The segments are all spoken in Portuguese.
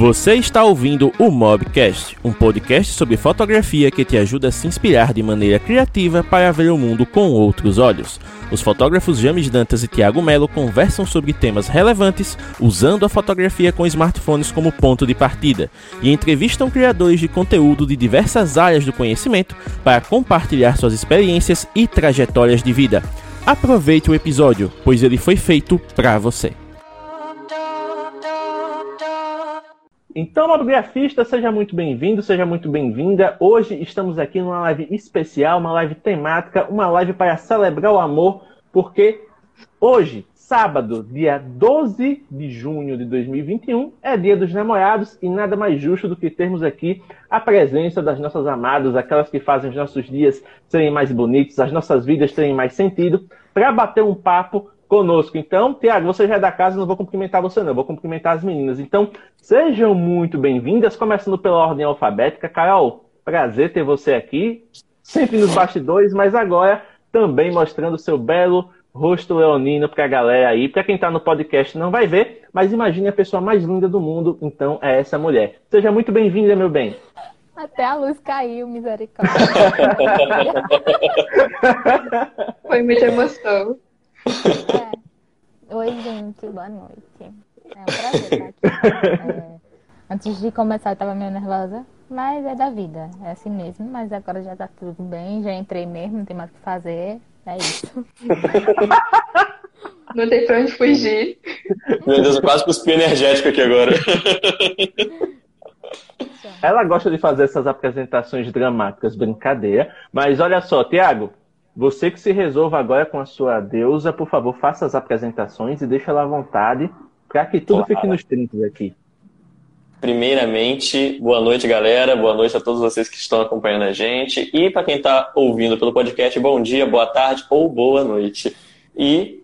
Você está ouvindo o Mobcast, um podcast sobre fotografia que te ajuda a se inspirar de maneira criativa para ver o mundo com outros olhos. Os fotógrafos James Dantas e Thiago Melo conversam sobre temas relevantes usando a fotografia com smartphones como ponto de partida e entrevistam criadores de conteúdo de diversas áreas do conhecimento para compartilhar suas experiências e trajetórias de vida. Aproveite o episódio, pois ele foi feito para você. Então, mobigrafista, seja muito bem-vindo, seja muito bem-vinda. Hoje estamos aqui numa live especial, uma live temática, uma live para celebrar o amor, porque hoje, sábado, dia 12 de junho de 2021, é dia dos namorados e nada mais justo do que termos aqui a presença das nossas amadas, aquelas que fazem os nossos dias serem mais bonitos, as nossas vidas terem mais sentido, para bater um papo conosco. Então, Tiago, você já é da casa, não vou cumprimentar você, não, vou cumprimentar as meninas. Então, sejam muito bem-vindas, começando pela ordem alfabética. Carol, prazer ter você aqui, sempre nos bastidores, mas agora também mostrando seu belo rosto leonino para a galera aí. Para quem está no podcast não vai ver, mas imagine a pessoa mais linda do mundo, então é essa mulher. Seja muito bem-vinda, meu bem. Até a luz caiu, misericórdia. Foi muita emoção. É. Oi, gente, boa noite. É um prazer estar aqui. É, antes de começar, eu tava meio nervosa, mas é da vida, é assim mesmo. Mas agora já tá tudo bem, já entrei mesmo, não tem mais o que fazer. É isso. Não tem pra onde fugir. Meu Deus, eu quase cuspi energético aqui agora. Ela gosta de fazer essas apresentações dramáticas, brincadeira. Mas olha só, Tiago, você que se resolva agora com a sua deusa, por favor, faça as apresentações e deixa ela à vontade para que tudo fique nos trintos aqui. Primeiramente, boa noite, galera. Boa noite a todos vocês que estão acompanhando a gente. E para quem está ouvindo pelo podcast, bom dia, boa tarde ou boa noite. E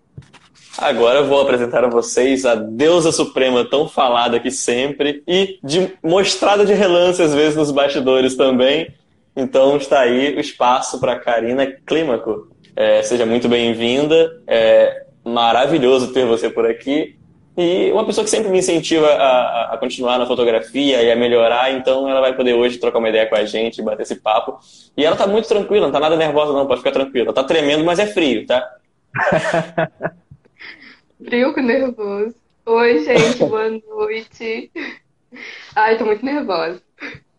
agora vou apresentar a vocês a deusa suprema tão falada aqui sempre e de, mostrada de relance às vezes nos bastidores também, então está aí o espaço para Karina Clímaco. É, seja muito bem-vinda. É maravilhoso ter você por aqui. E uma pessoa que sempre me incentiva a, a, continuar na fotografia e a melhorar, então ela vai poder hoje trocar uma ideia com a gente, bater esse papo. E ela tá muito tranquila, não tá nada nervosa não, pode ficar tranquila. Tá tremendo, mas é frio, tá? frio com nervoso. Oi, gente, boa noite. Ai, tô muito nervosa.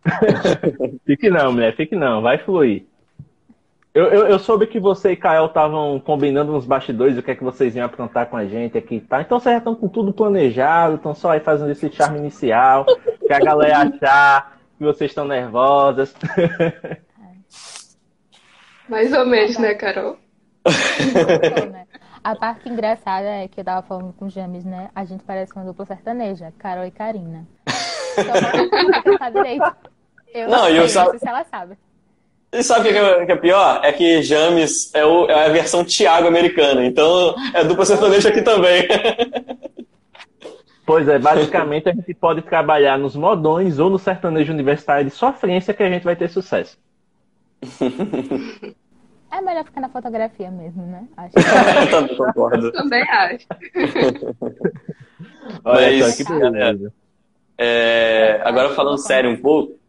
fique não, mulher, fique não, vai fluir. Eu, eu, eu, soube que você e Kael estavam combinando nos bastidores o que é que vocês iam aprontar com a gente aqui, tá? Então vocês já estão com tudo planejado, estão só aí fazendo esse charme inicial, que a galera achar que vocês estão nervosas. Mais ou menos, né, Carol? A parte engraçada é que eu tava falando com o James, né? A gente parece uma dupla sertaneja, Carol e Karina. Então, direito. Eu não, eu sei, não sei se ela sabe. E sabe o que, é, que, é pior? É que James é, o, é a versão Thiago americana, então é dupla sertaneja aqui também. Pois é, basicamente a gente pode trabalhar nos modões ou no sertanejo universitário de sofrência que a gente vai ter sucesso. É melhor ficar na fotografia mesmo, né? Acho Também concordo. Também acho. Olha Mas, só, que beleza. É, agora falando sério um pouco,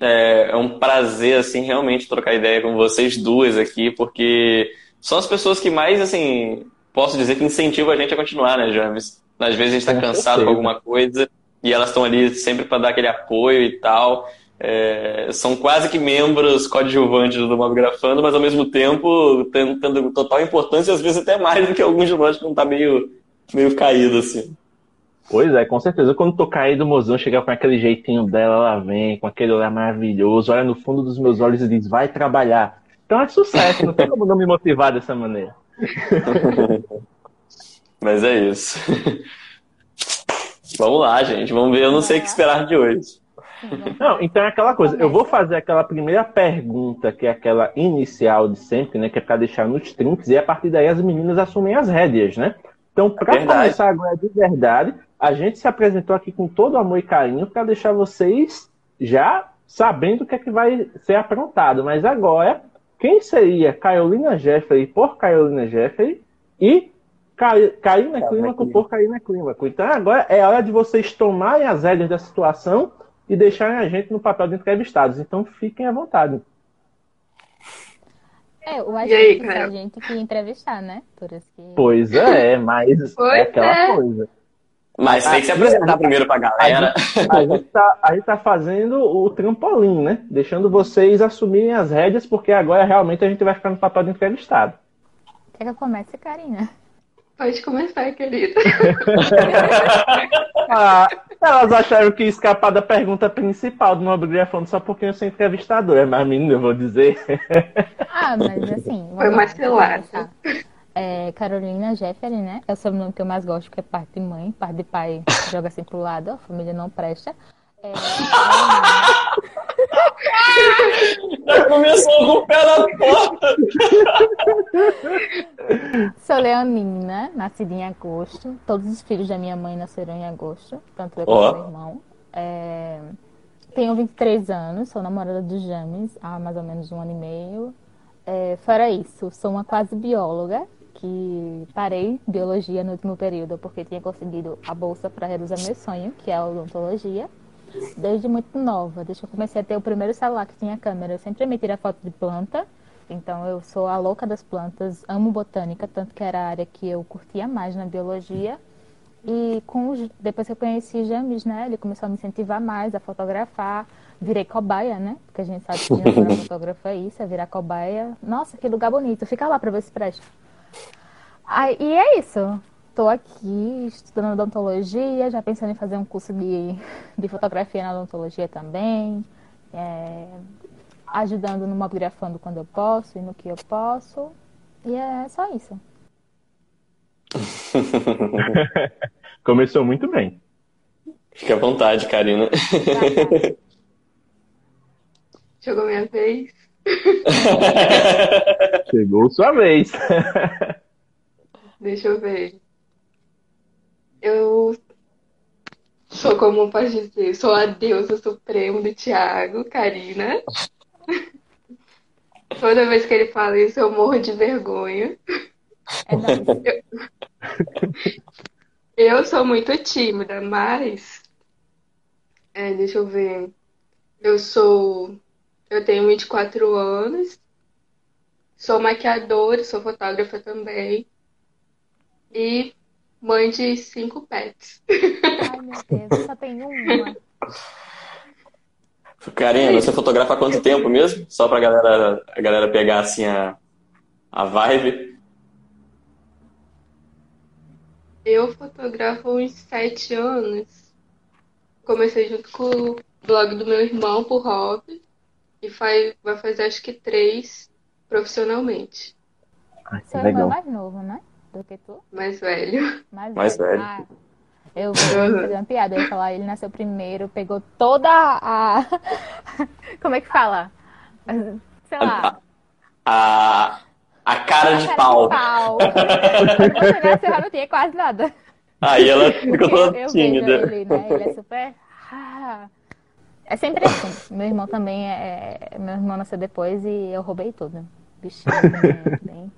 é, é, um prazer, assim, realmente trocar ideia com vocês duas aqui, porque são as pessoas que mais, assim, posso dizer que incentivam a gente a continuar, né, James? Às vezes a gente está cansado com alguma coisa e elas estão ali sempre para dar aquele apoio e tal. É, são quase que membros coadjuvantes do Mobgrafando, mas ao mesmo tempo tendo, tendo total importância, às vezes até mais do que alguns de nós que não tá meio, meio caído, assim. Pois é, com certeza. Quando tô caído, o mozão chega com aquele jeitinho dela, ela vem, com aquele olhar maravilhoso, olha no fundo dos meus olhos e diz, vai trabalhar. Então é sucesso, não tem como não me motivar dessa maneira. Mas é isso. Vamos lá, gente. Vamos ver. Eu não sei o que esperar de hoje. Não, então é aquela coisa. Eu vou fazer aquela primeira pergunta, que é aquela inicial de sempre, né? Que é para deixar nos trinques, e a partir daí as meninas assumem as rédeas, né? Então, para começar agora de verdade, a gente se apresentou aqui com todo amor e carinho para deixar vocês já sabendo o que é que vai ser aprontado. Mas agora, quem seria Carolina Jeffrey por Carolina Jeffrey e é clímaco por cair na clímaco. Então agora é hora de vocês tomarem as regras da situação e deixarem a gente no papel de entrevistados. Então fiquem à vontade. É, eu acho aí, que é a gente que entrevistar, né? Por isso que... Pois é, mas pois é aquela é. coisa. Mas tem que se apresentar primeiro pra galera. A gente, a gente, tá, a gente tá fazendo o trampolim, né? Deixando vocês assumirem as rédeas, porque agora realmente a gente vai ficar no papel de entrevistado. Quer que eu comece, Karina? Pode começar, querida. ah, elas acharam que ia escapar da pergunta principal do Nobre Grafando só porque eu sou entrevistadora, mas menino, eu vou dizer. ah, mas assim. Foi uma cilada. É, Carolina Jeffrey, né? É o sobrenome que eu mais gosto, que é parte de mãe, parte de pai joga assim pro lado, a família não presta. É, Já começou com o pé na porta. Sou leonina, nascida em agosto. Todos os filhos da minha mãe nasceram em agosto, tanto eu quanto oh. meu irmão. É... Tenho 23 anos, sou namorada de James há mais ou menos um ano e meio. É, fora isso, sou uma quase bióloga, que parei biologia no último período porque tinha conseguido a bolsa para realizar meu sonho, que é a odontologia desde muito nova. Desde que eu comecei a ter o primeiro celular que tinha câmera, eu sempre me tirar foto de planta. Então eu sou a louca das plantas, amo botânica, tanto que era a área que eu curtia mais na biologia. E com os, depois que eu conheci James, né, ele começou a me incentivar mais a fotografar. Virei cobaia, né? Porque a gente sabe que não é fotógrafa é isso, é virar cobaia. Nossa, que lugar bonito. Fica lá para ver se presta. Aí, e é isso estou aqui estudando odontologia, já pensando em fazer um curso de, de fotografia na odontologia também, é, ajudando no mobigrafando quando eu posso e no que eu posso. E é só isso. Começou muito bem. Fique à vontade, Karina. Chegou minha vez. Chegou sua vez. Deixa eu ver. Eu sou, como pode dizer, sou a deusa suprema do Thiago, Karina. Toda vez que ele fala isso, eu morro de vergonha. É eu, eu sou muito tímida, mas. É, deixa eu ver. Eu sou. Eu tenho 24 anos. Sou maquiadora, sou fotógrafa também. E mãe de cinco pets. Ai, meu Deus, só tem uma. Karina, você fotografa há quanto tempo mesmo? Só pra galera, a galera pegar assim a, a vibe. Eu fotografo uns sete anos. Comecei junto com o blog do meu irmão por hobby. E faz, vai fazer acho que três profissionalmente. Ah, Seu irmão é mais novo, né? Do que tu? Mais velho. Mais, Mais velho. velho. Ah, eu vou fazer uma piada. Eu ia falar, ele nasceu primeiro, pegou toda a. Como é que fala? Sei lá. A, a, cara, de, pau. de pau. Quando você nasceu, já não tinha quase nada. Aí ela ficou toda eu, tímida. Ele, né? ele é super. Ah. É sempre assim. Meu irmão também é. Meu irmão nasceu depois e eu roubei tudo. Bichinho também, bem.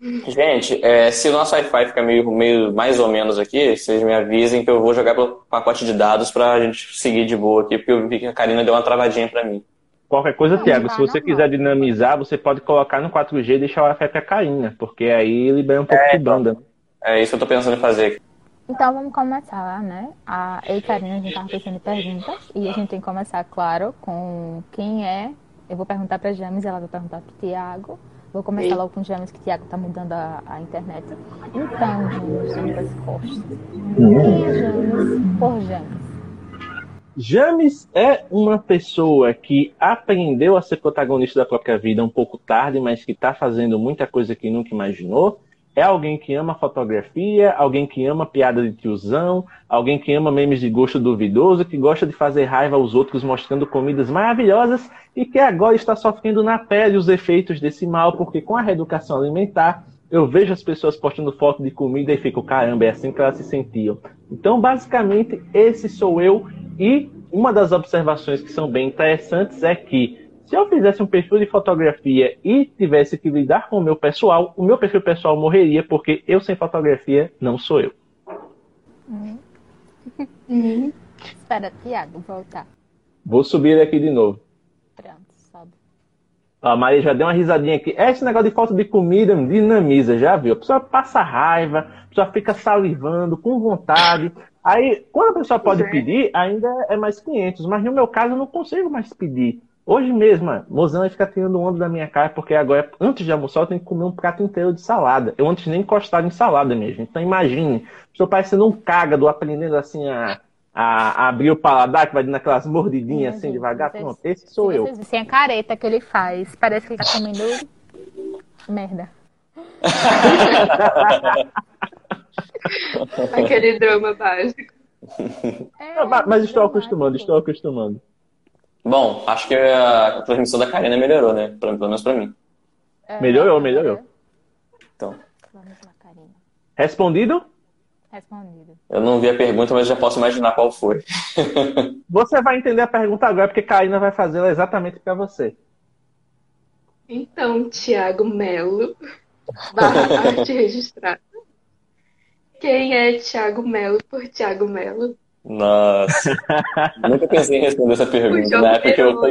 Gente, é, se o nosso Wi-Fi ficar meio, meio mais ou menos aqui, vocês me avisem que eu vou jogar pelo pacote de dados pra gente seguir de boa aqui, porque eu vi que a Karina deu uma travadinha pra mim. Qualquer coisa, não, Thiago, se você quiser dinamizar, você pode colocar no 4G e deixar o Wi-Fi pra Karina, porque aí libera um pouco é, de banda. É isso que eu tô pensando em fazer. Então vamos começar, né? A, eu e Karina, a gente tava pensando em perguntas, e a gente tem que começar, claro, com quem é. Eu vou perguntar pra James, ela vai perguntar pro Tiago. Vou começar logo com o James, que o Thiago tá mudando a, a internet. Então, James, James Costa. Quem é James por James? James é uma pessoa que aprendeu a ser protagonista da própria vida um pouco tarde, mas que está fazendo muita coisa que nunca imaginou. É alguém que ama fotografia, alguém que ama piada de tiozão, alguém que ama memes de gosto duvidoso, que gosta de fazer raiva aos outros mostrando comidas maravilhosas e que agora está sofrendo na pele os efeitos desse mal, porque com a reeducação alimentar, eu vejo as pessoas postando foto de comida e fico, caramba, é assim que elas se sentiam. Então, basicamente, esse sou eu e uma das observações que são bem interessantes é que Se eu fizesse um perfil de fotografia e tivesse que lidar com o meu pessoal, o meu perfil pessoal morreria, porque eu sem fotografia não sou eu. Uhum. Uhum. Espera, Tiago, voltar. Vou subir aqui de novo. Pronto, sobe. A Maria já deu uma risadinha aqui. Esse negócio de falta de comida dinamiza, já viu? A pessoa passa raiva, a pessoa fica salivando, com vontade. Aí, quando a pessoa pode é. pedir, ainda é mais 500. Mas no meu caso, eu não consigo mais pedir. Hoje mesmo, a Mozana fica tirando onda da minha cara, porque agora, antes de almoçar, eu tenho que comer um prato inteiro de salada. Eu antes nem encostava em salada, minha gente. Então imagine, pessoa parecendo um cágado, aprendendo assim a, a, a abrir o paladar, que vai dando aquelas mordidinhas assim Gente, devagar. vocês- Pronto, esse sou eu. vocês vissem a careta que ele faz, parece que ele tá comendo merda. Aquele drama básico. É, Mas- Mas estou dramático. acostumando, estou acostumando. Bom, acho que a transmissão da Karina melhorou, né? Pra- Pelo menos pra mim. É, Melhorou, melhorou. Então, Vamos lá, Karina. Respondido? Respondido. eu não vi a pergunta, mas já posso imaginar qual foi. Você vai entender a pergunta agora, porque Karina vai fazê-la exatamente para você. Então, Tiago Melo, barra arte registrada. Quem é Tiago Melo por Tiago Melo? Nossa. Nunca pensei em responder essa O pergunta. Na época que eu,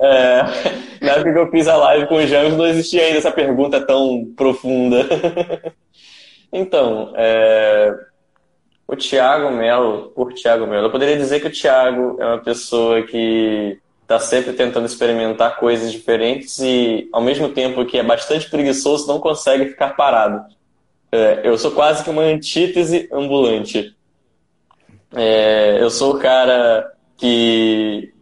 é, na época que eu fiz a live com o James, não existia ainda essa pergunta tão profunda. Então, é, o Thiago Melo, por Thiago Melo, eu poderia dizer que o Thiago é uma pessoa que está sempre tentando experimentar coisas diferentes e, ao mesmo tempo que é bastante preguiçoso, não consegue ficar parado. É, eu sou quase que uma antítese ambulante. É, eu sou o cara que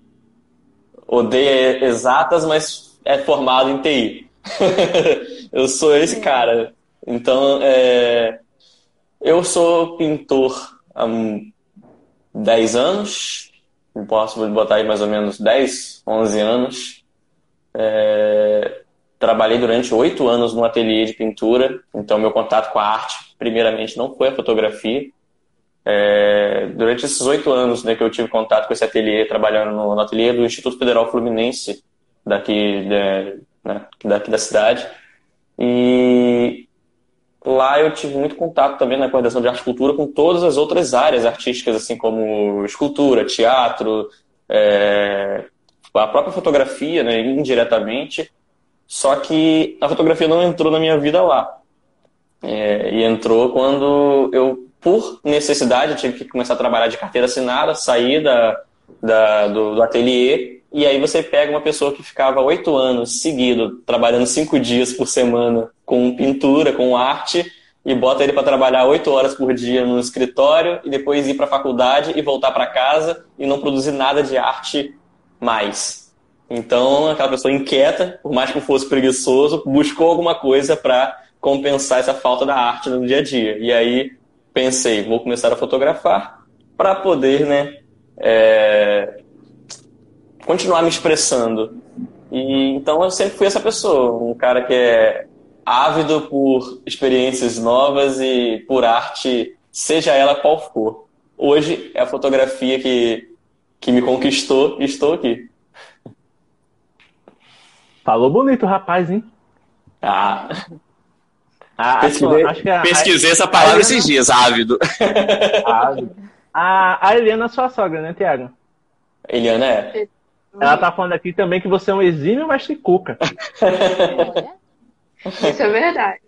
odeia exatas, mas é formado em TI. eu sou esse cara. Então, é, eu sou pintor há um 10 anos, posso botar aí mais ou menos 10, 11 anos. É, trabalhei durante 8 anos no ateliê de pintura, então meu contato com a arte, primeiramente, não foi a fotografia. É, durante esses oito anos né, que eu tive contato com esse ateliê, trabalhando no, no ateliê do Instituto Federal Fluminense, daqui, de- né, daqui da cidade, e lá eu tive muito contato também na coordenação de arte e cultura com todas as outras áreas artísticas, assim como escultura, teatro, é, a própria fotografia, né, indiretamente. Só que a fotografia não entrou na minha vida lá. É, e entrou quando eu, por necessidade, tive que começar a trabalhar de carteira assinada, sair da, da- do, do ateliê, e aí você pega uma pessoa que ficava oito anos seguido, trabalhando cinco dias por semana com pintura, com arte, e bota ele para trabalhar oito horas por dia no escritório, e depois ir para a faculdade e voltar para casa e não produzir nada de arte mais. Então, aquela pessoa inquieta, por mais que fosse preguiçoso, buscou alguma coisa para compensar essa falta da arte no dia a dia. E aí pensei, vou começar a fotografar para poder, né, é, continuar me expressando. E então eu sempre fui essa pessoa, um cara que é ávido por experiências novas e por arte, seja ela qual for. Hoje é a fotografia que, que me conquistou e estou aqui. Falou bonito, rapaz, hein? Ah, Ah, pesquisei, acho que a, pesquisei essa palavra esses dias, ávido. a, a, a Eliana é sua sogra, né, Tiago? Eliana é. Ela tá falando aqui também que você é um exímio mestre cuca. Isso é verdade.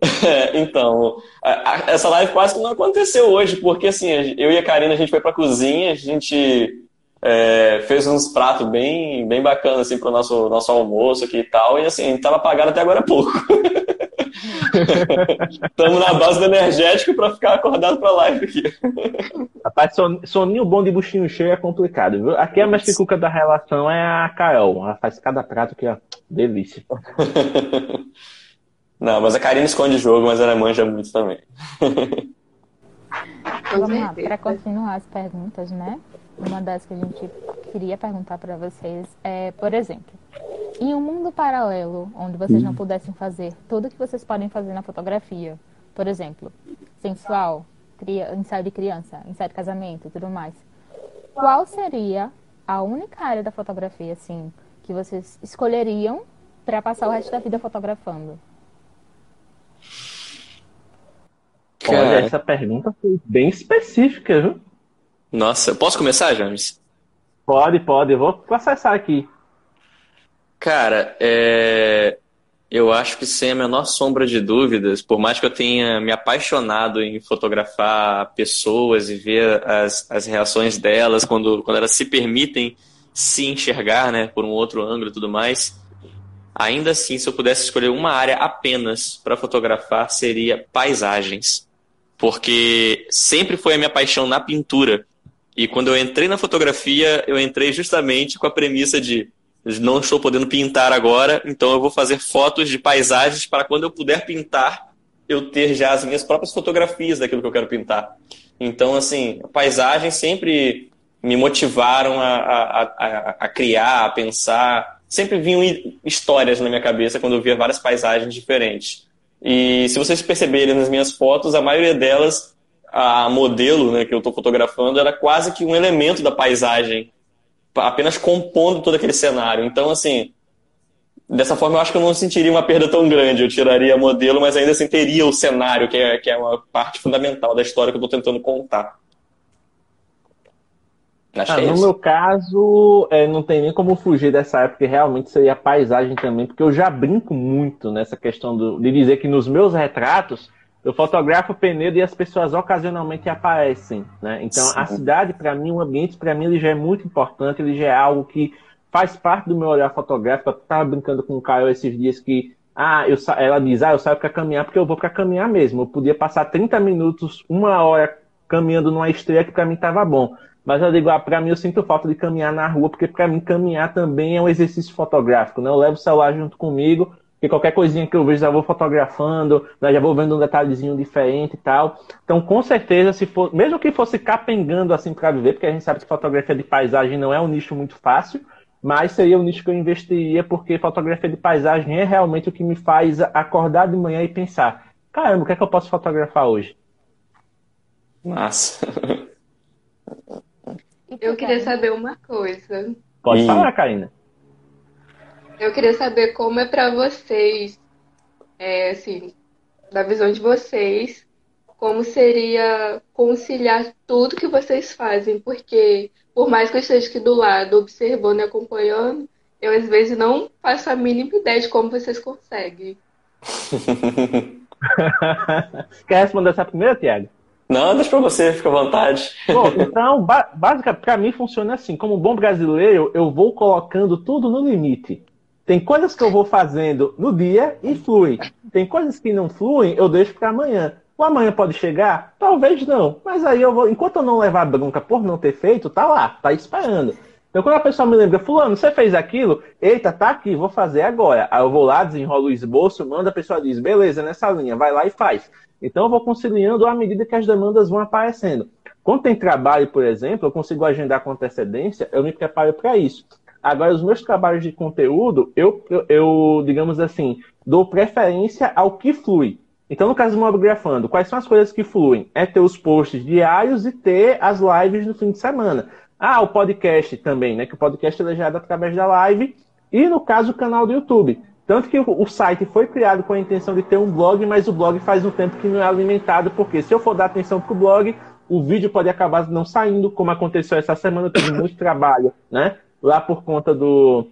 Então, a- a- essa live quase que não aconteceu hoje, porque assim, eu e a Karina, a gente foi pra cozinha, a gente é, fez uns pratos bem, bem bacanas assim, pro nosso, nosso almoço aqui e tal, e assim, a gente tava apagado até agora há pouco. Estamos na base do energético pra ficar acordado pra live aqui. Rapaz, son- soninho bom de buchinho cheio é complicado, viu? Aqui a mestre cuca da relação é a Carol. Ela faz cada prato que, ó, delícia. Não, mas a Karina esconde o jogo, mas ela manja muito também. Vamos lá, para continuar as perguntas, né? Uma das que a gente queria perguntar para vocês é, por exemplo, em um mundo paralelo onde vocês não pudessem fazer tudo que vocês podem fazer na fotografia, por exemplo, sensual, cria, ensaio de criança, ensaio de casamento e tudo mais, qual seria a única área da fotografia, assim, que vocês escolheriam para passar o resto da vida fotografando? Olha, essa pergunta foi bem específica, viu? Nossa, posso começar, James? Pode, pode. Eu vou processar aqui. Cara, é... eu acho que sem a menor sombra de dúvidas, por mais que eu tenha me apaixonado em fotografar pessoas e ver as, as reações delas quando, quando elas se permitem se enxergar, né, por um outro ângulo e tudo mais, ainda assim, se eu pudesse escolher uma área apenas para fotografar, seria paisagens porque sempre foi a minha paixão na pintura. E quando eu entrei na fotografia, eu entrei justamente com a premissa de não estou podendo pintar agora, então eu vou fazer fotos de paisagens para quando eu puder pintar, eu ter já as minhas próprias fotografias daquilo que eu quero pintar. Então, assim, paisagens sempre me motivaram a, a, a, a criar, a pensar. Sempre vinham histórias na minha cabeça quando eu via várias paisagens diferentes. E se vocês perceberem nas minhas fotos, a maioria delas, a modelo né, que eu estou fotografando, era quase que um elemento da paisagem, apenas compondo todo aquele cenário. Então, assim, dessa forma eu acho que eu não sentiria uma perda tão grande. Eu tiraria a modelo, mas ainda assim teria o cenário, que é, que é uma parte fundamental da história que eu estou tentando contar. Ah, é no meu caso, é, não tem nem como fugir dessa época, realmente seria a paisagem também, porque eu já brinco muito nessa questão do, de dizer que nos meus retratos eu fotografo Penedo e as pessoas ocasionalmente aparecem, né? Então Sim. a cidade para mim, o ambiente para mim ele já é muito importante, ele já é algo que faz parte do meu olhar fotográfico. Eu estava brincando com o Caio esses dias que ah, eu, ela diz, ah, eu saio para caminhar porque eu vou para caminhar mesmo. Eu podia passar 30 minutos, uma hora caminhando numa estreia que para mim estava bom. Mas eu digo, ah, para mim eu sinto falta de caminhar na rua, porque para mim caminhar também é um exercício fotográfico, né? Eu levo o celular junto comigo, e qualquer coisinha que eu vejo já vou fotografando, né? já vou vendo um detalhezinho diferente e tal. Então, com certeza, se for, mesmo que fosse capengando assim para viver, porque a gente sabe que fotografia de paisagem não é um nicho muito fácil, mas seria um nicho que eu investiria, porque fotografia de paisagem é realmente o que me faz acordar de manhã e pensar: caramba, o que é que eu posso fotografar hoje? Massa. Eu queria saber uma coisa. Pode hum. falar, Karina. Eu queria saber como é para vocês, é, assim, da visão de vocês, como seria conciliar tudo que vocês fazem, porque por mais que eu esteja aqui do lado, observando e acompanhando, eu às vezes não faço a mínima ideia de como vocês conseguem. Quer responder essa primeira, Tiago? Não, deixa pra você, fica à vontade. Bom, então, basicamente, pra mim funciona assim. Como bom brasileiro, eu vou colocando tudo no limite. Tem coisas que eu vou fazendo no dia e flui. Tem coisas que não fluem, eu deixo para amanhã. O amanhã pode chegar? Talvez não. Mas aí eu vou, enquanto eu não levar bronca por não ter feito, tá lá, tá esperando. Então quando a pessoa me lembra, fulano, você fez aquilo? Eita, tá aqui, vou fazer agora. Aí eu vou lá, desenrolo o esboço, manda a pessoa diz, beleza, nessa linha, vai lá e faz. Então eu vou conciliando à medida que as demandas vão aparecendo. Quando tem trabalho, por exemplo, eu consigo agendar com antecedência, eu me preparo para isso. Agora, os meus trabalhos de conteúdo, eu, eu, digamos assim, dou preferência ao que flui. Então, no caso do Mobgrafando, quais são as coisas que fluem? É ter os posts diários e ter as lives no fim de semana. Ah, o podcast também, né? Que o podcast é gerado através da live. E, no caso, o canal do YouTube. Tanto que o site foi criado com a intenção de ter um blog, mas o blog faz um tempo que não é alimentado, porque se eu for dar atenção para o blog, o vídeo pode acabar não saindo, como aconteceu essa semana, eu tive muito trabalho, né? Lá por conta do,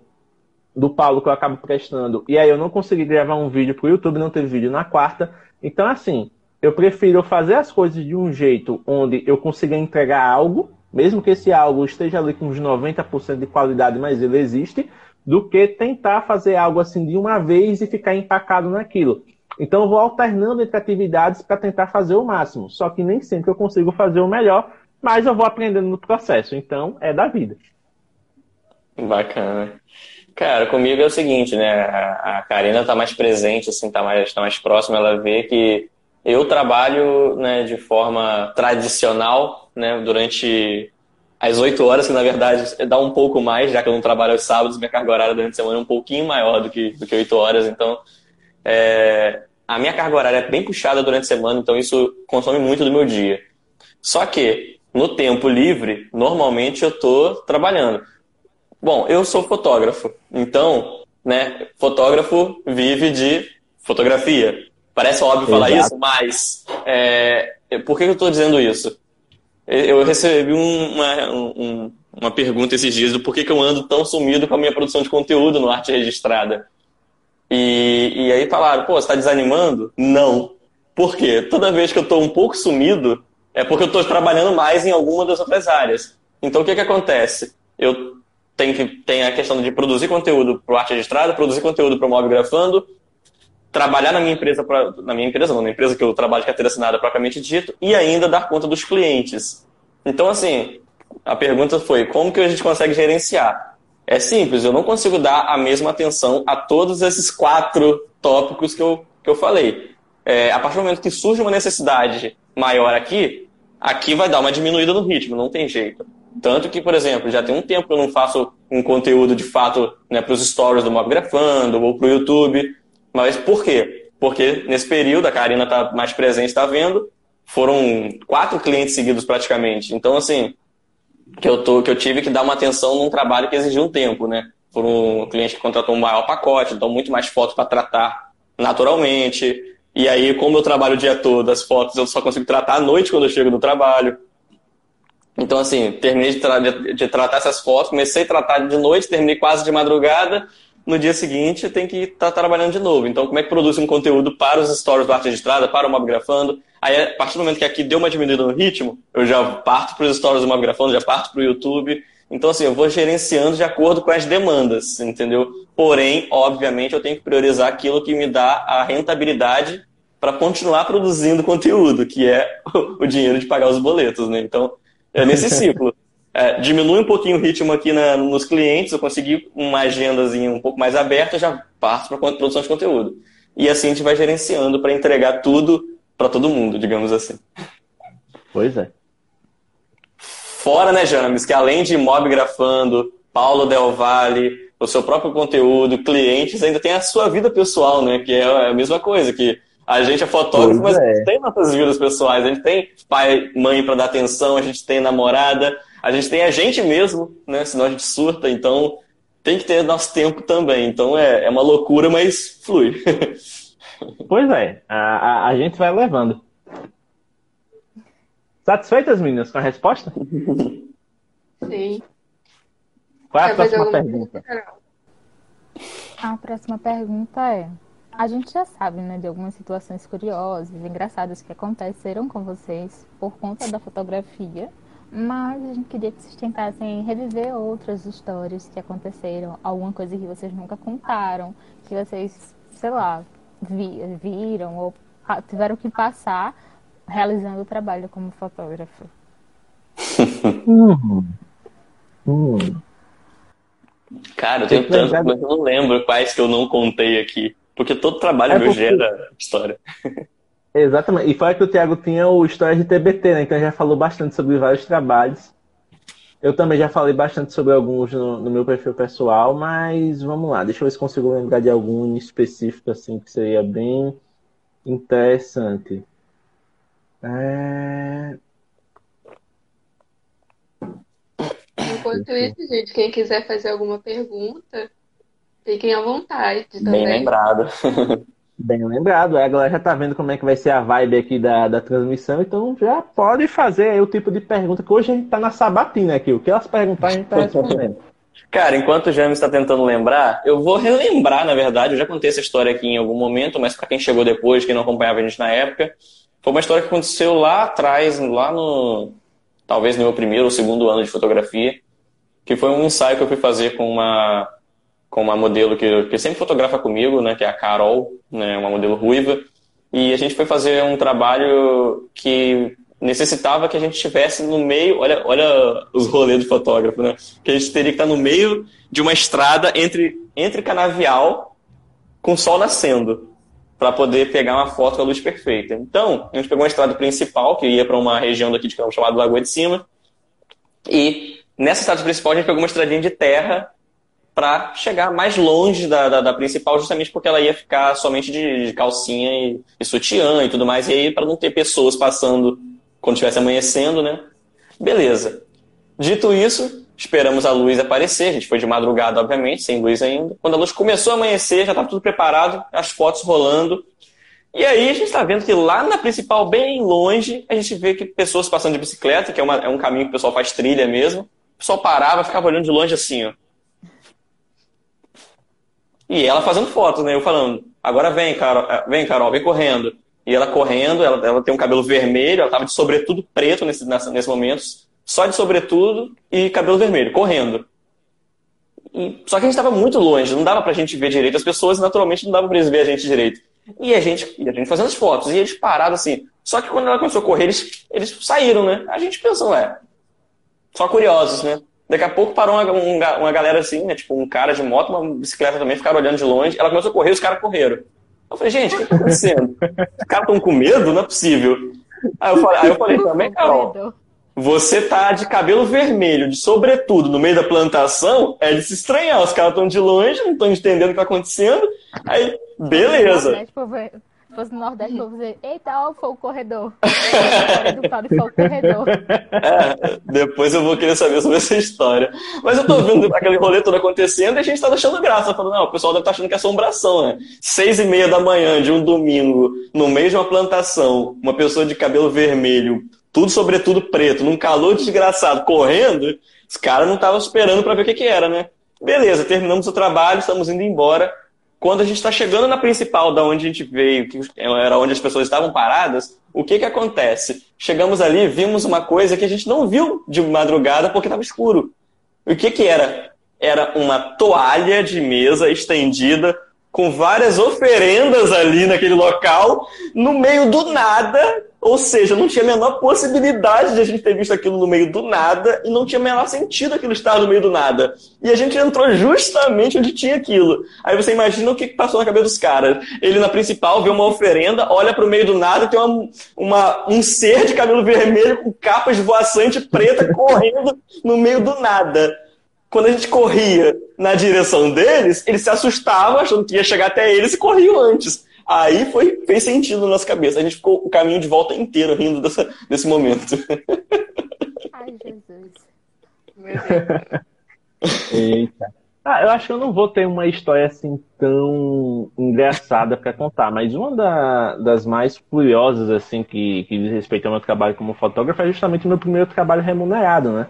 do Paulo que eu acabo prestando. E aí eu não consegui gravar um vídeo para o YouTube, não teve vídeo na quarta. Então, assim, eu prefiro fazer as coisas de um jeito onde eu consiga entregar algo, mesmo que esse algo esteja ali com uns 90% de qualidade, mas ele existe, do que tentar fazer algo assim de uma vez e ficar empacado naquilo. Então eu vou alternando entre atividades para tentar fazer o máximo. Só que nem sempre eu consigo fazer o melhor, mas eu vou aprendendo no processo. Então é da vida. Bacana. Cara, comigo é o seguinte, né? A Karina está mais presente, assim, tá mais, tá mais próxima, ela vê que eu trabalho né, de forma tradicional, né, durante às 8 horas, que na verdade dá um pouco mais, já que eu não trabalho aos sábados, minha carga horária durante a semana é um pouquinho maior do que, do que 8 horas, então é, a minha carga horária é bem puxada durante a semana, então isso consome muito do meu dia. Só que no tempo livre, normalmente eu estou trabalhando. Bom, eu sou fotógrafo, então, né, fotógrafo vive de fotografia. Parece óbvio falar Exato. isso, mas é, por que eu estou dizendo isso? Eu recebi um- uma, um- uma pergunta esses dias do porquê que eu ando tão sumido com a minha produção de conteúdo no Arte Registrada. E, e aí falaram, pô, você está desanimando? Não. Por quê? Toda vez que eu estou um pouco sumido, é porque eu estou trabalhando mais em alguma das outras áreas. Então o que, que acontece? Eu tenho que tem a questão de produzir conteúdo para o Arte Registrada, produzir conteúdo para o Mob Grafando, trabalhar na minha empresa, pra, na minha empresa, não, na empresa que eu trabalho de carteira assinada propriamente dito, e ainda dar conta dos clientes. Então, assim, a pergunta foi, como que a gente consegue gerenciar? É simples, eu não consigo dar a mesma atenção a todos esses quatro tópicos que eu, que eu falei. É, a partir do momento que surge uma necessidade maior aqui, aqui vai dar uma diminuída no ritmo, não tem jeito. Tanto que, por exemplo, já tem um tempo que eu não faço um conteúdo de fato né, para os stories do Mob Grafando ou para o YouTube. Mas por quê? Porque nesse período, a Karina está mais presente, está vendo, foram quatro clientes seguidos praticamente. Então, assim, que eu, tô, que eu tive que dar uma atenção num trabalho que exigiu um tempo, né? Por um cliente que contratou um maior pacote, então muito mais fotos para tratar naturalmente. E aí, como eu trabalho o dia todo, as fotos eu só consigo tratar à noite quando eu chego do trabalho. Então, assim, terminei de, tra de, de tratar essas fotos, comecei a tratar de noite, terminei quase de madrugada. No dia seguinte, tem que estar tá trabalhando de novo. Então, como é que produz um conteúdo para os stories do Arte Registrada, para o Mobgrafando? Aí, a partir do momento que aqui deu uma diminuída no ritmo, eu já parto para os stories do Mobgrafando, já parto para o YouTube. Então, assim, eu vou gerenciando de acordo com as demandas, entendeu? Porém, obviamente, eu tenho que priorizar aquilo que me dá a rentabilidade para continuar produzindo conteúdo, que é o dinheiro de pagar os boletos, né? Então, é nesse ciclo. É, diminui um pouquinho o ritmo aqui na, nos clientes, eu consegui uma agendazinha um pouco mais aberta, já parto para produção de conteúdo. E assim a gente vai gerenciando para entregar tudo para todo mundo, digamos assim. Pois é. Fora, né, James, que além de Mob Grafando, Paulo Del Valle, o seu próprio conteúdo, clientes, ainda tem a sua vida pessoal, né? Que é a mesma coisa, que a gente é fotógrafo, Pois mas é. a gente tem nossas vidas pessoais. A gente tem pai, mãe para dar atenção, a gente tem namorada, a gente tem a gente mesmo, né? Senão a gente surta. Então tem que ter nosso tempo também. Então é, é uma loucura, mas flui. Pois é, a, a, a gente vai levando. Satisfeitas, meninas, com a resposta? Sim. Qual é a Quer próxima pergunta? Carol? A próxima pergunta é: a gente já sabe, né, de algumas situações curiosas, engraçadas que aconteceram com vocês por conta da fotografia, mas a gente queria que vocês tentassem reviver outras histórias que aconteceram, alguma coisa que vocês nunca contaram, que vocês, sei lá, vi- viram ou tiveram que passar realizando o trabalho como fotógrafo. Hum. Hum. Cara, eu tenho Tem que tanto, mas eu não lembro quais que eu não contei aqui. Porque todo trabalho É meu porque- gera história. Exatamente. E fora que o Thiago tinha o História de TBT, né? Então já falou bastante sobre vários trabalhos. Eu também já falei bastante sobre alguns no, no meu perfil pessoal, mas vamos lá. Deixa eu ver se consigo lembrar de algum em específico, assim, que seria bem interessante. É... Enquanto isso, gente, quem quiser fazer alguma pergunta, fiquem à vontade Bem também. lembrado. Bem lembrado, a galera já tá vendo como é que vai ser a vibe aqui da, da transmissão, então já pode fazer aí o tipo de pergunta, que hoje a gente tá na sabatina aqui, o que elas perguntarem a gente tá respondendo. Cara, enquanto o James está tentando lembrar, eu vou relembrar, na verdade. Eu já contei essa história aqui em algum momento, mas para quem chegou depois, quem não acompanhava a gente na época, foi uma história que aconteceu lá atrás, lá no. Talvez no meu primeiro ou segundo ano de fotografia, que foi um ensaio que eu fui fazer com uma com uma modelo que, que sempre fotografa comigo, né, que é a Carol, né, uma modelo ruiva, e a gente foi fazer um trabalho que necessitava que a gente estivesse no meio, olha, olha os rolês do fotógrafo, né, que a gente teria que estar no meio de uma estrada entre, entre canavial com sol nascendo, para poder pegar uma foto com a luz perfeita. Então, a gente pegou uma estrada principal, que ia para uma região daqui de Campo chamada Lagoa de Cima, e nessa estrada principal a gente pegou uma estradinha de terra para chegar mais longe da, da, da, principal, justamente porque ela ia ficar somente de, de calcinha e, e, sutiã e tudo mais, e aí para não ter pessoas passando quando estivesse amanhecendo, né? Beleza. Dito isso, esperamos a luz aparecer, a gente foi de madrugada, obviamente, sem luz ainda. Quando a luz começou a amanhecer, já estava tudo preparado, as fotos rolando. E aí a gente está vendo que lá na principal, bem longe, a gente vê que pessoas passando de bicicleta, que é, uma, é um caminho que o pessoal faz trilha mesmo. O pessoal parava, ficava olhando de longe assim, ó. E ela fazendo fotos, né? Eu falando, agora vem, Carol, eh, vem, Carol, vem correndo. E ela correndo, ela, ela tem um cabelo vermelho, ela tava de sobretudo preto nesse, nesse momento, só de sobretudo e cabelo vermelho, correndo. E, só que a gente estava muito longe, não dava pra gente ver direito. As pessoas, naturalmente, não dava pra eles ver a gente direito. E a gente, e a gente fazendo as fotos, e eles pararam assim. Só que quando ela começou a correr, eles, eles saíram, né? A gente pensou, é, só curiosos, né? Daqui a pouco parou uma, uma, uma, galera assim, né? Tipo, um cara de moto, uma bicicleta também, ficaram olhando de longe. Ela começou a correr, os caras correram. Eu falei, gente, o que está acontecendo? Os caras estão com medo? Não é possível. Aí eu falei, aí eu falei também, Carol, você tá de cabelo vermelho, de sobretudo, no meio da plantação, é de se estranhar. Os caras estão de longe, não estão entendendo o que está acontecendo. Aí, beleza fosse no Nordeste, eu dizer, eita, ó, foi o corredor. foi o corredor. Depois eu vou querer saber sobre essa história. Mas eu tô vendo aquele rolê todo acontecendo e a gente tá achando graça. Falando, não, o pessoal deve estar tá achando que é assombração, né? Seis e meia da manhã de um domingo, no meio de uma plantação, uma pessoa de cabelo vermelho, tudo sobretudo preto, num calor desgraçado, correndo, os caras não estavam esperando para ver o que, que era, né? Beleza, terminamos o trabalho, estamos indo embora quando a gente está chegando na principal, da onde a gente veio, que era onde as pessoas estavam paradas, o que que acontece? Chegamos ali, vimos uma coisa que a gente não viu de madrugada porque estava escuro. O que que era? Era uma toalha de mesa estendida com várias oferendas ali naquele local, no meio do nada, ou seja, não tinha a menor possibilidade de a gente ter visto aquilo no meio do nada e não tinha o menor sentido aquilo estar no meio do nada. E a gente entrou justamente onde tinha aquilo. Aí você imagina o que passou na cabeça dos caras. Ele na principal vê uma oferenda, olha para o meio do nada e tem uma, uma, um ser de cabelo vermelho com capas de voaçante preta correndo no meio do nada. Quando a gente corria na direção deles, eles se assustavam achando que ia chegar até eles e corriam antes. Aí foi, fez sentido na nossa cabeça. A gente ficou o caminho de volta inteiro rindo dessa, desse momento. Ai, Jesus. Eita. Ah, eu acho que eu não vou ter uma história assim tão engraçada para contar, mas uma da, das mais curiosas assim que, que diz respeito ao meu trabalho como fotógrafo é justamente o meu primeiro trabalho remunerado, né?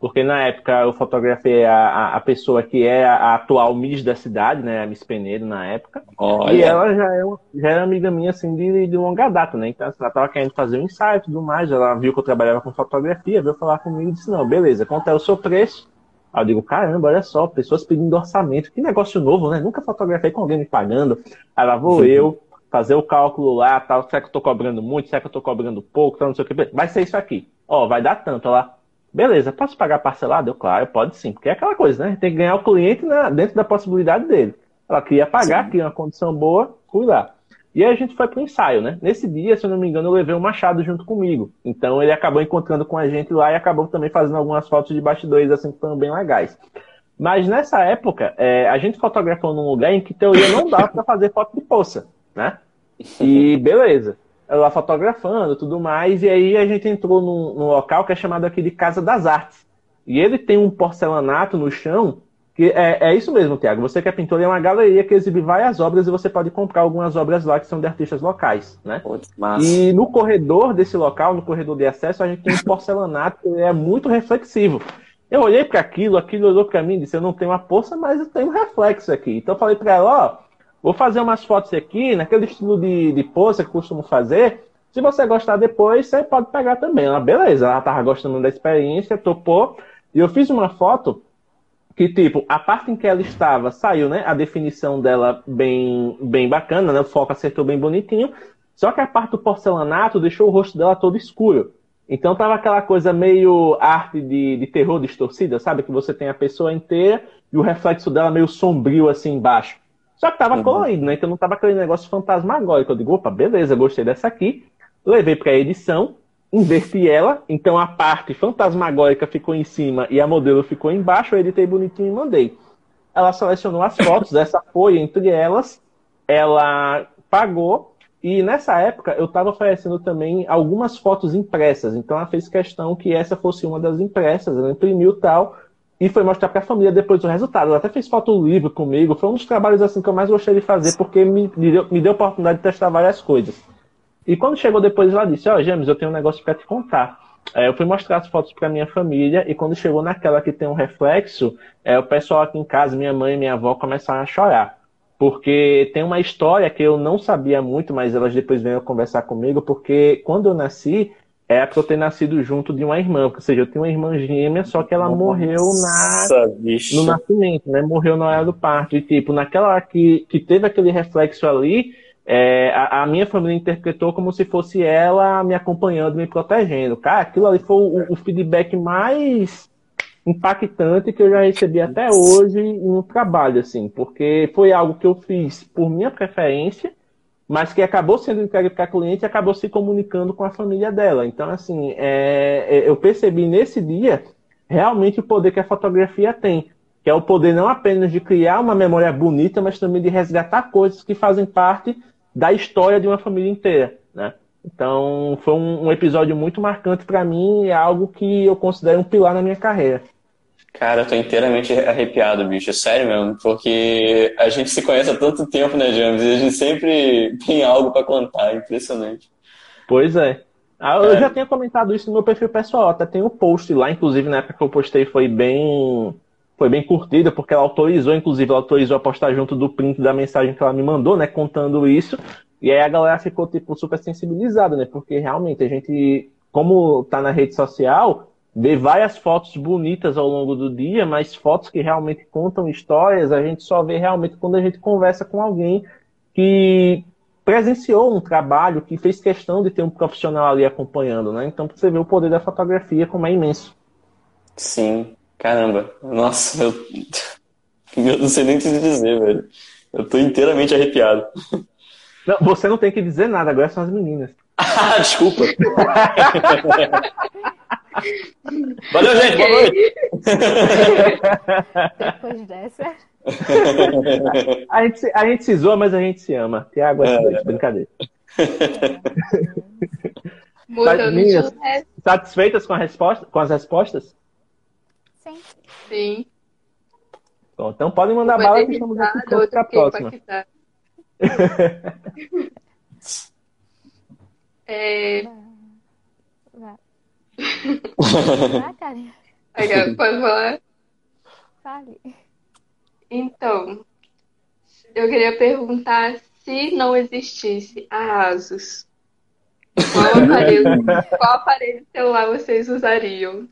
Porque na época eu fotografei a, a pessoa que é a, atual Miss da cidade, né, a Miss Penedo na época, Olha. e ela já é, uma, já é amiga minha, assim, de, de longa data, né, então assim, ela tava querendo fazer um ensaio e tudo mais, ela viu que eu trabalhava com fotografia, veio falar comigo e disse, não, beleza, quanto é o seu preço? Aí eu digo, caramba, olha só, pessoas pedindo orçamento, que negócio novo, né, nunca fotografei com alguém me pagando, aí lá vou eu, fazer o cálculo lá, tal, será que eu tô cobrando muito, será que eu tô cobrando pouco, tal, não sei o que, vai ser isso aqui, ó, vai dar tanto, lá, Beleza, posso pagar parcelado? Eu, claro, pode sim, porque é aquela coisa, né? Tem que ganhar o cliente na, dentro da possibilidade dele. Ela queria pagar, sim. queria uma condição boa, fui lá. E aí a gente foi pro ensaio, né? Nesse dia, se eu não me engano, eu levei o Machado junto comigo. Então ele acabou encontrando com a gente lá e acabou também fazendo algumas fotos de bastidores, assim, que foram bem legais. Mas nessa época, é, a gente fotografou num lugar em que teoria não dava para fazer foto de poça, né? E beleza lá fotografando tudo mais, e aí a gente entrou num, num, local que é chamado aqui de Casa das Artes. E ele tem um porcelanato no chão, que é, é isso mesmo, Tiago. Você que é pintor, é uma galeria que exibe várias obras e você pode comprar algumas obras lá que são de artistas locais, né? e no corredor desse local, no corredor de acesso, a gente tem um porcelanato que é muito reflexivo. Eu olhei para aquilo, aquilo olhou para mim e disse: Eu não tenho uma poça, mas eu tenho um reflexo aqui. Então eu falei para ela: Ó, Vou fazer umas fotos aqui, naquele estilo de, de pose que costumo fazer. Se você gostar depois, você pode pegar também. Ela, beleza, ela tava gostando da experiência, topou. E eu fiz uma foto que, tipo, a parte em que ela estava saiu, né? A definição dela bem, bem bacana, né? O foco acertou bem bonitinho. Só que a parte do porcelanato deixou o rosto dela todo escuro. Então tava aquela coisa meio arte de, de terror distorcida, sabe? Que você tem a pessoa inteira e o reflexo dela meio sombrio assim embaixo. Só que tava uhum. colorido, né? Então não tava aquele negócio fantasmagórico. Eu digo, opa, beleza, gostei dessa aqui. Levei pra edição, inverti ela, então a parte fantasmagórica ficou em cima e a modelo ficou embaixo, eu editei bonitinho e mandei. Ela selecionou as fotos, essa foi entre elas, ela pagou, e nessa época eu estava oferecendo também algumas fotos impressas, então ela fez questão que essa fosse uma das impressas, ela imprimiu tal, e foi mostrar para a família depois o resultado. Ela até fez foto livre comigo. Foi um dos trabalhos assim que eu mais gostei de fazer, porque me, me, deu, me deu a oportunidade de testar várias coisas. E quando chegou depois, ela disse: Ó, oh, James, eu tenho um negócio para te contar. É, eu fui mostrar as fotos para minha família e quando chegou naquela que tem um reflexo, é, o pessoal aqui em casa, minha mãe e minha avó, começaram a chorar. Porque tem uma história que eu não sabia muito, mas elas depois vieram conversar comigo, porque quando eu nasci, é para eu ter nascido junto de uma irmã, ou seja, eu tenho uma irmã gêmea, só que ela Nossa, morreu na, no nascimento, né? Morreu na hora do parto. E tipo, naquela hora que, que teve aquele reflexo ali, é, a, a, minha família interpretou como se fosse ela me acompanhando, me protegendo. Cara, aquilo ali foi o, o feedback mais impactante que eu já recebi até hoje no trabalho, assim, porque foi algo que eu fiz por minha preferência mas que acabou sendo entregue para a cliente e acabou se comunicando com a família dela. Então, assim, é, é, eu percebi nesse dia realmente o poder que a fotografia tem, que é o poder não apenas de criar uma memória bonita, mas também de resgatar coisas que fazem parte da história de uma família inteira, né? Então, foi um, um episódio muito marcante para mim e é algo que eu considero um pilar na minha carreira. Cara, eu tô inteiramente arrepiado, bicho. Sério mesmo. Porque a gente se conhece há tanto tempo, né, James? E a gente sempre tem algo para contar. Impressionante. Pois é. Ah, eu é. já tinha comentado isso no meu perfil pessoal. Até tem um post lá, inclusive na época que eu postei foi bem foi bem curtida, porque ela autorizou, inclusive, ela autorizou a postar junto do print da mensagem que ela me mandou, né, contando isso. E aí a galera ficou, tipo, super sensibilizada, né, porque realmente a gente, como tá na rede social, ver várias fotos bonitas ao longo do dia, mas fotos que realmente contam histórias, a gente só vê realmente quando a gente conversa com alguém que presenciou um trabalho, que fez questão de ter um profissional ali acompanhando, né? Então você vê o poder da fotografia como é imenso. Sim, caramba. Nossa, eu, eu não sei nem o que dizer, velho. Eu tô inteiramente arrepiado. Não, você não tem que dizer nada, agora são as meninas. Ah, desculpa. Valeu, gente. Boa noite. Depois dessa. A gente, se, a gente se zoa, mas a gente se ama. Tiago é, é. brincadeira. Meninas, satisfeitas com, a resposta, com as respostas? Sim. Sim. Bom, então podem mandar bala que estamos aqui para a próxima. é... ah. Agora, pode falar? Fale. Então, eu queria perguntar se não existisse a Asus, qual aparelho, qual aparelho celular vocês usariam?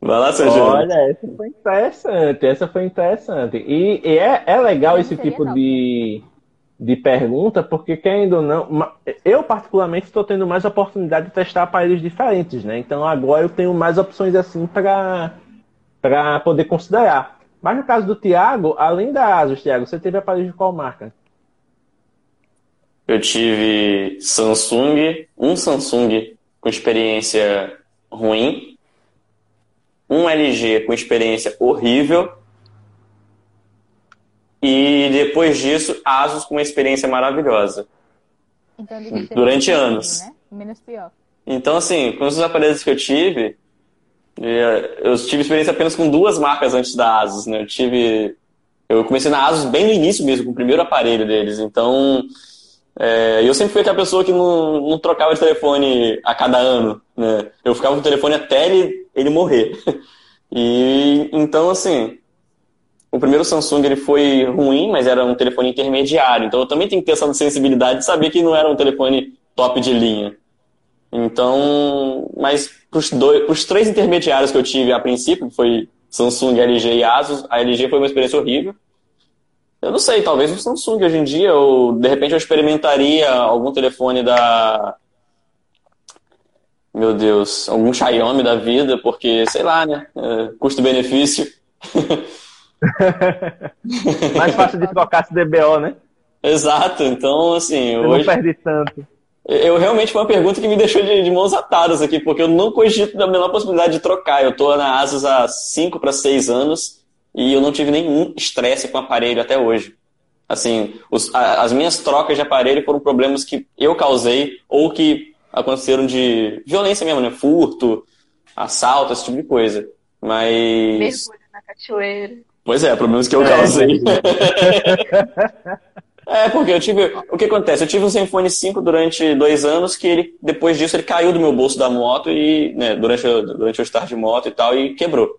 Vai lá, seu Olha, essa foi interessante, essa foi interessante. E, e é, é legal esse tipo de, de pergunta, porque quem ou não. Eu, particularmente, estou tendo mais oportunidade de testar aparelhos diferentes, né? Então agora eu tenho mais opções assim para poder considerar. Mas no caso do Thiago, além da Asus, Thiago, você teve aparelho de qual marca? Eu tive Samsung, um Samsung com experiência ruim, um LG com experiência horrível e depois disso, Asus com uma experiência maravilhosa. Então, durante anos. né? Menos pior. Então, assim, com os aparelhos que eu tive, é, eu tive experiência apenas com duas marcas antes da Asus, né? Eu tive. Eu comecei na Asus bem no início mesmo, com o primeiro aparelho deles. Então, é, eu sempre fui aquela pessoa que não, não trocava de telefone a cada ano, né? Eu ficava com o telefone até ele, ele morrer. E então, assim, o primeiro Samsung ele foi ruim, mas era um telefone intermediário. Então eu também tenho que ter essa sensibilidade de saber que não era um telefone top de linha. Então, mas para os três intermediários que eu tive a princípio, que foi Samsung, LG e Asus, a LG foi uma experiência horrível. Eu não sei, talvez o Samsung hoje em dia, ou de repente eu experimentaria algum telefone da. Meu Deus, algum Xiaomi da vida, porque, sei lá, né? É, custo-benefício. Mais fácil de trocar esse DBO, né? Exato, então assim. Eu hoje... não perde tanto. Eu realmente foi uma pergunta que me deixou de, de, mãos atadas aqui, porque eu não cogito da menor possibilidade de trocar. Eu estou na Asus há 5 para 6 anos e eu não tive nenhum estresse com o aparelho até hoje. Assim, os, a, as minhas trocas de aparelho foram problemas que eu causei ou que aconteceram de violência mesmo, né? Furto, assalto, esse tipo de coisa. Mas. Mergulho na cachoeira. Pois é, problemas que eu causei. É, porque eu tive. O que acontece? Eu tive um Zenfone 5 durante dois anos, que ele, depois disso, ele caiu do meu bolso da moto e, né, durante, durante o start de moto e tal, e quebrou.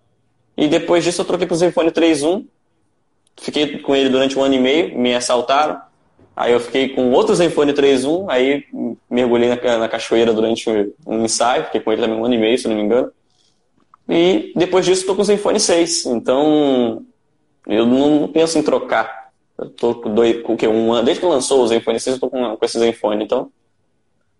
E depois disso eu troquei pro Zenfone 3.1, fiquei com ele durante um ano e meio, me assaltaram. Aí eu fiquei com outro Zenfone 3.1, aí mergulhei na, na cachoeira durante um ensaio, fiquei com ele também um ano e meio, se não me engano. E depois disso estou com o Zenfone 6. Então, eu não penso em trocar. Eu tô com, dois, com o que? Um ano, desde que lançou o Zenfone 6, eu tô com, com esse Zenfone. Então,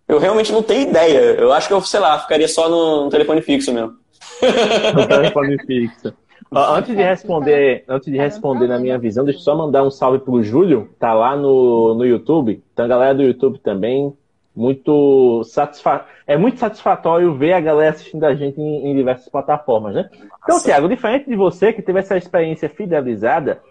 eu realmente não tenho ideia. Eu acho que eu, sei lá, ficaria só no, no telefone fixo mesmo. no telefone fixo. antes de responder, antes de responder na minha visão, deixa eu só mandar um salve pro Júlio, tá lá no, no YouTube. Então, a galera do YouTube também, muito satisfa é muito satisfatório ver a galera assistindo a gente em, em diversas plataformas, né? Então, Thiago, diferente de você que teve essa experiência fidelizada,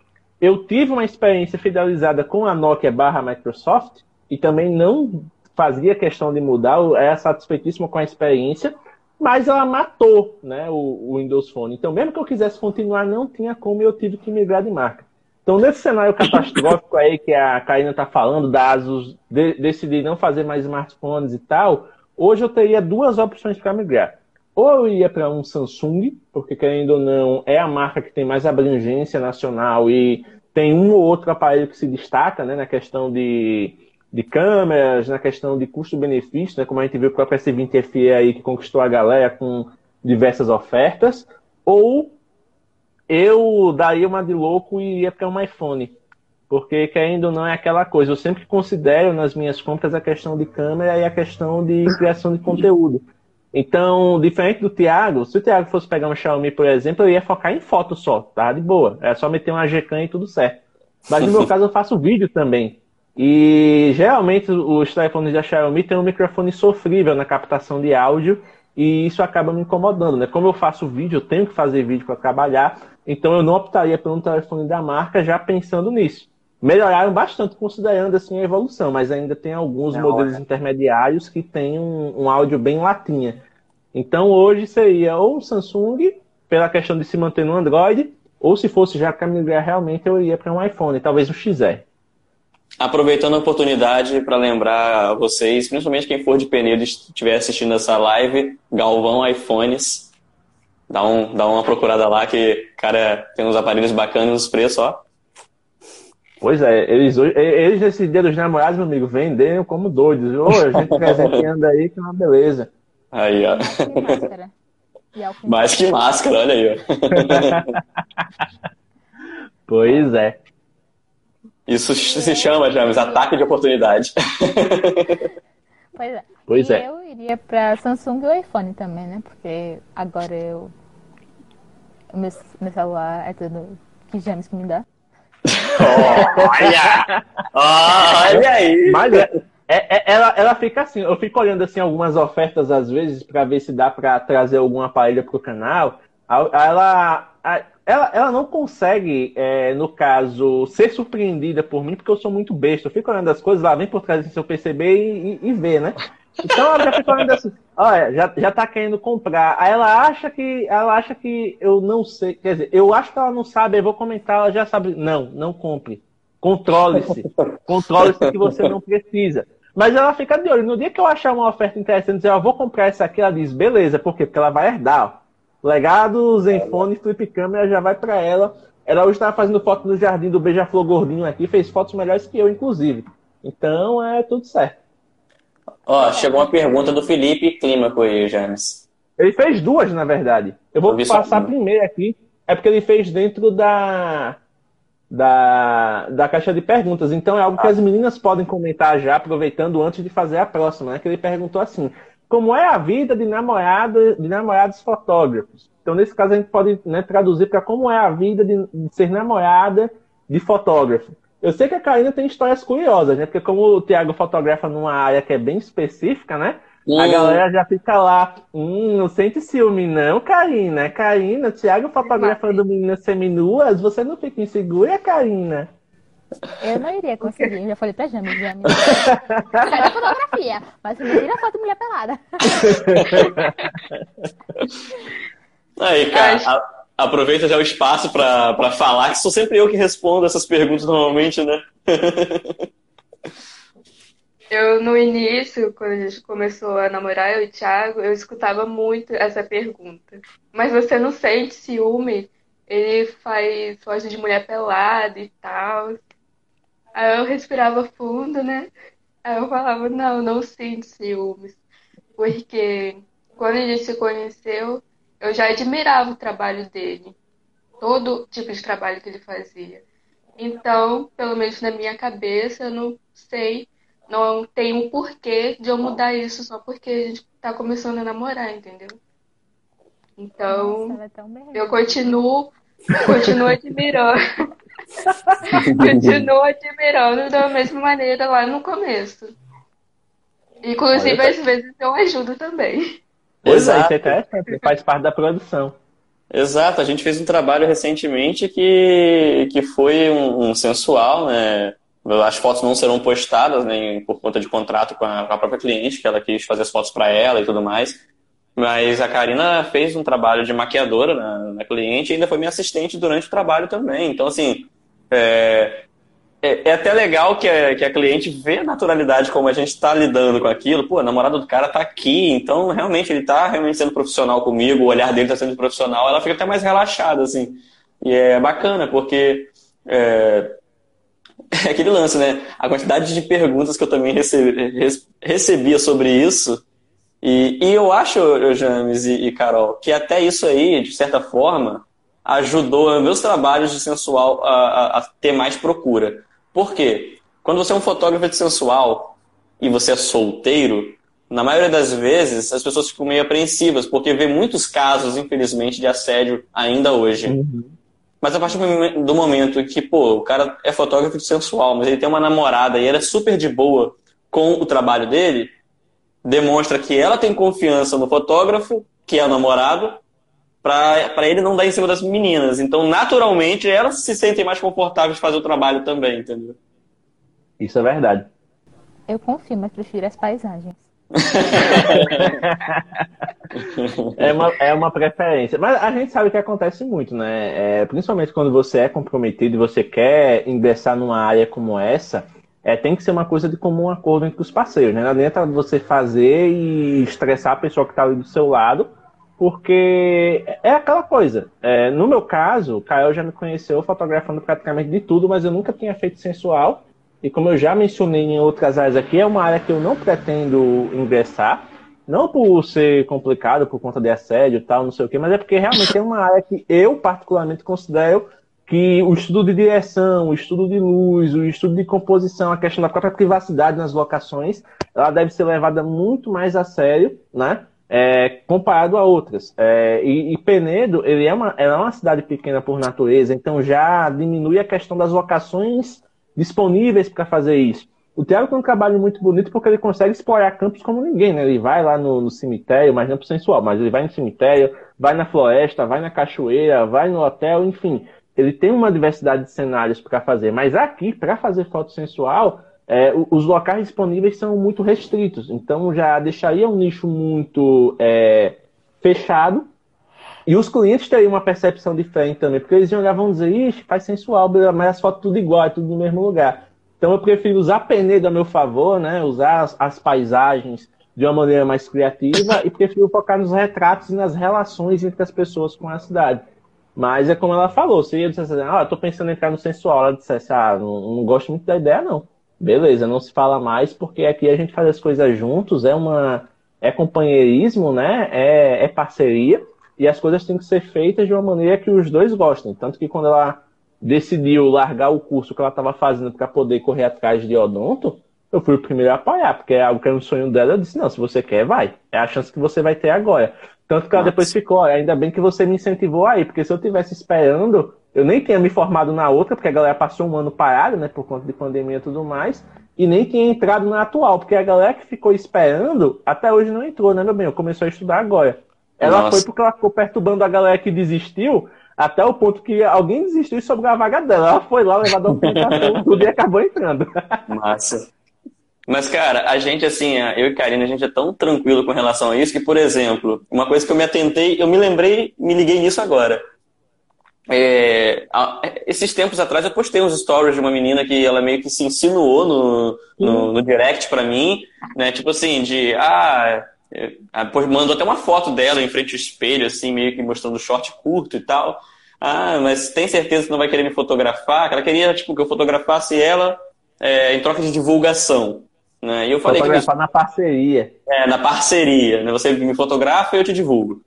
eu tive uma experiência fidelizada com a Nokia barra Microsoft e também não fazia questão de mudar, eu era satisfeitíssimo com a experiência, mas ela matou né, o, o, Windows Phone. Então, mesmo que eu quisesse continuar, não tinha como eu tive que migrar de marca. Então, nesse cenário catastrófico aí que a Karina está falando, da ASUS de, decidir não fazer mais smartphones e tal, hoje eu teria duas opções para migrar. Ou eu ia para um Samsung, porque querendo ou não, é a marca que tem mais abrangência nacional e tem um ou outro aparelho que se destaca né, na questão de, de câmeras, na questão de custo-benefício, né, como a gente viu o próprio S20 FE aí que conquistou a galera com diversas ofertas, ou eu daria uma de louco e ia para um iPhone. Porque, querendo ou não, é aquela coisa. Eu sempre considero nas minhas compras a questão de câmera e a questão de criação de conteúdo. Então, diferente do Thiago, se o Thiago fosse pegar um Xiaomi, por exemplo, eu ia focar em foto só, tá? De boa. É só meter uma Gcam e tudo certo. Mas no meu caso, eu faço vídeo também. E geralmente os telefones da Xiaomi têm um microfone sofrível na captação de áudio e isso acaba me incomodando, né? Como eu faço vídeo, eu tenho que fazer vídeo para trabalhar, então eu não optaria por um telefone da marca já pensando nisso. Melhoraram bastante considerando assim a evolução, mas ainda tem alguns não, modelos é. intermediários que têm um, um áudio bem latinha. Então hoje seria ou Samsung, pela questão de se manter no Android, ou se fosse já para migrar realmente, eu iria para um iPhone, talvez um XR. Aproveitando a oportunidade para lembrar a vocês, principalmente quem for de Penedo e estiver assistindo essa live, Galvão iPhones, dá, um, dá uma procurada lá que, cara, tem uns aparelhos bacanas, os preços, ó. Pois é, eles, eles nesse dia dos namorados, meu amigo, vendem como doidos. Ô, a gente presenteando aí, que é uma beleza. Aí, ó. Mais que máscara, olha aí, ó. pois é. Isso se chama, James, ataque de oportunidade. Pois é. Pois e é. eu iria para Samsung e iPhone também, né? Porque agora eu. O meu, meu celular é tudo que James que me dá. Olha! Olha aí! Mas é, é, é, ela, ela fica assim, eu fico olhando assim algumas ofertas às vezes para ver se dá para trazer algum aparelho para o canal. Ela, ela, ela não consegue, é, no caso, ser surpreendida por mim, porque eu sou muito besta. Eu fico olhando as coisas, lá vem por trás se eu perceber e, e, e ver, né? Então ela já fica olhando assim, olha, já, já tá querendo comprar. Aí ela acha que ela acha que eu não sei. Quer dizer, eu acho que ela não sabe, eu vou comentar, ela já sabe. Não, não compre. Controle-se. Controle-se que você não precisa. Mas ela fica de olho. No dia que eu achar uma oferta interessante, eu vou comprar essa aqui, ela diz, beleza, por quê? Porque ela vai herdar. Legado, Zenfone, Flip Câmera já vai para ela. Ela hoje estava fazendo foto no jardim do Beija-Flor Gordinho aqui, fez fotos melhores que eu, inclusive. Então é tudo certo. Ó, chegou uma pergunta do Felipe Clímaco aí, James. Ele fez duas, na verdade. Eu vou eu passar a primeira aqui. É porque ele fez dentro da, da, da caixa de perguntas. Então é algo que as meninas podem comentar já, aproveitando antes de fazer a próxima, né? Que ele perguntou assim: como é a vida de namorada, de namorados fotógrafos? Então, nesse caso, a gente pode né, traduzir para como é a vida de, de ser namorada de fotógrafo. Eu sei que a Karina tem histórias curiosas, né? Porque como o Thiago fotografa numa área que é bem específica, né? Hum. A galera já fica lá, hum, não sente ciúme não, Karina. Karina, o Thiago fotografando meninas seminuas, você não fica insegura, Karina? Eu não iria conseguir, eu já falei pra James, James. Sai da fotografia, mas você me tira foto de mulher pelada. Aí, cara, a- aproveita já o espaço pra falar, que sou sempre eu que respondo essas perguntas normalmente, né? Eu, no início, quando a gente começou a namorar, eu e o Thiago, eu escutava muito essa pergunta. Mas você não sente ciúme? Ele faz foto de mulher pelada e tal. Aí eu respirava fundo, né? Aí eu falava, não, não sinto ciúmes. Porque quando a gente se conheceu, eu já admirava o trabalho dele. Todo tipo de trabalho que ele fazia. Então, pelo menos na minha cabeça, eu não sei, não tem um porquê de eu mudar isso só porque a gente tá começando a namorar, entendeu? Então, Nossa, é eu continuo, continuo admirando. continuo admirando da mesma maneira lá no começo. Inclusive, às vezes eu ajudo também. Pois é, Exato. é faz parte da produção. Exato, a gente fez um trabalho recentemente que, que foi um, um sensual, né? As fotos não serão postadas, né, por conta de contrato com a, com a própria cliente, que ela quis fazer as fotos para ela e tudo mais. Mas a Karina fez um trabalho de maquiadora na, na cliente e ainda foi minha assistente durante o trabalho também. Então, assim, é, é, é até legal que a, que a cliente vê a naturalidade como a gente está lidando com aquilo. Pô, a namorada do cara tá aqui, então realmente ele tá realmente sendo profissional comigo, o olhar dele tá sendo profissional, ela fica até mais relaxada, assim. E é bacana, porque é, é aquele lance, né? A quantidade de perguntas que eu também recebi, recebia sobre isso. E, e eu acho, James e, e Carol, que até isso aí, de certa forma, ajudou meus trabalhos de sensual a, a- a ter mais procura. Por quê? Quando você é um fotógrafo de sensual e você é solteiro, na maioria das vezes as pessoas ficam meio apreensivas, porque vê muitos casos, infelizmente, de assédio ainda hoje. Mas a partir do momen- do momento que, pô, o cara é fotógrafo de sensual, mas ele tem uma namorada e ela é super de boa com o trabalho dele, demonstra que ela tem confiança no fotógrafo, que é o namorado, pra pra ele não dar em cima das meninas. Então, naturalmente, elas se sentem mais confortáveis de fazer o trabalho também, entendeu? Isso é verdade. Eu confio, mas prefiro as paisagens. É uma, é uma preferência. Mas a gente sabe que acontece muito, né? É, principalmente quando você é comprometido e você quer ingressar numa área como essa, é, tem que ser uma coisa de comum acordo entre os parceiros, né? Não adianta você fazer e estressar a pessoa que está ali do seu lado, porque é aquela coisa. É, no meu caso, o Caio já me conheceu fotografando praticamente de tudo, mas eu nunca tinha feito sensual. E como eu já mencionei em outras áreas aqui, é uma área que eu não pretendo ingressar. Não por ser complicado, por conta de assédio e tal, não sei o quê, mas é porque realmente é uma área que eu particularmente considero que o estudo de direção, o estudo de luz, o estudo de composição, a questão da própria privacidade nas locações, ela deve ser levada muito mais a sério, né? É, comparado a outras. É, e, e Penedo, ele é, uma, ela é uma cidade pequena por natureza, então já diminui a questão das locações disponíveis para fazer isso. O Thiago tem um trabalho muito bonito porque ele consegue explorar campos como ninguém, né? Ele vai lá no, no cemitério, mas não pro sensual, mas ele vai no cemitério, vai na floresta, vai na cachoeira, vai no hotel, enfim. Ele tem uma diversidade de cenários para fazer. Mas aqui, para fazer foto sensual, é, os locais disponíveis são muito restritos. Então já deixaria um nicho muito é, fechado e os clientes teriam uma percepção diferente também, porque eles iam olhar e vão dizer, ixi, faz sensual, mas as fotos tudo igual, é tudo no mesmo lugar. Então eu prefiro usar Penedo a meu favor, né? Usar as, as paisagens de uma maneira mais criativa e prefiro focar nos retratos e nas relações entre as pessoas com a cidade. Mas é como ela falou, se eu dissesse assim, ah, eu tô pensando em entrar no sensual, ela dissesse, ah, não, não gosto muito da ideia, não. Beleza, não se fala mais, porque aqui a gente faz as coisas juntos, é uma. É companheirismo, né? É, é parceria, e as coisas têm que ser feitas de uma maneira que os dois gostem. Tanto que quando ela decidiu largar o curso que ela estava fazendo para poder correr atrás de odonto, eu fui o primeiro a apoiar, porque é algo que era um sonho dela. Eu disse: não, se você quer, vai. É a chance que você vai ter agora. Tanto que ela Nossa. depois ficou: "Olha, ainda bem que você me incentivou aí, porque se eu tivesse esperando, eu nem tinha me formado na outra, porque a galera passou um ano parado, né, por conta de pandemia e tudo mais, e nem tinha entrado na atual, porque a galera que ficou esperando até hoje não entrou, né, meu bem? Eu começou a estudar agora. Ela Nossa. foi porque ela ficou perturbando a galera que desistiu. até o ponto que alguém desistiu sobre a vaga dela. Ela foi lá levar documentação, tudo e acabou entrando. Massa. Mas, cara, a gente, assim, eu e Karina, a gente é tão tranquilo com relação a isso que, por exemplo, uma coisa que eu me atentei, eu me lembrei, me liguei nisso agora. É, esses tempos atrás eu postei uns stories de uma menina que ela meio que se insinuou no, no, no direct para mim, né? Tipo assim, de ah, é, mandou até uma foto dela em frente ao espelho, assim, meio que mostrando short curto e tal. Ah, mas tem certeza que não vai querer me fotografar? Que ela queria tipo, que eu fotografasse ela é, em troca de divulgação. Né? E eu falei Fotografar que. na parceria. É, na parceria. Né? Você me fotografa e eu te divulgo.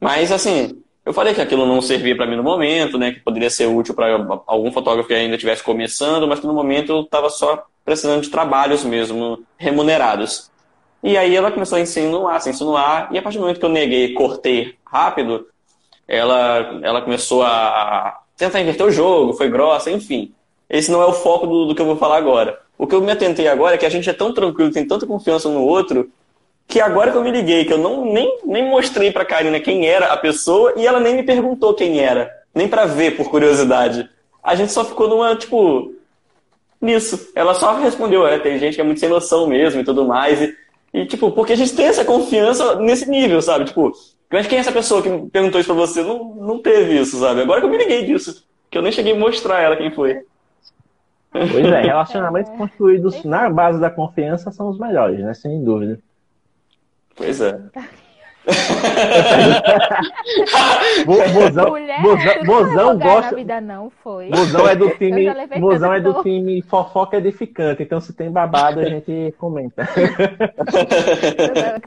Mas, assim, eu falei que aquilo não servia para mim no momento, né? Que poderia ser útil para algum fotógrafo que ainda estivesse começando, mas que no momento eu estava só precisando de trabalhos mesmo, remunerados. E aí ela começou a insinuar, a insinuar, e a partir do momento que eu neguei, cortei rápido, ela, ela começou a tentar inverter o jogo, foi grossa, enfim. Esse não é o foco do, do que eu vou falar agora. O que eu me atentei agora é que a gente é tão tranquilo, tem tanta confiança no outro, que agora que eu me liguei, que eu não, nem, nem mostrei pra Karina quem era a pessoa e ela nem me perguntou quem era. Nem para ver, por curiosidade. A gente só ficou numa, tipo, nisso. Ela só respondeu, é, tem gente que é muito sem noção mesmo e tudo mais. E, e tipo, porque a gente tem essa confiança nesse nível, sabe? Tipo, mas quem é essa pessoa que perguntou isso pra você? Não, não teve isso, sabe? Agora que eu me liguei disso. Que eu nem cheguei a mostrar ela quem foi. Pois é, relacionamentos construídos na base da confiança são os melhores, né? Sem dúvida. Pois é. Bozão, Bozão, Bozão gosta. Vida não foi. Bozão é do time, Bozão é do time fofoca edificante. Então se tem babado a gente comenta.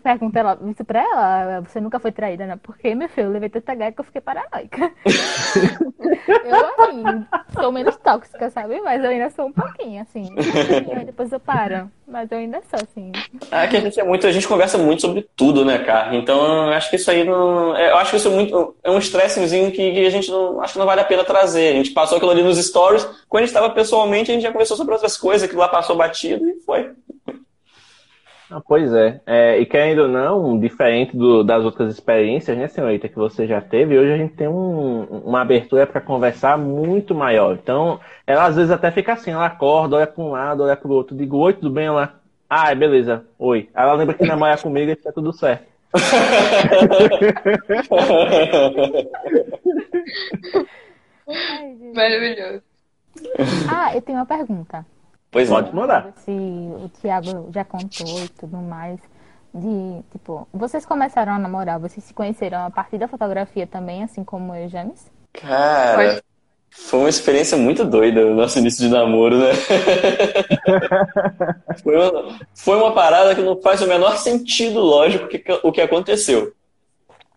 Pergunta ela, isso pra ela, você nunca foi traída, né? Porque meu filho, eu levei tanta gaita que eu fiquei paranoica. eu assim, sou menos tóxica, sabe? Mas eu ainda sou um pouquinho assim. E depois eu paro. Mas eu ainda sou assim. É que a gente é muito, a gente conversa muito sobre tudo, né, cara? Então eu acho que isso aí não. É, eu acho que isso é muito. É um estressezinho que, que, a gente não. Acho que não vale a pena trazer. A gente passou aquilo ali nos stories. Quando a gente estava pessoalmente, a gente já conversou sobre outras coisas, que lá passou batido e foi. Ah, pois é. é. E querendo ou não, diferente do, das outras experiências, né, senhorita, que você já teve, hoje a gente tem um, uma abertura para conversar muito maior. Então, ela às vezes até fica assim, ela acorda, olha para um lado, olha para o outro, digo, oi, tudo bem? Ela, ah, beleza, oi. Ela lembra que namora comigo e está tudo certo. Maravilhoso. Ah, eu tenho uma pergunta. Pois pode mandar. Se o Thiago já contou e tudo mais. De, tipo, vocês começaram a namorar, vocês se conheceram a partir da fotografia também, assim como eu e James? Cara, foi uma experiência muito doida o nosso início de namoro, né? foi, uma, foi uma parada que não faz o menor sentido, lógico, que, o que aconteceu.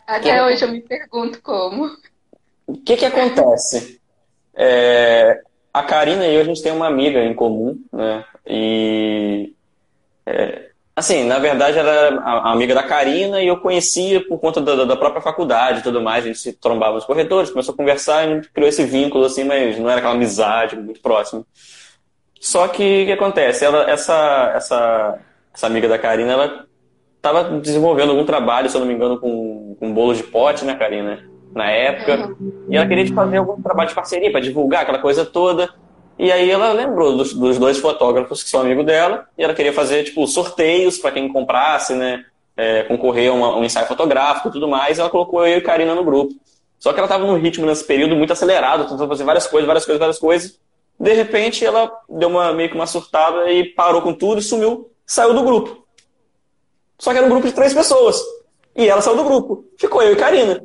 Até que, hoje eu me pergunto como. O que que acontece? É, a Karina e eu, a gente tem uma amiga em comum, né? E. É, assim, na verdade, ela era amiga da Karina e eu conhecia por conta da, da, própria faculdade e tudo mais. A gente se trombava nos corredores, começou a conversar e a gente criou esse vínculo, assim, mas não era aquela amizade muito próxima. Só que o que acontece? Ela, essa, essa, essa amiga da Karina, ela estava desenvolvendo algum trabalho, se eu não me engano, com, com bolo de pote, né, Karina? na época. E ela queria fazer algum trabalho de parceria para divulgar aquela coisa toda. E aí ela lembrou dos, dos, dois fotógrafos que são amigos dela, e ela queria fazer, tipo, sorteios para quem comprasse, né? É, concorrer a uma, um ensaio fotográfico e tudo mais, e ela colocou eu e Karina no grupo. Só que ela estava num ritmo nesse período muito acelerado, tentando fazer várias coisas, várias coisas, várias coisas. De repente, ela deu uma, meio que uma surtada e parou com tudo e sumiu, saiu do grupo. Só que era um grupo de três pessoas. E ela saiu do grupo. Ficou eu e Karina.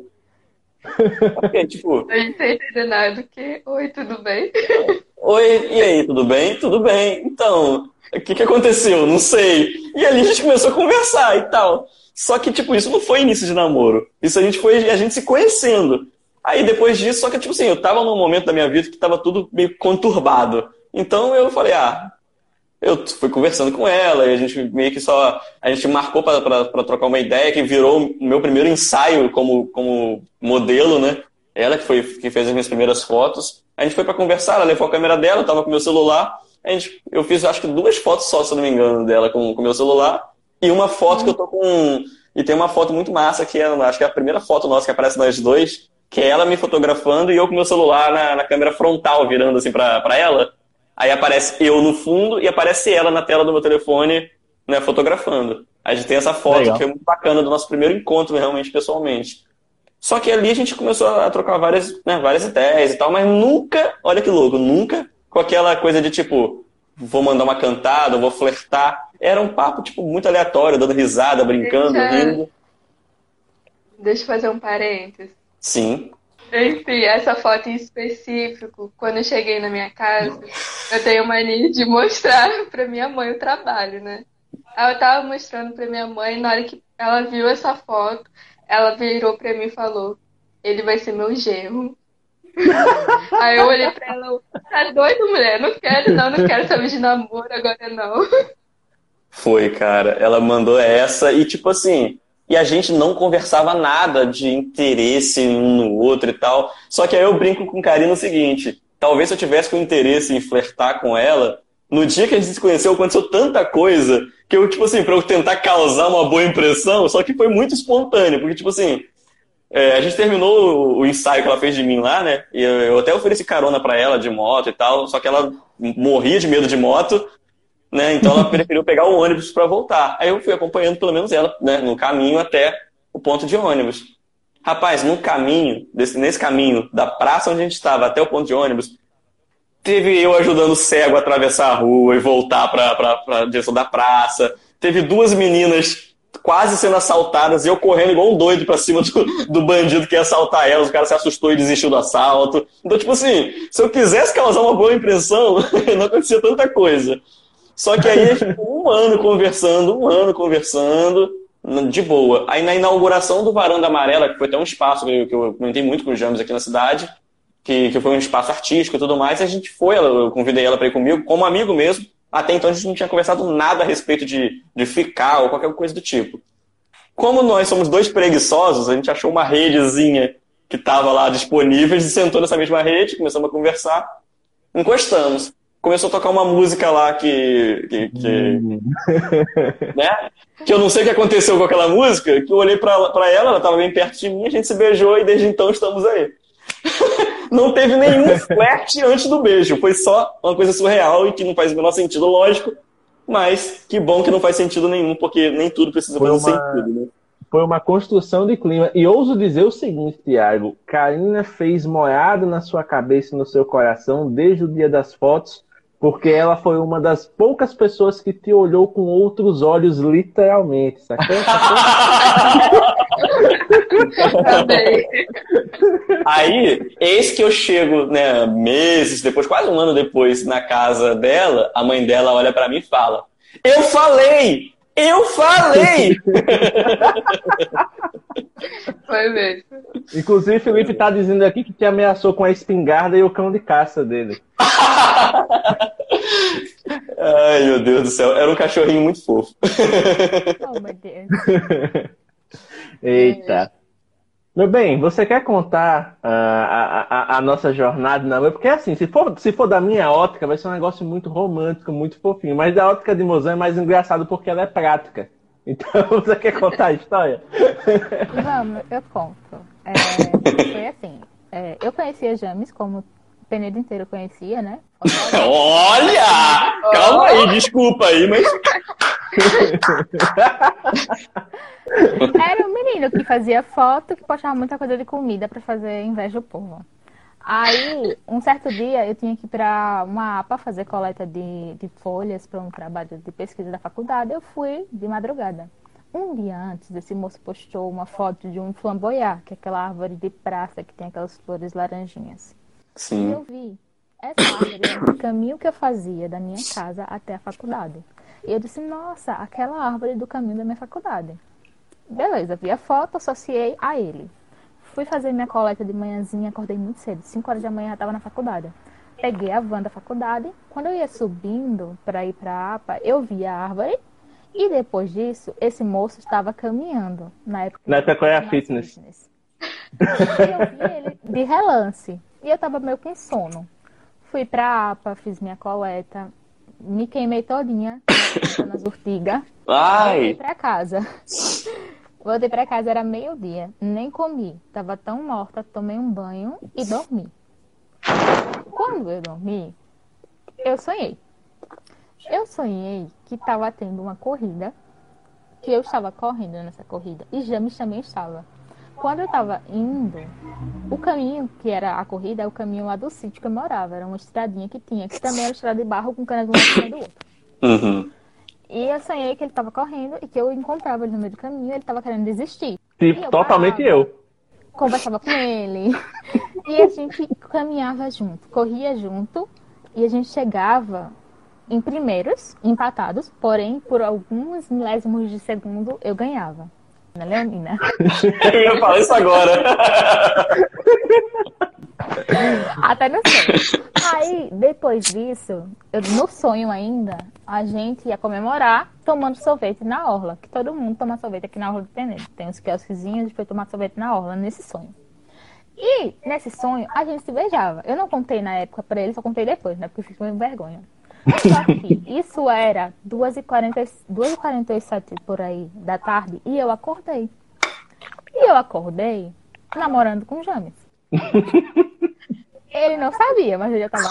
Porque, tipo. A gente não entendendo nada do que. Oi, tudo bem? Oi, e aí, tudo bem? Tudo bem. Então, o que, que aconteceu? Não sei. E ali a gente começou a conversar e tal. Só que, tipo, isso não foi início de namoro. Isso a gente foi a gente se conhecendo. Aí depois disso, só que, tipo assim, eu tava num momento da minha vida que tava tudo meio conturbado. Então eu falei, ah, eu fui conversando com ela e a gente meio que só. A gente marcou para trocar uma ideia que virou o meu primeiro ensaio como, como modelo, né? Ela que foi que fez as minhas primeiras fotos. A gente foi para conversar, ela levou a câmera dela, eu tava com meu celular. A gente, eu fiz acho que duas fotos só, se eu não me engano, dela com o meu celular. E uma foto que eu tô com. E tem uma foto muito massa que é, acho que é a primeira foto nossa que aparece nós dois, que é ela me fotografando e eu com meu celular na, na câmera frontal virando assim pra, pra ela. Aí aparece eu no fundo e aparece ela na tela do meu telefone, né, fotografando. A gente tem essa foto Legal. que é muito bacana do nosso primeiro encontro realmente pessoalmente. Só que ali a gente começou a trocar várias, né, várias ideias e tal, mas nunca, olha que louco, nunca com aquela coisa de tipo, vou mandar uma cantada, vou flertar. Era um papo, tipo, muito aleatório, dando risada, brincando, Deixa- rindo. Deixa eu fazer um parênteses. Sim. Enfim, essa foto em específico, quando eu cheguei na minha casa, eu tenho mania de mostrar pra minha mãe o trabalho, né? Aí eu tava mostrando pra minha mãe, na hora que ela viu essa foto, ela virou pra mim e falou: Ele vai ser meu genro. Aí eu olhei pra ela, tá doido, mulher? Não quero, não, não quero saber de namoro agora, não. Foi, cara. Ela mandou essa e, tipo assim, e a gente não conversava nada de interesse um no outro e tal. Só que aí eu brinco com Karina o seguinte: talvez se eu tivesse com interesse em flertar com ela, no dia que a gente se conheceu, aconteceu tanta coisa que eu, tipo assim, pra eu tentar causar uma boa impressão, só que foi muito espontâneo, porque, tipo assim. é, a gente terminou o, ensaio que ela fez de mim lá, né? E eu, eu até ofereci carona pra ela de moto e tal, só que ela morria de medo de moto né? Então ela preferiu pegar o ônibus para voltar. Aí eu fui acompanhando pelo menos ela, né, no caminho até o ponto de ônibus. Rapaz, no caminho, desse, nesse caminho da praça onde a gente estava até o ponto de ônibus, teve eu ajudando o cego a atravessar a rua e voltar para a direção da praça. Teve duas meninas quase sendo assaltadas e eu correndo igual um doido para cima do, do bandido que ia assaltar elas. O cara se assustou e desistiu do assalto. Então, tipo assim, se eu quisesse causar uma boa impressão, não acontecia tanta coisa. Só que aí ficou um ano conversando, um ano conversando, de boa. Aí na inauguração do Varanda Amarela, que foi até um espaço que eu, que eu comentei muito com os James aqui na cidade, que, que foi um espaço artístico e tudo mais, a gente foi, eu convidei ela para ir comigo, como amigo mesmo. Até então a gente não tinha conversado nada a respeito de, de ficar ou qualquer coisa do tipo. Como nós somos dois preguiçosos, a gente achou uma redezinha que estava lá disponível, gente sentou nessa mesma rede, começamos a conversar, encostamos. Começou a tocar uma música lá que, que, que né? Que eu não sei o que aconteceu com aquela música, que eu olhei pra ela, ela tava bem perto de mim, a gente se beijou e desde então estamos aí. não teve nenhum flerte antes do beijo, foi só uma coisa surreal e que não faz o menor sentido, lógico, mas que bom que não faz sentido nenhum, porque nem tudo precisa Foi fazer uma- sentido, né? Foi uma construção de clima. E ouso dizer o seguinte, Tiago: Karina fez morada na sua cabeça e no seu coração desde o dia das fotos, porque ela foi uma das poucas pessoas que te olhou com outros olhos, literalmente, sacou? Sacou? Também. Aí, eis que eu chego, né, meses depois, quase um ano depois, na casa dela, a mãe dela olha pra mim e fala: Eu falei! Eu falei! Foi mesmo. Inclusive, Felipe tá dizendo aqui que te ameaçou com a espingarda e o cão de caça dele. Ai, meu Deus do céu, era um cachorrinho muito fofo. Oh, meu Deus. Eita. Meu bem, você quer contar ah, a, a, a nossa jornada na web? Porque assim, se for, se for da minha ótica, vai ser um negócio muito romântico, muito fofinho. Mas da ótica de Mozão é mais engraçado porque ela é prática. Então, você quer contar a história? Vamos, eu conto. É, foi assim. é, eu conhecia James, como o Penedo inteiro conhecia, né? Olha! Calma aí, desculpa aí, mas. Era um menino que fazia foto, que postava muita coisa de comida pra fazer inveja ao povo. Aí, um certo dia, eu tinha que ir pra uma APA fazer coleta de, de folhas para um trabalho de pesquisa da faculdade. Eu fui de madrugada. Um dia antes, esse moço postou uma foto de um flamboyant, que é aquela árvore de praça que tem aquelas flores laranjinhas. E Sim. eu vi essa árvore era o caminho que eu fazia da minha casa até a faculdade. E eu disse, nossa, aquela árvore do caminho da minha faculdade. Beleza, vi a foto, associei a ele. Fui fazer minha coleta de manhãzinha, acordei muito cedo, 5 horas da manhã já estava na faculdade. Peguei a van da faculdade. Quando eu ia subindo para ir para a APA, eu vi a árvore. E depois disso, esse moço estava caminhando. Na época, Na época era mais fitness. E eu vi ele de relance. E eu tava meio com sono. Fui pra APA, fiz minha coleta, me queimei todinha nas urtigas. Voltei Ai! pra casa. Voltei pra casa, era meio-dia. Nem comi. Tava tão morta, tomei um banho e dormi. Quando eu dormi, eu sonhei. Eu sonhei que tava tendo uma corrida, que eu estava correndo nessa corrida e James também estava. Quando eu tava indo, o caminho que era a corrida é o caminho lá do sítio que eu morava. Era uma estradinha que tinha, que também era estrada de barro com canas um em cima do outro. Uhum. E eu sonhei que ele tava correndo e que eu encontrava ele no meio do caminho e ele tava querendo desistir. Tipo, E eu totalmente parava, eu. Conversava com ele. E a gente caminhava junto, corria junto. E a gente chegava em primeiros, empatados. Porém, por alguns milésimos de segundo, eu ganhava. Na Leonina. Eu ia falar isso agora. Até no sonho. Aí, depois disso, eu, no sonho ainda, a gente ia comemorar tomando sorvete na orla. Que todo mundo toma sorvete aqui na orla do Penedo. Tem uns quiosquezinhos, foi tomar sorvete na orla, nesse sonho. E, nesse sonho, a gente se beijava. Eu não contei na época pra ele, só contei depois, né? Porque eu fiquei com vergonha. Só que isso era 2h40 2h47 por aí da tarde e eu acordei. E eu acordei namorando com o James. Ele não sabia, mas eu já tava.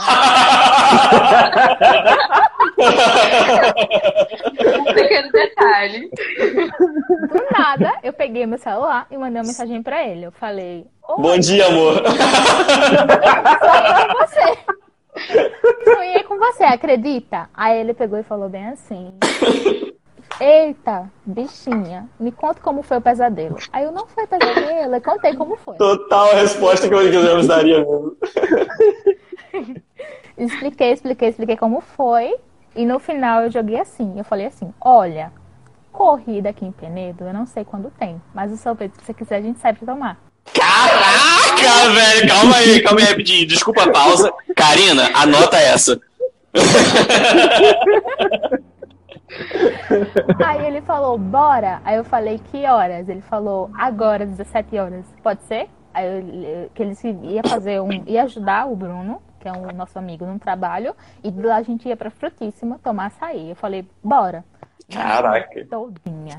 Um pequeno detalhe. Do nada, eu peguei meu celular e mandei uma mensagem pra ele. Eu falei: Oi, Bom dia, amor. sonhei com você. Sonhei com você, acredita? Aí ele pegou e falou bem assim: Eita, bichinha, me conta como foi o pesadelo. Aí eu não foi pesadelo, eu contei como foi. Total a resposta que eu James daria mesmo. Expliquei, expliquei, expliquei como foi. E no final eu joguei assim. Eu falei assim: olha, corrida aqui em Penedo, eu não sei quando tem. Mas o sorvete, se você quiser, a gente sai pra tomar. Caraca, velho. Calma aí, calma aí, rapidinho. Desculpa a pausa. Karina, anota essa. Aí ele falou, bora. Aí eu falei, que horas? Ele falou, agora, 17 horas. Pode ser? Aí eu, que ele ia fazer um. ia ajudar o Bruno, que é o nosso amigo, num trabalho. E de lá a gente ia pra Frutíssima tomar açaí. Eu falei, bora. Caraca. Todinha.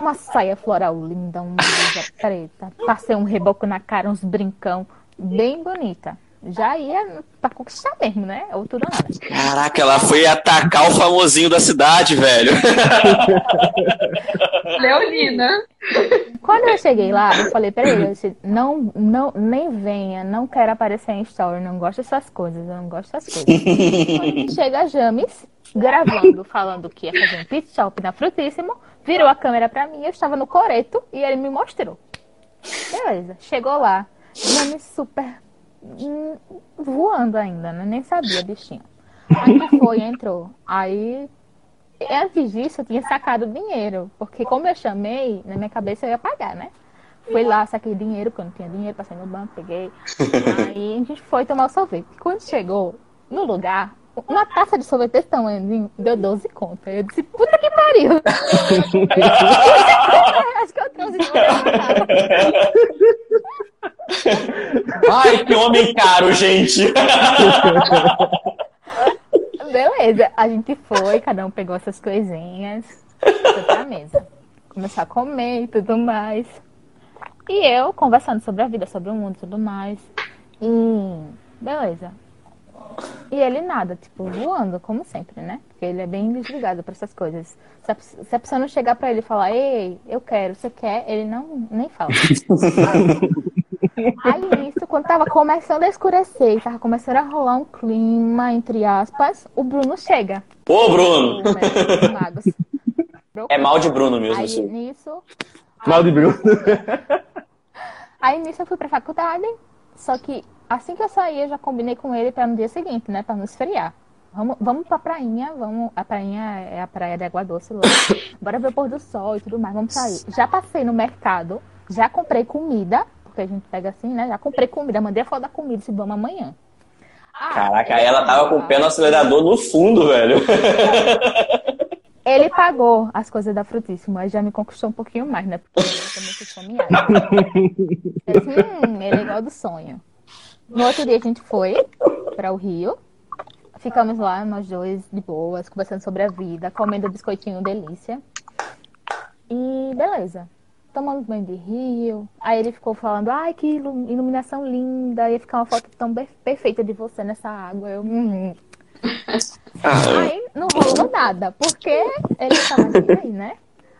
Uma saia floral linda, uma blusa preta. Passei um reboco na cara, uns brincão. Bem bonita. Já ia pra conquistar mesmo, né? Outro nada. Caraca, ela foi atacar o famosinho da cidade, velho. Leonina. Quando eu cheguei lá, eu falei ele, eu disse, não, não, nem venha, não quero aparecer em story, não gosto dessas coisas, eu não gosto dessas coisas. Quando chega a James, gravando, falando que ia fazer um pit shop na Frutíssimo, virou a câmera pra mim, eu estava no coreto e ele me mostrou. Beleza, chegou lá, James super hum, voando ainda, né? Nem sabia, bichinho. Aí foi, entrou. Aí antes disso, eu tinha sacado dinheiro. Porque como eu chamei, na minha cabeça eu ia pagar, né? Fui lá, saquei dinheiro, porque eu não tinha dinheiro, passei no banco, peguei. Aí a gente foi tomar o sorvete. Quando chegou no lugar, uma taça de sorvete desse tamanho deu 12 contas. Eu disse, puta que pariu! Acho que eu trouxe Ai, que homem caro, gente. Beleza, a gente foi, cada um pegou essas coisinhas, foi pra mesa. Começou a comer e tudo mais. E eu conversando sobre a vida, sobre o mundo e tudo mais. E beleza. E ele nada, tipo, voando, como sempre, né? Porque ele é bem desligado pra essas coisas. Se a, se a pessoa não chegar pra ele e falar, ei, eu quero, você quer, ele não nem fala. Aí isso, quando tava começando a escurecer, tava começando a rolar um clima, entre aspas, o Bruno chega. Ô, O Bruno. magos. É mal de Bruno mesmo, Aí assim. nisso, Mal de Bruno. aí nisso eu fui pra faculdade, só que assim que eu saí, eu já combinei com ele pra no dia seguinte, né, pra não esfriar. Vamos, vamos pra prainha, vamos, a prainha é a praia de Água Doce lá. Bora ver o pôr do sol e tudo mais, vamos sair. Já passei no mercado, já comprei comida, porque a gente pega assim, né, já comprei comida, mandei a foto da comida, se vamos amanhã. Ah, Caraca, aí ela tava com o pé no acelerador no fundo, velho. Ele pagou as coisas da Frutíssimo, aí já me conquistou um pouquinho mais, né? Porque eu também. Eu disse, hum, ele é igual do sonho. No outro dia a gente foi para o Rio. Ficamos lá, nós dois, de boas, conversando sobre a vida, comendo biscoitinho delícia. E beleza. tomando banho de rio. Aí ele ficou falando, ai, que iluminação linda, ia ficar uma foto tão perfeita de você nessa água. Eu, hum. Ah, aí não rolou nada, porque ele estava aí, né?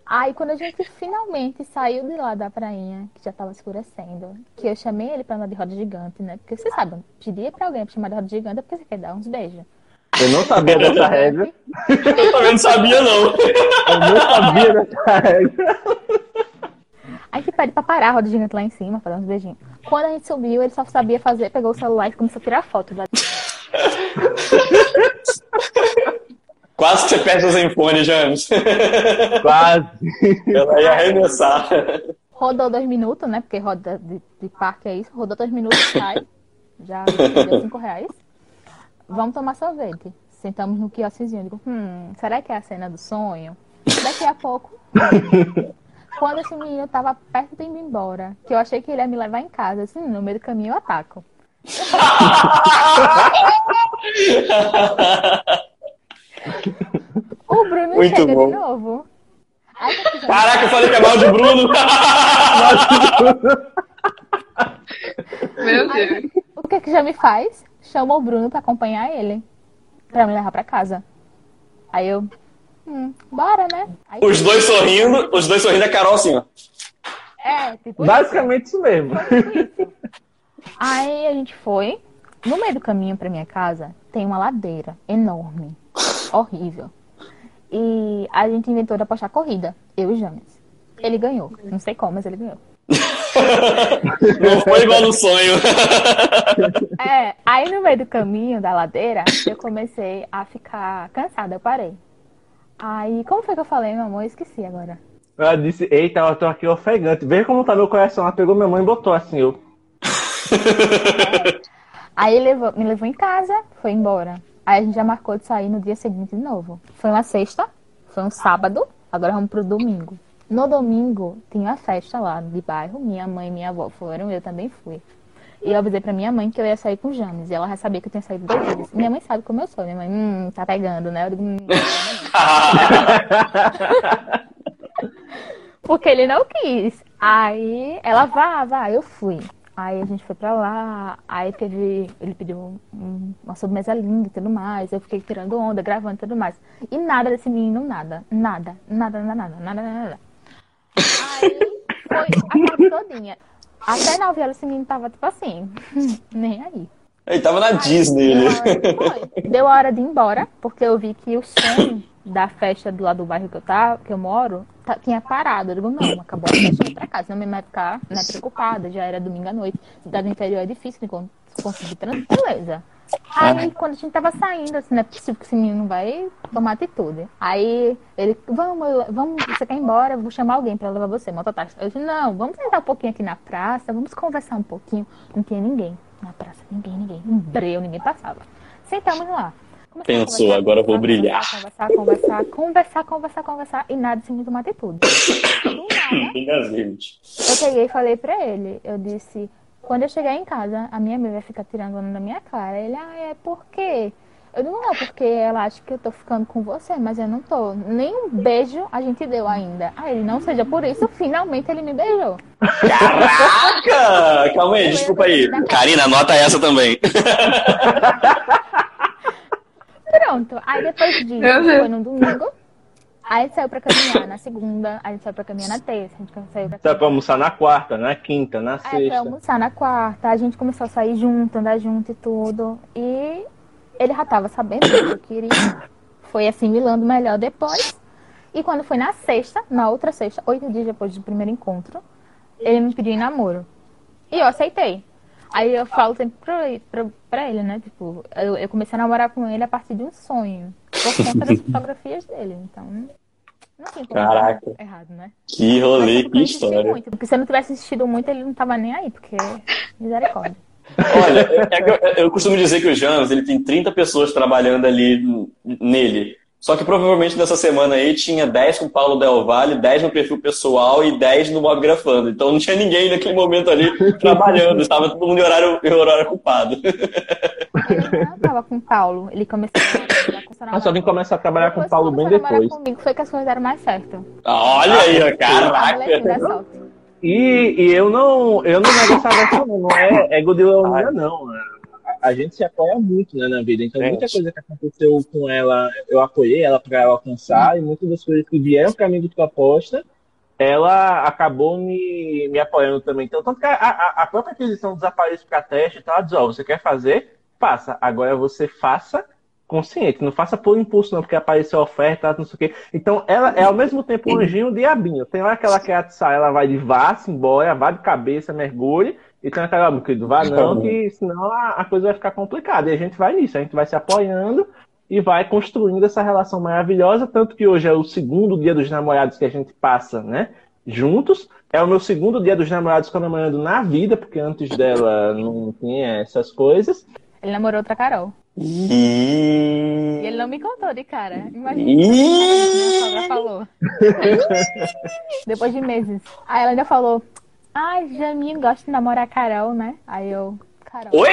Aí quando a gente finalmente saiu de lá da prainha, que já tava escurecendo, que eu chamei ele pra andar de roda gigante, né? Porque você sabe, pedir pra alguém pra chamar de roda gigante é porque você quer dar uns beijos. Eu não sabia dessa regra. Eu também não sabia, não. Eu não sabia dessa regra. Aí gente pede pra parar a roda gigante lá em cima, fazer uns beijinhos. Quando a gente subiu, ele só sabia fazer, pegou o celular e começou a tirar foto. Quase que você perde o Zenfone, James. Quase. Ela ia arremessar. Rodou dois minutos, né? Porque roda de, de parque é isso. Rodou dois minutos, sai. Já deu cinco reais. Vamos tomar sorvete. Sentamos no quiosquezinho. Digo, hum, será que é a cena do sonho? Daqui a pouco. Quando esse menino tava perto de ir embora, que eu achei que ele ia me levar em casa, assim, no meio do caminho eu ataco. o Bruno Muito chega bom. de novo. Ai, Caraca, eu falei que é mal de Bruno. Meu Deus. Aí, o que que já me faz? Chama o Bruno pra acompanhar ele. Pra me levar pra casa. Aí eu. Hum, bora, né? Aí, os dois sorrindo, os dois sorrindo, a Carol assim, ó. É, tipo. Basicamente isso, isso mesmo. Isso. Aí a gente foi. No meio do caminho pra minha casa tem uma ladeira enorme. Horrível. E a gente inventou de apostar corrida. Eu e James. Ele ganhou. Não sei como, mas ele ganhou. Não foi igual no sonho. É, aí no meio do caminho da ladeira, eu comecei a ficar cansada, eu parei. Aí, como foi que eu falei, meu amor? Eu esqueci agora. Ela disse, eita, eu tô aqui ofegante. Veja como tá meu coração. Ela pegou minha mãe e botou assim, eu. É. Aí levou, me levou em casa, foi embora. Aí a gente já marcou de sair no dia seguinte de novo. Foi uma sexta, foi um sábado, agora vamos pro domingo. No domingo tinha uma festa lá de bairro, minha mãe e minha avó foram, eu também fui. E eu avisei pra minha mãe que eu ia sair com o James. E ela já sabia que eu tinha saído dois vezes. Minha mãe sabe como eu sou. Minha mãe, hum, tá pegando, né? Eu digo, hum, Porque ele não quis. Aí ela, vá, vá, eu fui. Aí a gente foi pra lá, aí teve. Ele pediu um, uma sobremesa linda e tudo mais. Eu fiquei tirando onda, gravando e tudo mais. E nada desse menino, nada. Nada, nada, nada, nada, nada, nada. Aí foi a tarde todinha. Até 9 horas esse menino tava tipo assim, nem aí. Ele tava na aí, Disney, deu a hora de ir embora, porque eu vi que o som da festa do lado do bairro que eu, tava, que eu moro tá, tinha parado. Eu digo, não, acabou a festa, eu pra casa. Senão minha mãe vai ficar né, preocupada. Já era domingo à noite. Cidade do interior é difícil de conseguir. Beleza. Aí, quando a gente tava saindo, assim, não é possível que esse menino vai tomar atitude. Aí, ele, vamos, vamos, você quer ir embora? Vou chamar alguém pra levar você, mototáxi. Eu disse, não, vamos sentar um pouquinho aqui na praça, vamos conversar um pouquinho. Não tinha ninguém na praça, ninguém, ninguém. Um breu, ninguém passava. Sentamos lá. Pensou, agora vou brilhar. Conversar, conversar, conversar, conversar, conversar, e nada sem tomar atitude. Do nada, eu peguei e falei pra ele, eu disse, quando eu chegar em casa, a minha mãe vai ficar tirando onda na minha cara. Ele, ah, é por quê? Eu digo, não, porque ela acha que eu tô ficando com você, mas eu não tô. Nem um beijo a gente deu ainda. Aí ele, não seja por isso, finalmente ele me beijou. Caraca! Calma aí, desculpa aí. Karina, anota essa também. Pronto. Aí depois disso, foi no domingo. Aí a gente saiu pra caminhar na segunda, aí a gente saiu pra caminhar na terça, a gente saiu pra... Saiu pra almoçar na quarta, na quinta, na sexta. Aí foi almoçar na quarta, a gente começou a sair junto, andar junto e tudo. E ele já tava sabendo o que eu queria. Foi assimilando melhor depois. E quando foi na sexta, na outra sexta, oito dias depois do primeiro encontro, ele me pediu em namoro. E eu aceitei. Aí eu falo sempre pra, pra, pra ele, né? Tipo, eu, eu, comecei a namorar com ele a partir de um sonho. Por conta das fotografias dele. Então, não tinha como Caraca. errado, né? Que rolê, que história. Muito, porque se eu não tivesse assistido muito, ele não tava nem aí, porque. Misericórdia. Olha, é eu, eu, costumo dizer que o James, ele tem 30 pessoas trabalhando ali nele. Só que provavelmente nessa semana aí tinha 10 com o Paulo Del Valle, 10 no perfil pessoal e 10 no Mob Grafando. Então não tinha ninguém naquele momento ali trabalhando, estava todo mundo em horário, em horário ocupado. Eu não tava com o Paulo, ele começou a trabalhar com Ah, só vim começar a trabalhar com o Paulo bem depois. Comigo foi que as coisas deram mais certo. Olha aí, ó, A mulher que dá caraca. E, e eu não, eu não nego essa versão, não. Não é de leonina, não. A, a gente se apoia muito né, na vida. Então, muita Gente. coisa que aconteceu com ela, eu apoiei ela para ela alcançar, e muitas das coisas que vieram para mim de proposta, ela acabou me, me apoiando também. Então, tanto que a, a, a própria aquisição dos aparelhos para teste, tá? ela diz, ó, você quer fazer? Faça. Agora você faça consciente, não faça por impulso, não, porque apareceu a oferta, não sei o quê. Então, ela é ao mesmo tempo um anjinho e um diabinho. Tem lá aquela que atiçar, ela vai de vá-se embora, vai de cabeça, mergulhe, e tem aquela, meu querido, vá não, que senão a, a coisa vai ficar complicada. E a gente vai nisso, a gente vai se apoiando e vai construindo essa relação maravilhosa, tanto que hoje é o segundo dia dos namorados que a gente passa, né, juntos. É o meu segundo dia dos namorados comemorando na vida, porque antes dela não tinha essas coisas. Ele namorou outra Carol. E Ih. ele não me contou de cara. Imagina. Ih. Minha sogra falou. Depois de meses. Aí ela ainda falou: Ai, Jaminho gosta de namorar a Carol, né? Aí eu. Carol. Oi?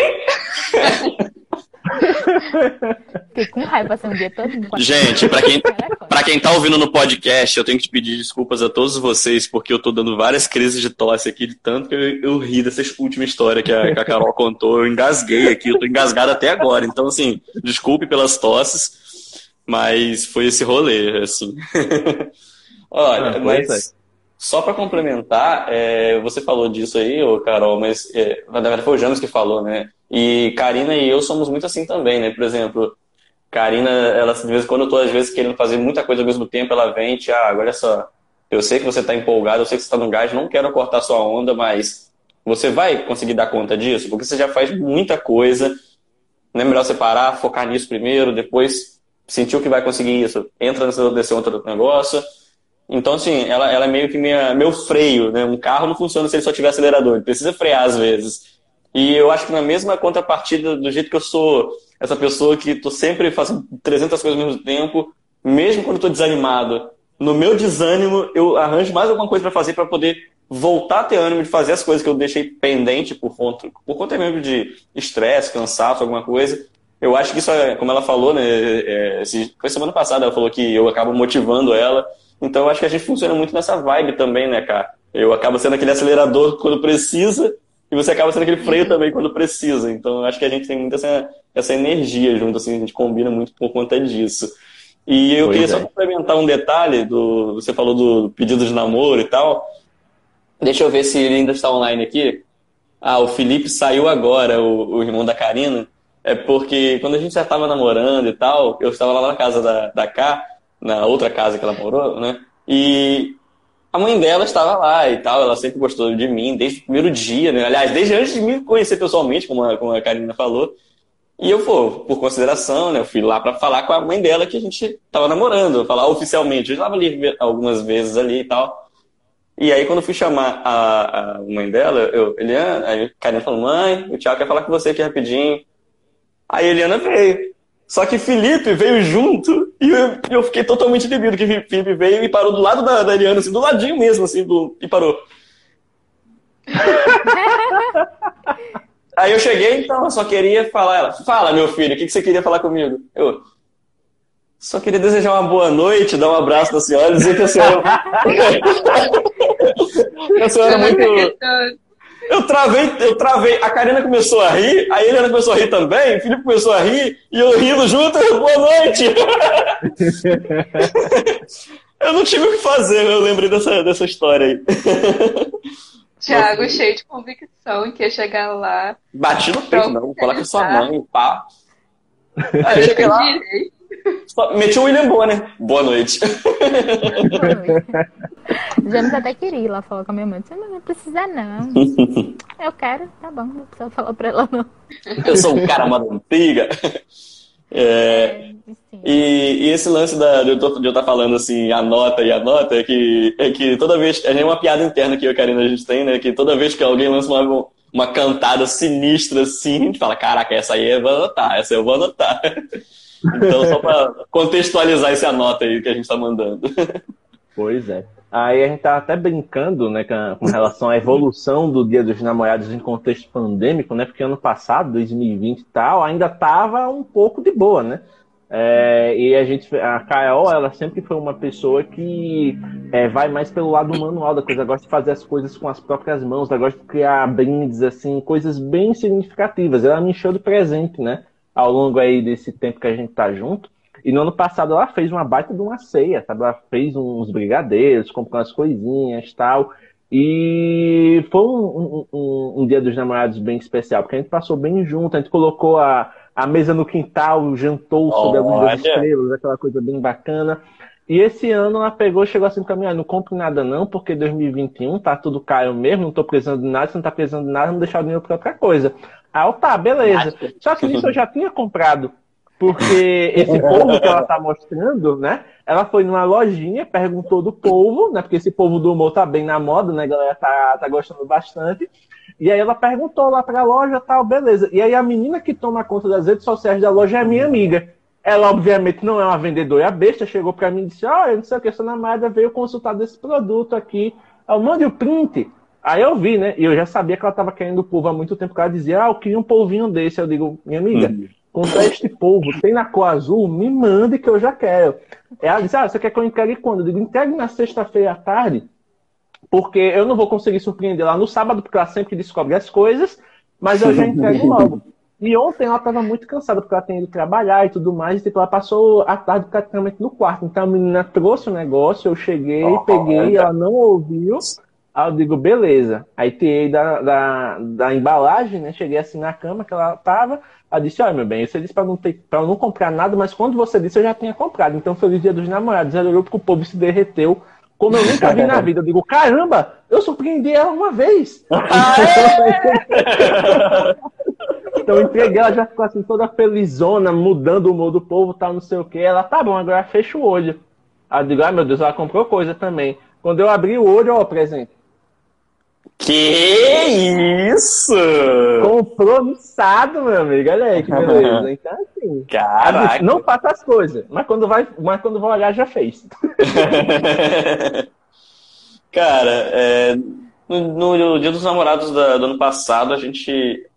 Fiquei com raiva assim um dia todo. Gente, pra quem, pra quem tá ouvindo no podcast, eu tenho que te pedir desculpas a todos vocês, porque eu tô dando várias crises de tosse aqui, de tanto que eu, eu ri dessa última história que a, que a Carol contou. Eu engasguei aqui, eu tô engasgado até agora. Então, assim, desculpe pelas tosses, mas foi esse rolê, assim. Olha, Ah, mas só pra complementar, é, você falou disso aí, ô Carol, mas é, na verdade foi o James que falou, né? E Karina e eu somos muito assim também, né? Por exemplo, Karina, ela de vez em quando eu tô às vezes querendo fazer muita coisa ao mesmo tempo, ela vem, Thiago, olha só, eu sei que você tá empolgado, eu sei que você tá no gás, não quero cortar sua onda, mas você vai conseguir dar conta disso? Porque você já faz muita coisa, não é melhor você parar, focar nisso primeiro, depois sentir o que vai conseguir isso, entra nesse, nesse outro negócio. Então, assim, ela, ela é meio que minha, meu freio, né? Um carro não funciona se ele só tiver acelerador, ele precisa frear às vezes. E eu acho que na mesma contrapartida, do jeito que eu sou essa pessoa que tô sempre fazendo 300 coisas ao mesmo tempo, mesmo quando tô desanimado, no meu desânimo eu arranjo mais alguma coisa para fazer para poder voltar a ter ânimo de fazer as coisas que eu deixei pendente por conta, por conta mesmo de estresse, cansaço, alguma coisa. Eu acho que isso é, como ela falou, né? é, esse- foi semana passada, ela falou que eu acabo motivando ela. Então eu acho que a gente funciona muito nessa vibe também, né, cara? Eu acabo sendo aquele acelerador quando precisa e você acaba sendo aquele freio também quando precisa. Então eu acho que a gente tem muito essa, essa energia junto, assim, a gente combina muito por conta disso. E eu Pois queria só é. complementar um detalhe do. Você falou do pedido de namoro e tal. Deixa eu ver se ele ainda está online aqui. Ah, o Felipe saiu agora, o, o irmão da Karina. É porque quando a gente já estava namorando e tal, eu estava lá na casa da, da Cá, na outra casa que ela morou, né? E a mãe dela estava lá e tal, ela sempre gostou de mim desde o primeiro dia, né? Aliás, desde antes de me conhecer pessoalmente, como a, como a Karina falou. E eu, pô, por consideração, né? Eu fui lá para falar com a mãe dela que a gente tava namorando, falar oficialmente. Eu estava ali algumas vezes ali e tal. E aí, quando eu fui chamar a, a mãe dela, eu, Eliana, aí a Karina falou, mãe, o Thiago quer falar com você aqui rapidinho. Aí a Eliana veio. Só que Felipe veio junto e eu, eu fiquei totalmente inibido que Felipe veio e parou do lado da, da Eliana, assim, do ladinho mesmo, assim, do, e parou. Aí eu cheguei, então, eu só queria falar, ela, fala, meu filho, o que, que você queria falar comigo? Eu, só queria desejar uma boa noite, dar um abraço na senhora, dizer que a senhora... a senhora é muito... Eu travei, eu travei. A Karina começou a rir, a Helena começou a rir também, o Felipe começou a rir, e eu rindo junto, boa noite! eu não tive o que fazer, eu lembrei dessa, dessa história aí. Thiago, cheio de convicção que ia chegar lá. Bati no peito, não, vou falar com sua mãe, pá. Aí eu cheguei lá. Meti o William Bonner. Boa noite. James até queria ir lá falar com a minha mãe. Disse, mas não precisa não. Eu quero, tá bom, não precisa falar pra ela não. Eu sou um cara uma antiga. É, Sim. E, e esse lance da, de eu tô- de eu estar falando assim, anota e anota, é que, é que toda vez. É uma piada interna que eu e a Karina a gente tem, né? Que toda vez que alguém lança uma, uma cantada sinistra assim, a gente fala: caraca, essa aí eu vou anotar, essa eu vou anotar. Então, só pra contextualizar esse anota aí que a gente tá mandando. Pois é. Aí a gente tava até brincando, né, com com relação à evolução do Dia dos Namorados em contexto pandêmico, né? Porque ano passado, 2020 e tal, ainda tava um pouco de boa, né? É, e a gente, a Kael, ela sempre foi uma pessoa que é, vai mais pelo lado manual da coisa, gosta de fazer as coisas com as próprias mãos, ela gosta de criar brindes, assim, coisas bem significativas. Ela me encheu de presente, né? Ao longo aí desse tempo que a gente tá junto. E no ano passado ela fez uma baita de uma ceia, sabe? Ela fez uns brigadeiros, comprou umas coisinhas tal. E foi um, um, um, dia dos namorados bem especial, porque a gente passou bem junto, a gente colocou a, a mesa no quintal, jantou sob a luz das estrelas, aquela coisa bem bacana. E esse ano ela pegou, chegou assim pra mim, ah, não compro nada não, porque 2021 tá tudo caro mesmo, não tô precisando de nada, se não tá precisando de nada, não deixar o dinheiro pra outra coisa. Eu, tá, beleza. Só que nisso eu já tinha comprado porque esse povo que ela tá mostrando, né? Ela foi numa lojinha, perguntou do povo, né? Porque esse povo do humor tá bem na moda, né? A galera tá, tá gostando bastante. E aí ela perguntou lá pra loja tal, beleza. E aí a menina que toma conta das redes sociais da loja é minha amiga. Ela, obviamente, não é uma vendedora besta, chegou para mim e disse: Olha, não sei o que, essa namorada veio consultar desse produto aqui. Eu mande o print. Aí eu vi, né? E eu já sabia que ela estava querendo o povo há muito tempo, porque ela dizia: Ah, eu queria um polvinho desse. Eu digo: Minha amiga. Contra este povo, tem na cor azul, me mande que eu já quero. Ela disse, ah, você quer que eu entregue quando? Eu digo, entregue na sexta-feira à tarde, porque eu não vou conseguir surpreender lá no sábado, porque ela sempre descobre as coisas, mas eu já entrego logo. E ontem ela estava muito cansada, porque ela tem ido trabalhar e tudo mais, e tipo, ela passou a tarde praticamente no quarto. Então a menina trouxe o negócio, eu cheguei, oh, peguei, ela não ouviu. Aí eu digo, beleza. Aí tirei da, da, da embalagem, né? Cheguei assim na cama que ela tava. Ela disse, olha, meu bem, você disse para não, ter, não comprar nada, mas quando você disse, eu já tinha comprado. Então, feliz dia dos namorados. Ela olhou porque o povo se derreteu, como eu nunca vi na vida. Eu digo, caramba, eu surpreendi ela uma vez. então, entreguei, ela já ficou assim, toda felizona, mudando o humor do povo, tal, não sei o que. Ela, tá bom, agora fecha o olho. Aí eu digo, ai meu Deus, ela comprou coisa também. Quando eu abri o olho, ó, presente. Que isso! Compromissado, meu amigo. Olha aí que beleza. Então, assim. Caraca. Não faça as coisas, mas quando vai, mas quando vai olhar, já fez. Cara, é, no, no, dia dos namorados da, do ano passado, a gente.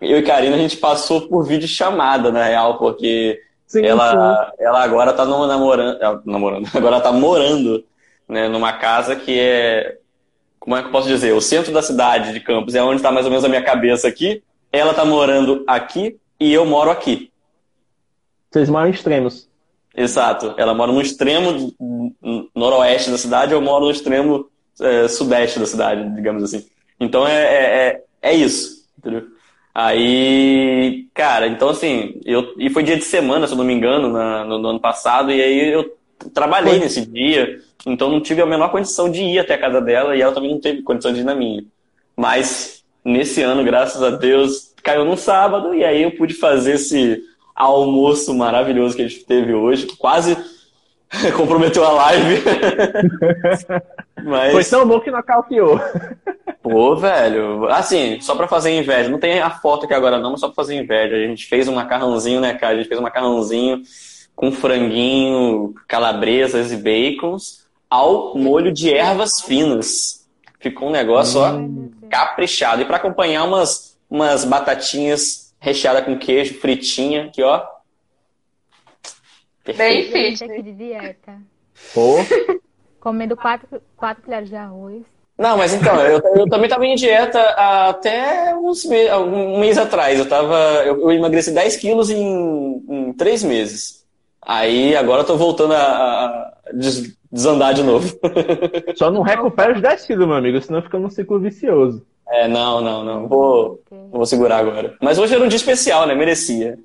Eu e Karina, a gente passou por vídeo chamada, na real, porque sim, ela, sim. ela agora tá namorando, namorando. Agora tá morando né, numa casa que é como é que eu posso dizer? O centro da cidade de Campos é onde está mais ou menos a minha cabeça aqui. Ela está morando aqui e eu moro aqui. Vocês moram em extremos. Exato. Ela mora no extremo noroeste da cidade, eu moro no extremo é, sudeste da cidade, digamos assim. Então é, é, é, é isso, entendeu? Aí, cara, então assim, eu, e foi dia de semana, se eu não me engano, na, no, no ano passado, e aí eu trabalhei foi. nesse dia. Então não tive a menor condição de ir até a casa dela e ela também não teve condição de ir na minha. Mas nesse ano, graças a Deus, caiu no sábado e aí eu pude fazer esse almoço maravilhoso que a gente teve hoje. Quase comprometeu a live. Mas... Foi tão bom que nocauteou. Pô, velho. Assim, só pra fazer inveja. Não tem a foto aqui agora não, mas só pra fazer inveja. A gente fez um macarrãozinho, né, cara? A gente fez um macarrãozinho com franguinho, calabresas e bacons ao molho de ervas finas. Ficou um negócio, hum. ó, caprichado. E para acompanhar umas, umas batatinhas recheadas com queijo, fritinha, aqui, ó. Bem fit. aqui de dieta. Pô. Comendo quatro, quatro colheres de arroz. Não, mas então, eu, eu também estava em dieta até uns me um mês atrás. Eu, tava, eu, eu emagreci 10 quilos em, em 3 meses. Aí agora eu tô voltando a, des, desandar de novo. Só não recupera os 10 quilos, meu amigo, senão fica num ciclo vicioso. É, não, não, não. Vou, vou segurar agora. Mas hoje era um dia especial, né? Merecia.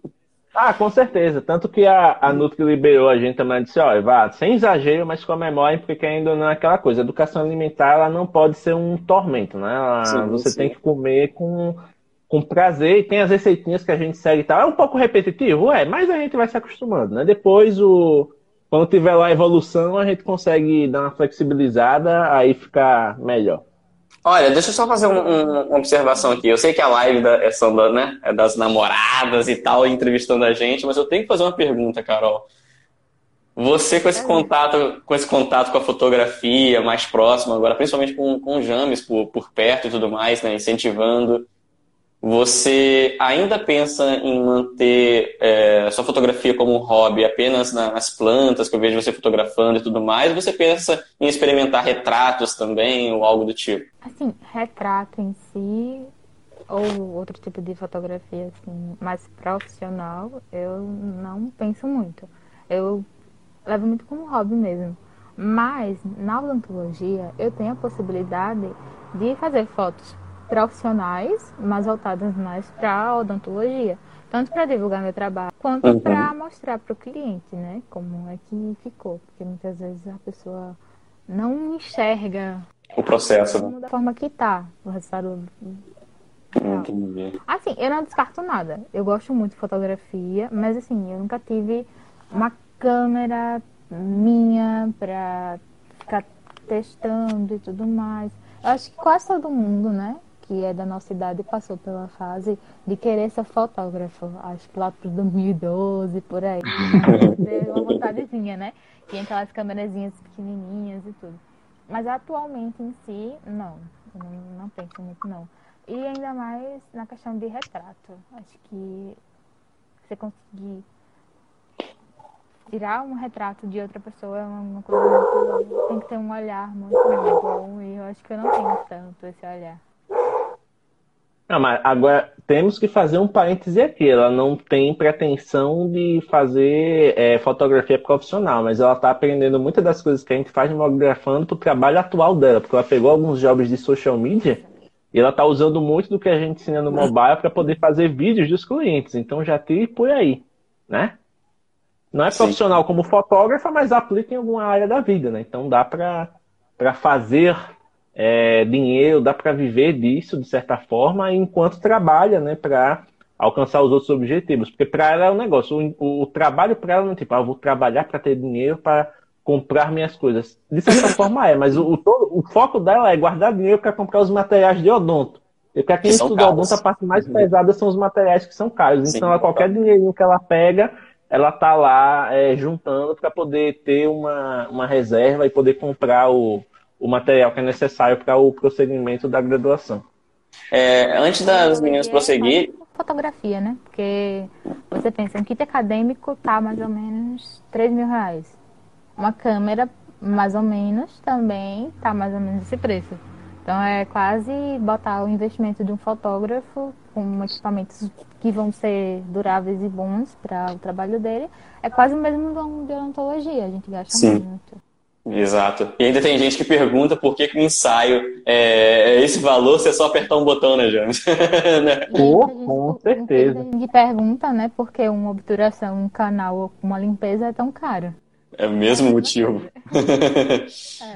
Ah, com certeza. Tanto que a, a Nutri liberou a gente também disse, olha, vá, sem exagero, mas comemorem, porque ainda não é aquela coisa. A educação alimentar, ela não pode ser um tormento, né? Ela, sim, você sim. tem que comer com com prazer e tem as receitinhas que a gente segue e tal. É um pouco repetitivo, é, mas a gente vai se acostumando, né? Depois, o, quando tiver lá a evolução, a gente consegue dar uma flexibilizada, aí ficar melhor. Olha, deixa eu só fazer um, um, uma observação aqui. Eu sei que a live da, é, são da, né, é das namoradas e tal, entrevistando a gente, mas eu tenho que fazer uma pergunta, Carol. Você com esse contato, com esse contato com a fotografia mais próximo agora, principalmente com, com o James por, por perto e tudo mais, né, incentivando você ainda pensa em manter é, sua fotografia como um hobby apenas nas plantas, que eu vejo você fotografando e tudo mais, você pensa em experimentar retratos também ou algo do tipo? Assim, retrato em si ou outro tipo de fotografia assim, mais profissional, eu não penso muito. Eu levo muito como hobby mesmo. Mas na odontologia eu tenho a possibilidade de fazer fotos profissionais, mas voltadas mais para odontologia. Tanto para divulgar meu trabalho, quanto uhum. para mostrar para o cliente, né? Como é que ficou. Porque muitas vezes a pessoa não enxerga o processo, né? Da forma que está o resultado. Entendi. Assim, eu não descarto nada. Eu gosto muito de fotografia, mas assim, eu nunca tive uma câmera minha para ficar testando e tudo mais. Eu acho que quase todo mundo, né, que é da nossa idade, passou pela fase de querer ser fotógrafo. Acho que lá pro 2012, por aí. Uma vontadezinha, né? Tinha aquelas câmerazinhas pequenininhas e tudo. Mas atualmente em si, não. não, não penso muito, não. E ainda mais na questão de retrato. Acho que você conseguir tirar um retrato de outra pessoa é uma coisa muito. tem que ter um olhar muito bom e eu acho que eu não tenho tanto esse olhar. Não, mas agora temos que fazer um parêntese aqui. Ela não tem pretensão de fazer é, fotografia profissional, mas ela está aprendendo muitas das coisas que a gente faz mamografando para o trabalho atual dela, porque ela pegou alguns jobs de social media e ela está usando muito do que a gente ensina no mobile para poder fazer vídeos dos clientes. Então já tire por aí, né? Não é profissional Sim. como fotógrafa, mas aplica em alguma área da vida, né? Então dá para fazer é, dinheiro, dá para viver disso de certa forma, enquanto trabalha, né? Para alcançar os outros objetivos. Porque para ela é um negócio. O, o, trabalho para ela não é tipo, ah, eu vou trabalhar para ter dinheiro para comprar minhas coisas. De certa forma é, mas o, o, todo, o foco dela é guardar dinheiro para comprar os materiais de odonto. E para quem estuda odonto, a parte mais pesada são os materiais que são caros. Sim, então, ela, qualquer dinheirinho que ela pega, ela tá lá é, juntando para poder ter uma, uma reserva e poder comprar o, o material que é necessário para o procedimento da graduação. É, antes das meninas prosseguir. Fotografia, né? Porque você pensa, um kit acadêmico tá mais ou menos 3 mil reais. Uma câmera, mais ou menos, também tá mais ou menos esse preço. Então é quase botar o investimento de um fotógrafo com equipamentos que vão ser duráveis e bons para o trabalho dele. É quase o mesmo de odontologia, a gente gasta Sim. muito. Exato. E ainda tem gente que pergunta por que, que o ensaio é esse valor se é só apertar um botão, né, James? né? Oh, com certeza. Gente pergunta, né, por que uma obturação, um canal ou uma limpeza é tão caro. É o mesmo motivo.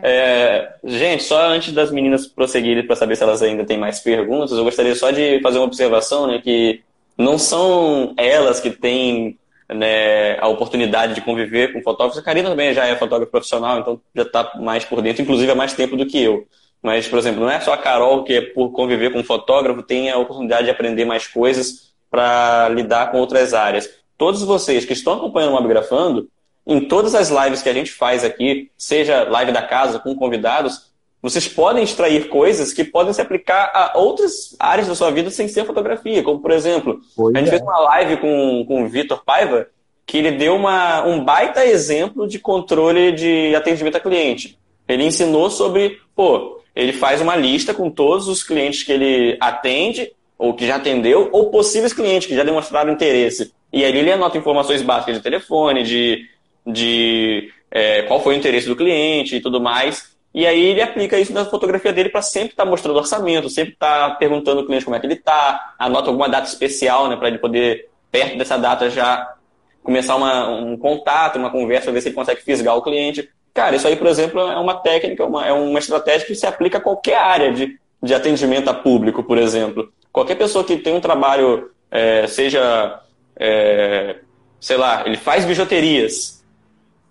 é, gente, só antes das meninas prosseguirem para saber se elas ainda têm mais perguntas, eu gostaria só de fazer uma observação, né, que não são elas que têm né, a oportunidade de conviver com fotógrafos. A Karina também já é fotógrafa profissional, então já está mais por dentro, inclusive há mais tempo do que eu. Mas, por exemplo, não é só a Carol que, por conviver com fotógrafo, tem a oportunidade de aprender mais coisas para lidar com outras áreas. Todos vocês que estão acompanhando o Mobgrafando, em todas as lives que a gente faz aqui, seja live da casa com convidados, vocês podem extrair coisas que podem se aplicar a outras áreas da sua vida sem ser fotografia. Como, por exemplo, pois a gente é. fez uma live com, com o Vitor Paiva, que ele deu uma, um baita exemplo de controle de atendimento a cliente. Ele ensinou sobre, pô, ele faz uma lista com todos os clientes que ele atende, ou que já atendeu, ou possíveis clientes que já demonstraram interesse. E aí ele anota informações básicas de telefone, de de é, qual foi o interesse do cliente e tudo mais. E aí ele aplica isso na fotografia dele para sempre estar tá mostrando orçamento, sempre estar tá perguntando ao cliente como é que ele está, anota alguma data especial, né, para ele poder, perto dessa data, já começar uma, um contato, uma conversa, ver se ele consegue fisgar o cliente. Cara, isso aí, por exemplo, é uma técnica, uma, é uma estratégia que se aplica a qualquer área de, de atendimento a público, por exemplo. Qualquer pessoa que tem um trabalho, é, seja, é, sei lá, ele faz bijuterias,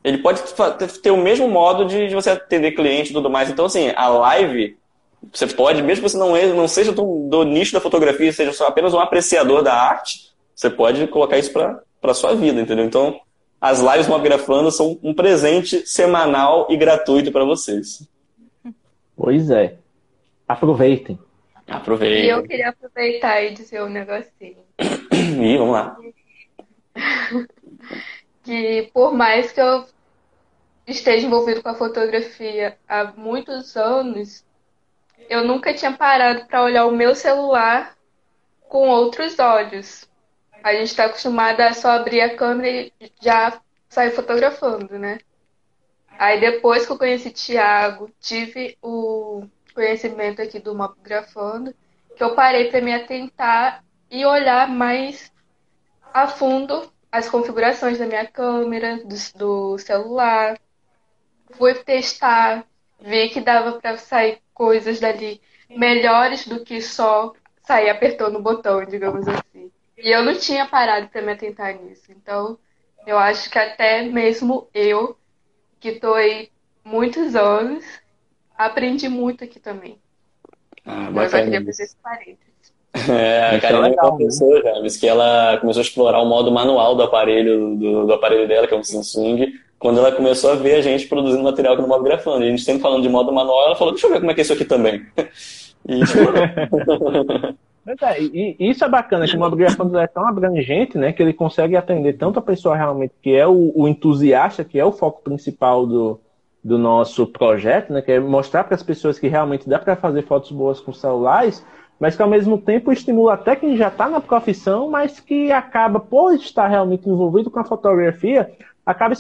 ele pode ter o mesmo modo de, de você atender cliente e tudo mais. Então, assim, a live, você pode, mesmo que você não, não seja do, do nicho da fotografia, seja só apenas um apreciador da arte, você pode colocar isso para a sua vida, entendeu? Então, as lives Mobgrafando são um presente semanal e gratuito para vocês. Pois é. Aproveitem. Aproveitem. E eu queria aproveitar e dizer um negocinho. Ih, vamos lá. que por mais que eu esteja envolvido com a fotografia há muitos anos, eu nunca tinha parado para olhar o meu celular com outros olhos. A gente está acostumada a só abrir a câmera e já sair fotografando, né? Aí depois que eu conheci Thiago, tive o conhecimento aqui do Mapografando, que eu parei para me atentar e olhar mais a fundo as configurações da minha câmera, do, do celular. Fui testar, vi que dava para sair coisas dali melhores do que só sair apertando o botão, digamos assim. E eu não tinha parado para me atentar nisso. Então, eu acho que até mesmo eu, que estou aí muitos anos, aprendi muito aqui também. Ah, eu só queria fazer esse parênteses. É, a Karina me confessou, James, que ela começou a explorar o modo manual do aparelho, do, do, aparelho dela, que é um Samsung, quando ela começou a ver a gente produzindo material aqui no modo grafando. E a gente sempre falando de modo manual, ela falou, deixa eu ver como é que é isso aqui também. E é, e, isso é bacana, que o modo grafando é tão abrangente, né, que ele consegue atender tanto a pessoa realmente que é o, o entusiasta, que é o foco principal do, do nosso projeto, né, que é mostrar para as pessoas que realmente dá para fazer fotos boas com celulares, mas que ao mesmo tempo estimula até quem já está na profissão, mas que acaba, por estar realmente envolvido com a fotografia, acaba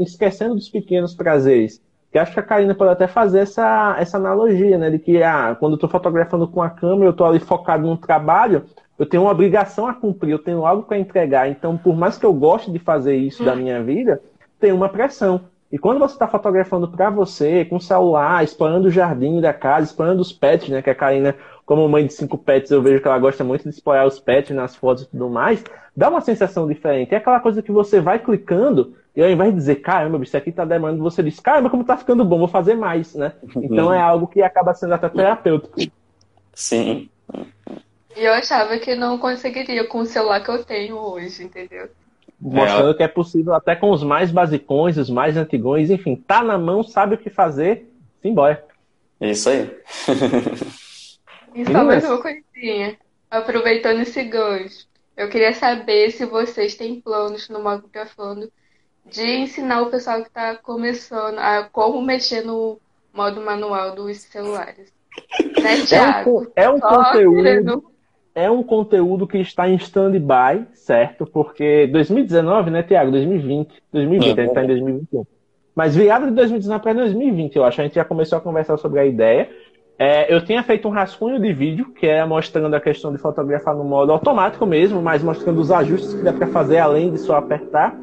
esquecendo dos pequenos prazeres. Que acho que a Karina pode até fazer essa, essa analogia, né? De que ah, quando eu estou fotografando com a câmera, eu estou ali focado num trabalho, eu tenho uma obrigação a cumprir, eu tenho algo para entregar. Então, por mais que eu goste de fazer isso da minha vida, tem uma pressão. E quando você está fotografando para você, com o celular, explorando o jardim da casa, explorando os pets, né? Que a Karina como mãe de cinco pets, eu vejo que ela gosta muito de explorar os pets nas fotos e tudo mais, dá uma sensação diferente. É aquela coisa que você vai clicando e ao invés de dizer, caramba, isso aqui tá demorando, você diz, caramba, como tá ficando bom, vou fazer mais, né? Então é algo que acaba sendo até terapêutico. Sim. E eu achava que não conseguiria com o celular que eu tenho hoje, entendeu? Mostrando é. que é possível até com os mais basicões, os mais antigões, enfim, tá na mão, sabe o que fazer, simbora. Isso aí. E só mais uma coisinha. Aproveitando esse gancho, eu queria saber se vocês têm planos no Microfone de ensinar o pessoal que está começando a como mexer no modo manual dos celulares. Né, Thiago? É um, é um conteúdo. Querendo... É um conteúdo que está em stand-by, certo? Porque 2019, né, Tiago? 2020. 2020, a gente está em 2021. Mas virada de 2019 para 2020, eu acho. A gente já começou a conversar sobre a ideia. É, eu tinha feito um rascunho de vídeo, que é mostrando a questão de fotografar no modo automático mesmo, mas mostrando os ajustes que dá para fazer além de só apertar.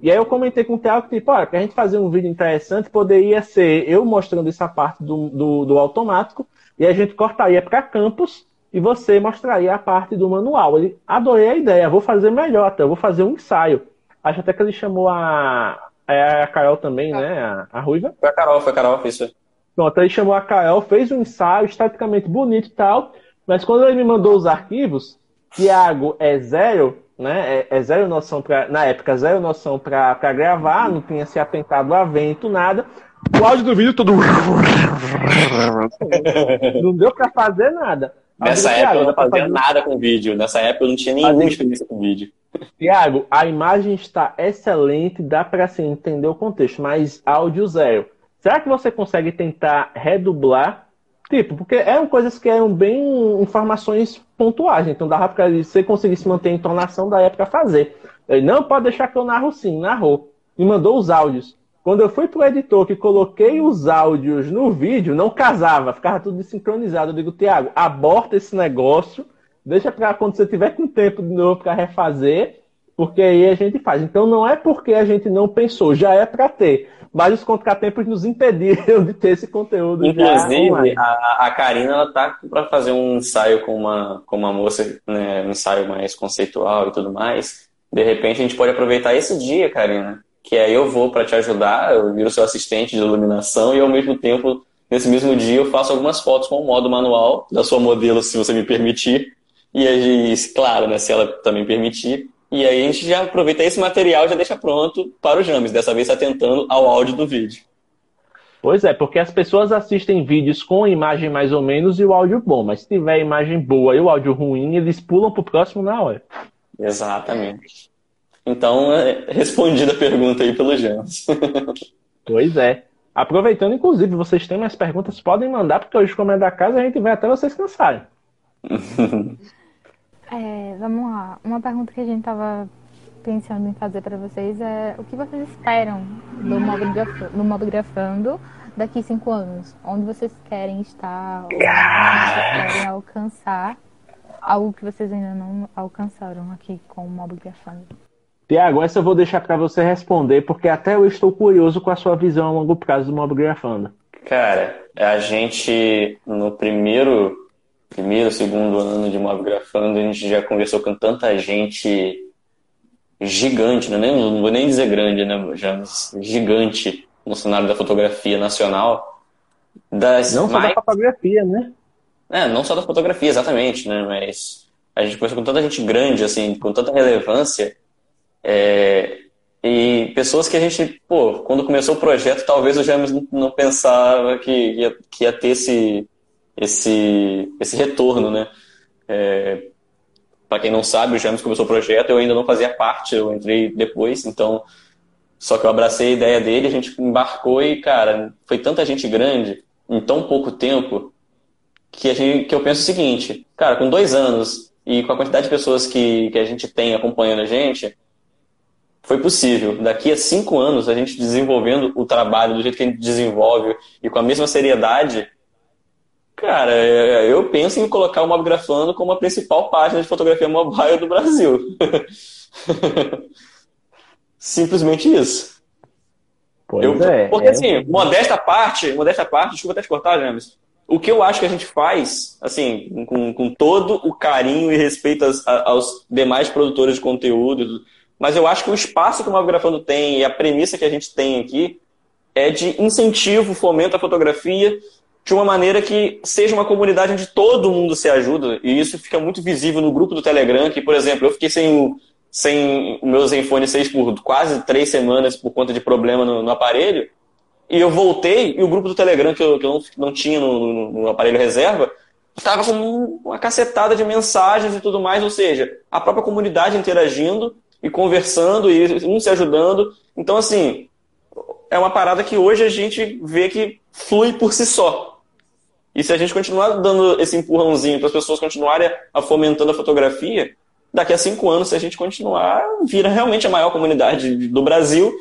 E aí eu comentei com o Theo que, tipo, olha, pra gente fazer um vídeo interessante, poderia ser eu mostrando essa parte do, do, do automático, e a gente cortaria para campos, e você mostraria a parte do manual. Ele, adorei a ideia, vou fazer melhor até, vou fazer um ensaio. Acho até que ele chamou a, a Carol também, né, a, a Ruiva. Foi a Carol, foi a Carol, isso. Pronto, aí chamou a Kael, fez um ensaio esteticamente bonito e tal, mas quando ele me mandou os arquivos, Tiago é zero, né? É, é zero noção para na época zero noção para gravar, não tinha se atentado a vento nada. O áudio do vídeo todo não deu para fazer nada. Nessa época eu não fazia fazer... nada com vídeo. Nessa época eu não tinha nenhuma experiência com vídeo. Tiago, a imagem está excelente, dá para assim, entender o contexto, mas áudio zero. Será que você consegue tentar redublar? Tipo, porque eram coisas que eram bem informações pontuais, então dava para você conseguir se manter a entonação da época fazer. Ele, não, pode deixar que eu narro sim, narrou. E mandou os áudios. Quando eu fui pro editor que coloquei os áudios no vídeo, não casava, ficava tudo desincronizado. Eu digo, Tiago, aborta esse negócio, deixa para quando você tiver com tempo de novo para refazer, porque aí a gente faz. Então não é porque a gente não pensou, já é para ter mas os contratempos nos impediram de ter esse conteúdo. Inclusive, a, a Karina ela tá para fazer um ensaio com uma, com uma moça, né, um ensaio mais conceitual e tudo mais. De repente a gente pode aproveitar esse dia, Karina, que aí eu vou para te ajudar, eu viro seu assistente de iluminação e ao mesmo tempo, nesse mesmo dia, eu faço algumas fotos com o modo manual da sua modelo, se você me permitir. E aí, claro, né, se ela também permitir. E aí a gente já aproveita esse material e já deixa pronto para o James, dessa vez atentando ao áudio do vídeo. Pois é, porque as pessoas assistem vídeos com imagem mais ou menos e o áudio bom, mas se tiver imagem boa e o áudio ruim, eles pulam pro próximo na hora. Exatamente. Então, é respondida a pergunta aí pelo James. pois é. Aproveitando, inclusive, vocês têm mais perguntas, podem mandar, porque hoje, como é da casa, a gente vai até vocês cansarem. é, vamos lá. Uma pergunta que a gente estava pensando em fazer para vocês é o que vocês esperam do Mobigrafando, do Mobigrafando daqui cinco anos? Onde vocês querem estar? Onde vocês querem alcançar algo que vocês ainda não alcançaram aqui com o Mobigrafando? Tiago, essa eu vou deixar para você responder, porque até eu estou curioso com a sua visão a longo prazo do Mobigrafando. Cara, a gente, no primeiro, primeiro, segundo ano de Mobigrafando, a gente já conversou com tanta gente gigante, né? não vou nem dizer grande, né, já gigante no cenário da fotografia nacional. Das não mais... só da fotografia, né? É, não só da fotografia, exatamente, né? Mas a gente conversou com tanta gente grande, assim, com tanta relevância, é... e pessoas que a gente, pô, quando começou o projeto, talvez o James não pensava que ia, que ia ter esse, esse, esse retorno, né? É... Para quem não sabe, o James começou o projeto, eu ainda não fazia parte, eu entrei depois, então. Só que eu abracei a ideia dele, a gente embarcou e, cara, foi tanta gente grande em tão pouco tempo que, a gente, que eu penso o seguinte, cara, com dois anos e com a quantidade de pessoas que, que a gente tem acompanhando a gente, foi possível. Daqui a cinco anos, a gente desenvolvendo o trabalho do jeito que a gente desenvolve e com a mesma seriedade, Cara, é, eu penso em colocar o Mobgrafando como a principal página de fotografia mobile do Brasil. Simplesmente isso. Pois eu, é. Porque é. assim, modesta parte, modesta parte, desculpa até te cortar, James. O que eu acho que a gente faz, assim, com, com todo o carinho e respeito aos, aos demais produtores de conteúdo, mas eu acho que o espaço que o Mobgrafando tem e a premissa que a gente tem aqui é de incentivo, fomento à fotografia de uma maneira que seja uma comunidade onde todo mundo se ajuda, e isso fica muito visível no grupo do Telegram, que, por exemplo, eu fiquei sem o, sem o meu Zenfone 6 por quase três semanas por conta de problema no, no aparelho, e eu voltei, e o grupo do Telegram, que eu, que eu não, tinha no, no, no aparelho reserva, estava com uma cacetada de mensagens e tudo mais, ou seja, a própria comunidade interagindo e conversando e um se ajudando. Então, assim, é uma parada que hoje a gente vê que flui por si só. E se a gente continuar dando esse empurrãozinho para as pessoas continuarem a fomentando a fotografia, daqui a cinco anos, se a gente continuar, vira realmente a maior comunidade do Brasil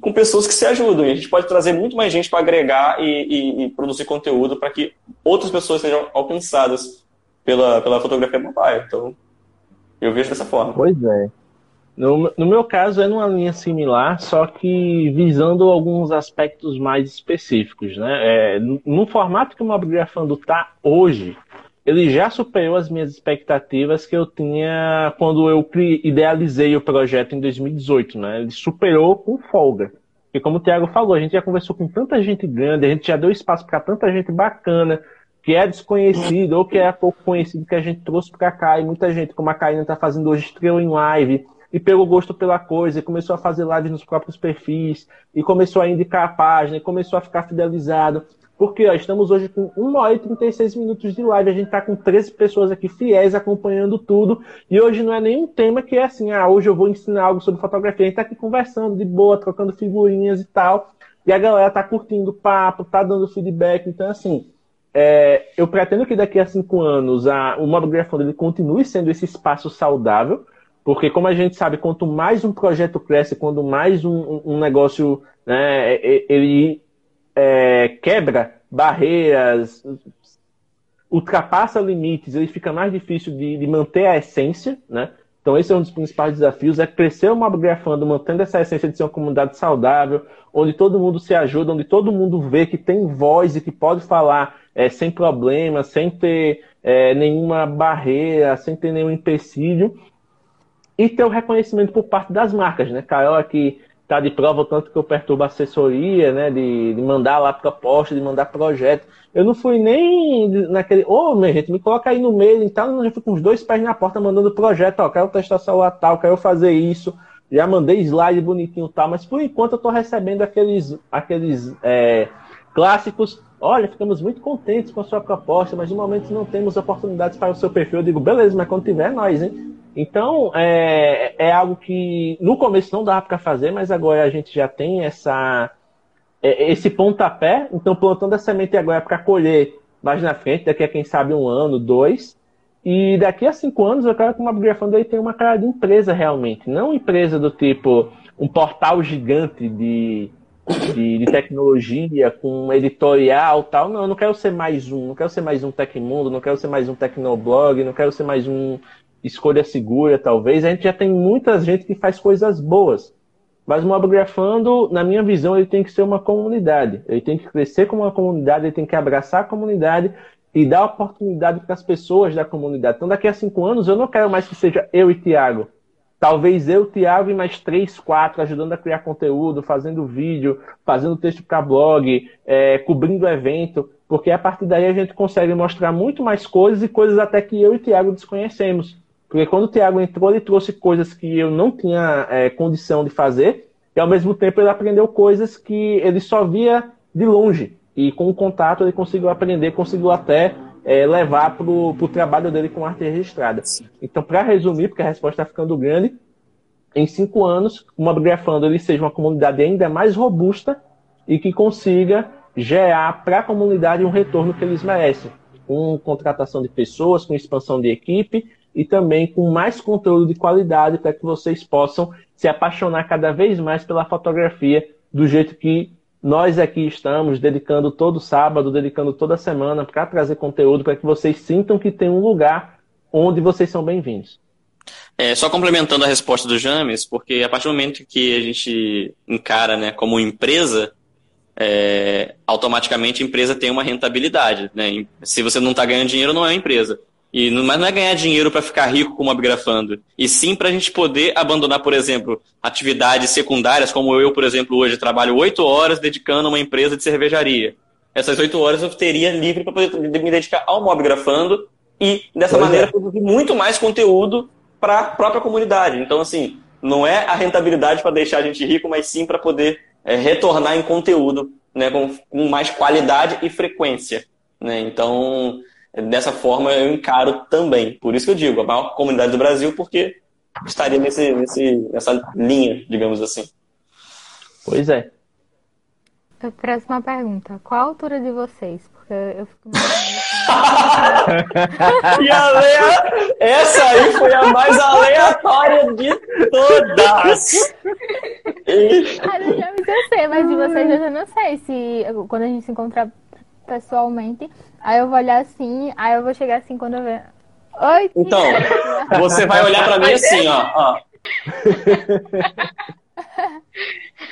com pessoas que se ajudam. E a gente pode trazer muito mais gente para agregar e, e, e, produzir conteúdo para que outras pessoas sejam alcançadas pela, pela fotografia mobile. Então, eu vejo dessa forma. Pois é. No, no meu caso é numa linha similar, só que visando alguns aspectos mais específicos. Né? É, no, no, formato que o Mobgrafando está hoje, ele já superou as minhas expectativas que eu tinha quando eu idealizei o projeto em 2018. Né? Ele superou com folga. E como o Thiago falou, a gente já conversou com tanta gente grande, a gente já deu espaço para tanta gente bacana, que é desconhecido ou que é pouco conhecido, que a gente trouxe para cá. E muita gente, como a Karina está fazendo hoje, estreou em live e pegou gosto pela coisa, e começou a fazer live nos próprios perfis, e começou a indicar a página, e começou a ficar fidelizado. Porque ó, estamos hoje com 1 hora e 36 minutos de live, a gente está com 13 pessoas aqui fiéis acompanhando tudo, e hoje não é nenhum tema que é assim, ah, hoje eu vou ensinar algo sobre fotografia, a gente está aqui conversando de boa, trocando figurinhas e tal, e a galera tá curtindo o papo, tá dando feedback, então assim, é, eu pretendo que daqui a cinco anos a, o Modo Grafando ele continue sendo esse espaço saudável, porque, como a gente sabe, quanto mais um projeto cresce, quanto mais um, um negócio né, ele é, quebra barreiras, ultrapassa limites, ele fica mais difícil de, de, manter a essência, né? Então esse é um dos principais desafios, é crescer o Mobgrafando mantendo essa essência de ser uma comunidade saudável, onde todo mundo se ajuda, onde todo mundo vê que tem voz e que pode falar é, sem problema, sem ter é, nenhuma barreira, sem ter nenhum empecilho e ter o reconhecimento por parte das marcas, né? Carol aqui está de prova tanto que eu perturbo a assessoria, né? De, de mandar lá proposta, de mandar projeto. Eu não fui nem naquele, ô, oh, minha gente, me coloca aí no meio, então eu já fui com os dois pés na porta mandando projeto, ó, quero testar celular tal, quero fazer isso, já mandei slide bonitinho tal, mas por enquanto eu estou recebendo aqueles, aqueles é, clássicos, olha, ficamos muito contentes com a sua proposta, mas no momento não temos oportunidades para o seu perfil. Eu digo, beleza, mas quando tiver, é nós, hein? Então, é, é algo que no começo não dava para fazer, mas agora a gente já tem essa, é, esse pontapé. Então, plantando a semente agora para colher mais na frente, daqui a quem sabe um ano, dois. E daqui a cinco anos eu quero que o Mobgrafando ele tenha uma cara de empresa realmente. Não empresa do tipo um portal gigante de, de, de, tecnologia com editorial tal. Não, eu não quero ser mais um. Não quero ser mais um Tecmundo, não quero ser mais um Tecnoblog, não quero ser mais um Escolha Segura, talvez. A gente já tem muita gente que faz coisas boas. Mas o Mobgrafando, na minha visão, ele tem que ser uma comunidade. Ele tem que crescer como uma comunidade, ele tem que abraçar a comunidade e dar oportunidade para as pessoas da comunidade. Então, daqui a cinco anos, eu não quero mais que seja eu e Tiago. Talvez eu, Tiago e mais três, quatro, ajudando a criar conteúdo, fazendo vídeo, fazendo texto para blog, é, cobrindo evento, porque a partir daí a gente consegue mostrar muito mais coisas e coisas até que eu e Tiago desconhecemos. Porque quando o Thiago entrou, ele trouxe coisas que eu não tinha é, condição de fazer, e ao mesmo tempo ele aprendeu coisas que ele só via de longe. E com o contato ele conseguiu aprender, conseguiu até é, levar para o trabalho dele com arte registrada. Então, para resumir, porque a resposta está ficando grande, em cinco anos, o Mobgrafando ele seja uma comunidade ainda mais robusta e que consiga gerar para a comunidade um retorno que eles merecem. Com contratação de pessoas, com expansão de equipe e também com mais conteúdo de qualidade para que vocês possam se apaixonar cada vez mais pela fotografia do jeito que nós aqui estamos, dedicando todo sábado, dedicando toda semana para trazer conteúdo para que vocês sintam que tem um lugar onde vocês são bem-vindos. É, só complementando a resposta do James, porque a partir do momento que a gente encara né, como empresa, é, automaticamente a empresa tem uma rentabilidade. Né? Se você não está ganhando dinheiro, não é uma empresa. E, mas não é ganhar dinheiro para ficar rico como abgrafando, e sim para a gente poder abandonar, por exemplo, atividades secundárias, como eu, por exemplo, hoje trabalho oito horas dedicando a uma empresa de cervejaria. Essas oito horas eu teria livre para poder me dedicar ao mobgrafando e, dessa pois maneira, é. produzir muito mais conteúdo para a própria comunidade. Então, assim, não é a rentabilidade para deixar a gente rico, mas sim para poder é, retornar em conteúdo né, com, com mais qualidade e frequência. Né? Então, dessa forma eu encaro também. Por isso que eu digo, a maior comunidade do Brasil, porque estaria nesse, nesse, nessa linha, digamos assim. Pois é. Próxima pergunta. Qual a altura de vocês? Porque eu fico E a Leia, essa aí foi a mais aleatória de todas. Ah, eu já sei, mas de vocês eu não sei se quando a gente se encontrar pessoalmente, Aí eu vou olhar assim, aí eu vou chegar assim quando eu ver. Oi, Então, você vai olhar pra mim assim, ó. ó.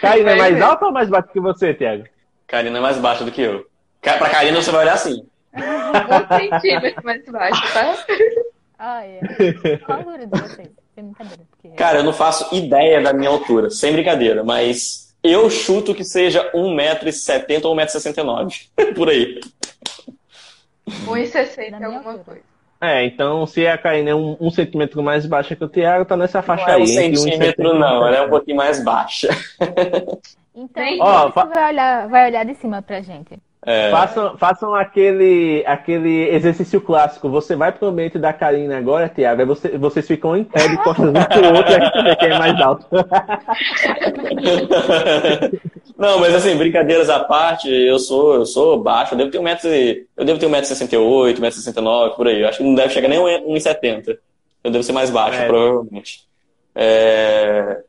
Karina é mais alta ou mais baixa que você, Tiago? Karina é mais baixa do que eu. Pra Karina você vai olhar assim. Um centímetro mais baixo, tá? Olha. Qual a altura de vocês? brincadeira. Porque... Cara, eu não faço ideia da minha altura, sem brincadeira, mas eu chuto que seja 1,70m ou 1,69m. Por aí. 1,60 alguma coisa. É, então se a Karine é um, um, centímetro mais baixa que o Thiago, tá nessa faixa não aí. Não é um centímetro, um não, ela é um pouquinho mais baixa. Então, Ó, vai, olhar, vai olhar de cima pra gente. É. Façam, façam aquele, aquele exercício clássico. Você vai pro ambiente da Karine agora, Tiago, aí você, vocês ficam em pé de costas um pro outro e a gente vê quem é mais alto. Não, mas assim, brincadeiras à parte, eu sou, eu sou baixo, eu devo ter um metro, eu devo ter 1,68m, 1,69m, por aí. Eu acho que não deve chegar nem 1,70m. Eu devo ser mais baixo, é. provavelmente. É...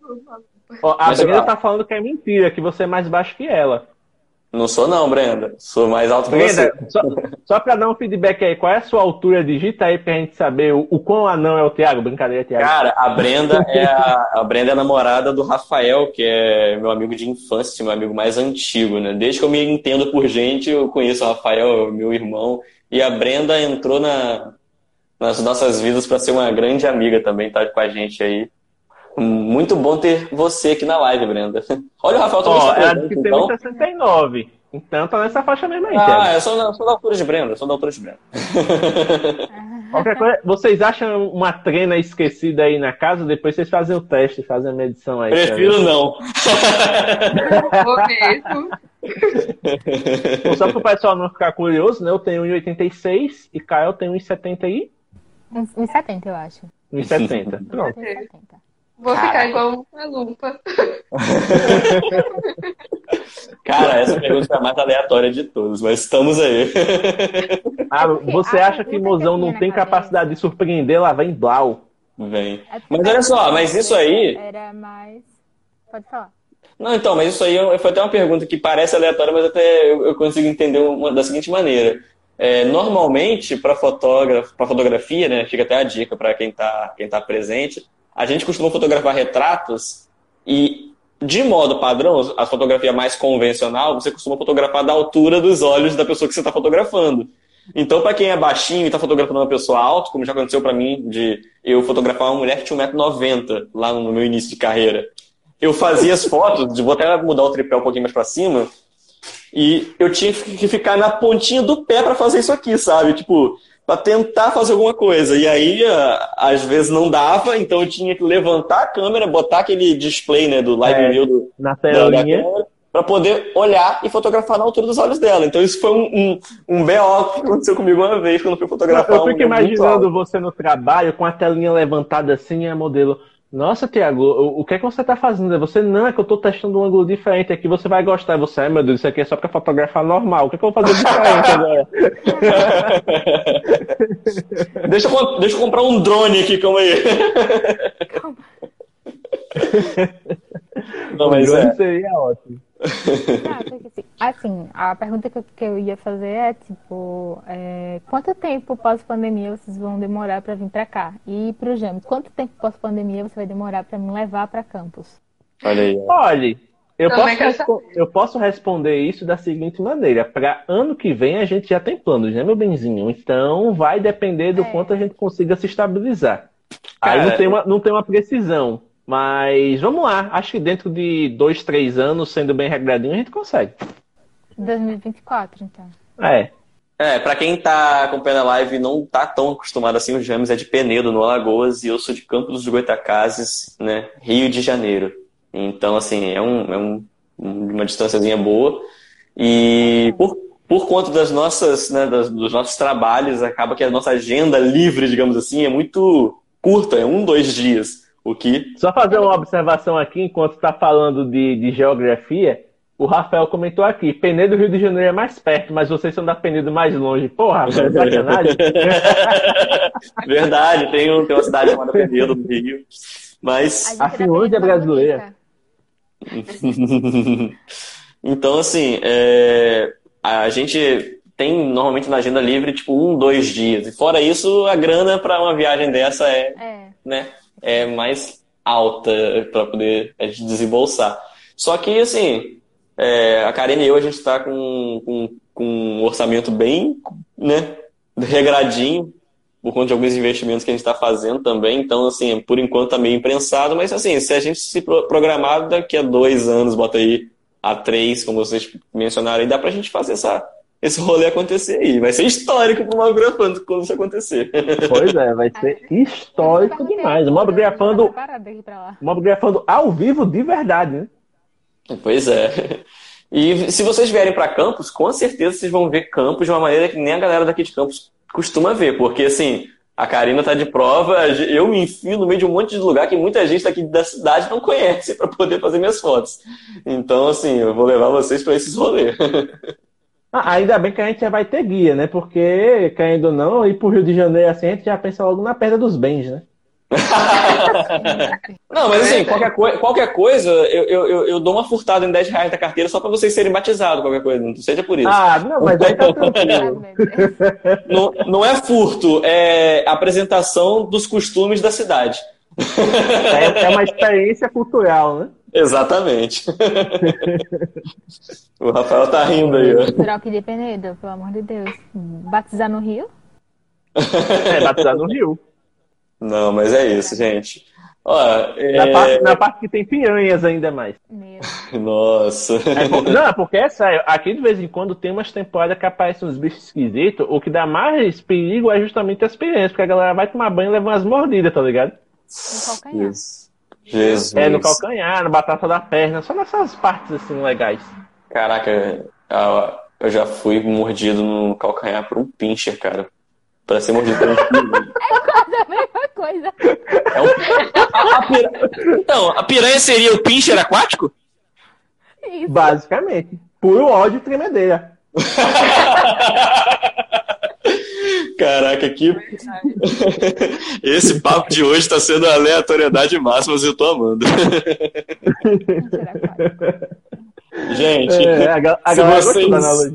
Ó, a Brenda tá falando que é mentira, que você é mais baixo que ela. Não sou não, Brenda. Sou mais alto que Brenda, você. Só, só para dar um feedback aí, qual é a sua altura? Digita aí pra gente saber o, o quão anão é o Thiago. Brincadeira, Thiago. Cara, a Brenda é a, a Brenda é a namorada do Rafael, que é meu amigo de infância, meu amigo mais antigo, né? Desde que eu me entendo por gente, eu conheço o Rafael, meu irmão. E a Brenda entrou na, nas nossas vidas para ser uma grande amiga também, tá com a gente aí. Muito bom ter você aqui na live, Brenda. Olha o Rafael também. Ó, disse que tem então. 69. Então tá nessa faixa mesmo aí. Ah, eu sou, sou da altura de Brenda, sou da altura de Brenda. Qualquer coisa, vocês acham uma trena esquecida aí na casa? Depois vocês fazem o teste, fazem a medição aí. Prefiro não. Vou mesmo. Só para o pessoal não ficar curioso, né? Eu tenho 1,86 e Caio tem 1,70 aí. 1,70 eu acho. 1,70. Pronto. 1,70. Vou ficar igual uma lupa. Cara, essa pergunta é a mais aleatória de todas, mas estamos aí. Ah, você acha que pergunta Mozão não tem capacidade de surpreender? Lá vem Blau. Vem. É Mas olha só, mas isso aí. Era mais. Pode falar. Não, então, mas isso aí é- foi até uma pergunta que parece aleatória, mas até eu, eu consigo entender uma, da seguinte maneira. É, normalmente, para fotógrafo, para fotografia, né, fica até a dica para quem está quem tá presente, a gente costuma fotografar retratos e, de modo padrão, a fotografia mais convencional, você costuma fotografar da altura dos olhos da pessoa que você está fotografando. Então, para quem é baixinho e está fotografando uma pessoa alta, como já aconteceu para mim, de eu fotografar uma mulher que tinha 1,90m lá no meu início de carreira. Eu fazia as fotos, vou até mudar o tripé um pouquinho mais para cima, e eu tinha que ficar na pontinha do pé para fazer isso aqui, sabe? Tipo, para tentar fazer alguma coisa. E aí, às vezes não dava, então eu tinha que levantar a câmera, botar aquele display, né, do live É. view do, Na telinha. para poder olhar e fotografar na altura dos olhos dela. Então isso foi um, um, um BO que aconteceu comigo uma vez quando eu fui fotografar Eu fico muito imaginando você no trabalho com a telinha levantada assim e a modelo. Nossa, Tiago, o, o que é que você tá fazendo? Você não, é que eu tô testando um ângulo diferente aqui, você vai gostar. E Você, ai meu Deus, isso aqui é só pra fotografar normal. O que é que eu vou fazer diferente agora? deixa, eu, deixa eu comprar um drone aqui, calma aí. Não, mas O drone é. seria ótimo. Ah, assim, a pergunta que eu, que eu ia fazer é, tipo, é, quanto tempo pós-pandemia vocês vão demorar para vir para cá? E pro James, quanto tempo pós-pandemia você vai demorar para me levar para campus? Olha aí. Olha, eu Também posso, respo- eu posso responder isso da seguinte maneira: para ano que vem a gente já tem planos, né, meu benzinho? Então vai depender do É. quanto a gente consiga se estabilizar. Aí Cara, não tem uma, não tem uma precisão. Mas vamos lá, acho que dentro de dois, três anos, sendo bem regradinho, a gente consegue. 2024, então. É. É, pra quem tá acompanhando a live e não tá tão acostumado assim, o James é de Penedo, no Alagoas, e eu sou de Campos dos Goitacazes, né, Rio de Janeiro. Então, assim, é, um, é um, uma distânciazinha boa. E por, por conta das nossas, né, das- dos nossos trabalhos, acaba que a nossa agenda livre, digamos assim, é muito curta, é um, dois dias. O que Só fazer uma observação aqui, enquanto está falando de, de geografia, o Rafael comentou aqui, Penedo Rio de Janeiro é mais perto, mas vocês são da Penedo mais longe. Porra, Rafael, sacanagem. Verdade, tem, um- tem uma cidade chamada Penedo no Rio. A Mas. A é Finlândia Península brasileira. Ibérica. então, assim, é, a gente tem normalmente na agenda livre tipo um, dois dias. E fora isso, a grana para uma viagem dessa é, É. né, é mais alta para poder a gente desembolsar. Só que, assim, é, a Karine e eu, a gente está com, com, com um orçamento bem né, regradinho por conta de alguns investimentos que a gente está fazendo também. Então, assim, por enquanto tá meio imprensado, mas assim, se a gente se pro- programar daqui a dois anos, bota aí a três, como vocês mencionaram, aí dá pra gente fazer essa, esse rolê acontecer aí. Vai ser histórico pro Mob Grafando quando isso acontecer. Pois é, vai ser histórico demais. O Mob tô Grafando, Grafando ao vivo de verdade, né? Pois é. E se vocês vierem para Campos, com certeza vocês vão ver Campos de uma maneira que nem a galera daqui de Campos costuma ver, porque assim, a Karina tá de prova, eu me enfio no meio de um monte de lugar que muita gente daqui da cidade não conhece para poder fazer minhas fotos. Então, assim, eu vou levar vocês para esses rolês. Ah, ainda bem que a gente já vai ter guia, né? Porque, querendo ou não, ir pro Rio de Janeiro assim, a gente já pensa logo na perda dos bens, né? Não, mas assim, qualquer, coi- qualquer coisa, eu, eu, eu- dou uma furtada em 10 reais da carteira só para vocês serem batizados, qualquer coisa, não seja por isso. Ah, não, mas aí tá tranquilo. Não, não é furto, é apresentação dos costumes da cidade. É, é uma experiência cultural, né? Exatamente. o Rafael tá rindo aí, ó. Troque de Penedo, pelo amor de Deus. Batizar no Rio? É, batizar no Rio. Não, mas é isso, gente. Ó, é... Na, parte, na parte que tem piranhas ainda mais. Meu. Nossa. É por- não, é porque é sério, aqui de vez em quando tem umas temporadas que aparecem uns bichos esquisitos, o que dá mais perigo é justamente as piranhas, porque a galera vai tomar banho e leva umas mordidas, tá ligado? No calcanhar. Jesus. Jesus. É no calcanhar, na batata da perna, só nessas partes assim legais. Caraca, eu já fui mordido no calcanhar por um pincher, cara. Pra ser mordido por um pincher. é a mesma coisa. É um- a- a pira- Então, a piranha seria o pincher aquático? Isso. Basicamente. Puro ódio e tremedeira. Caraca, que. Esse papo de hoje tá sendo aleatoriedade máxima, mas eu tô amando. Gente, É, a, Se vocês-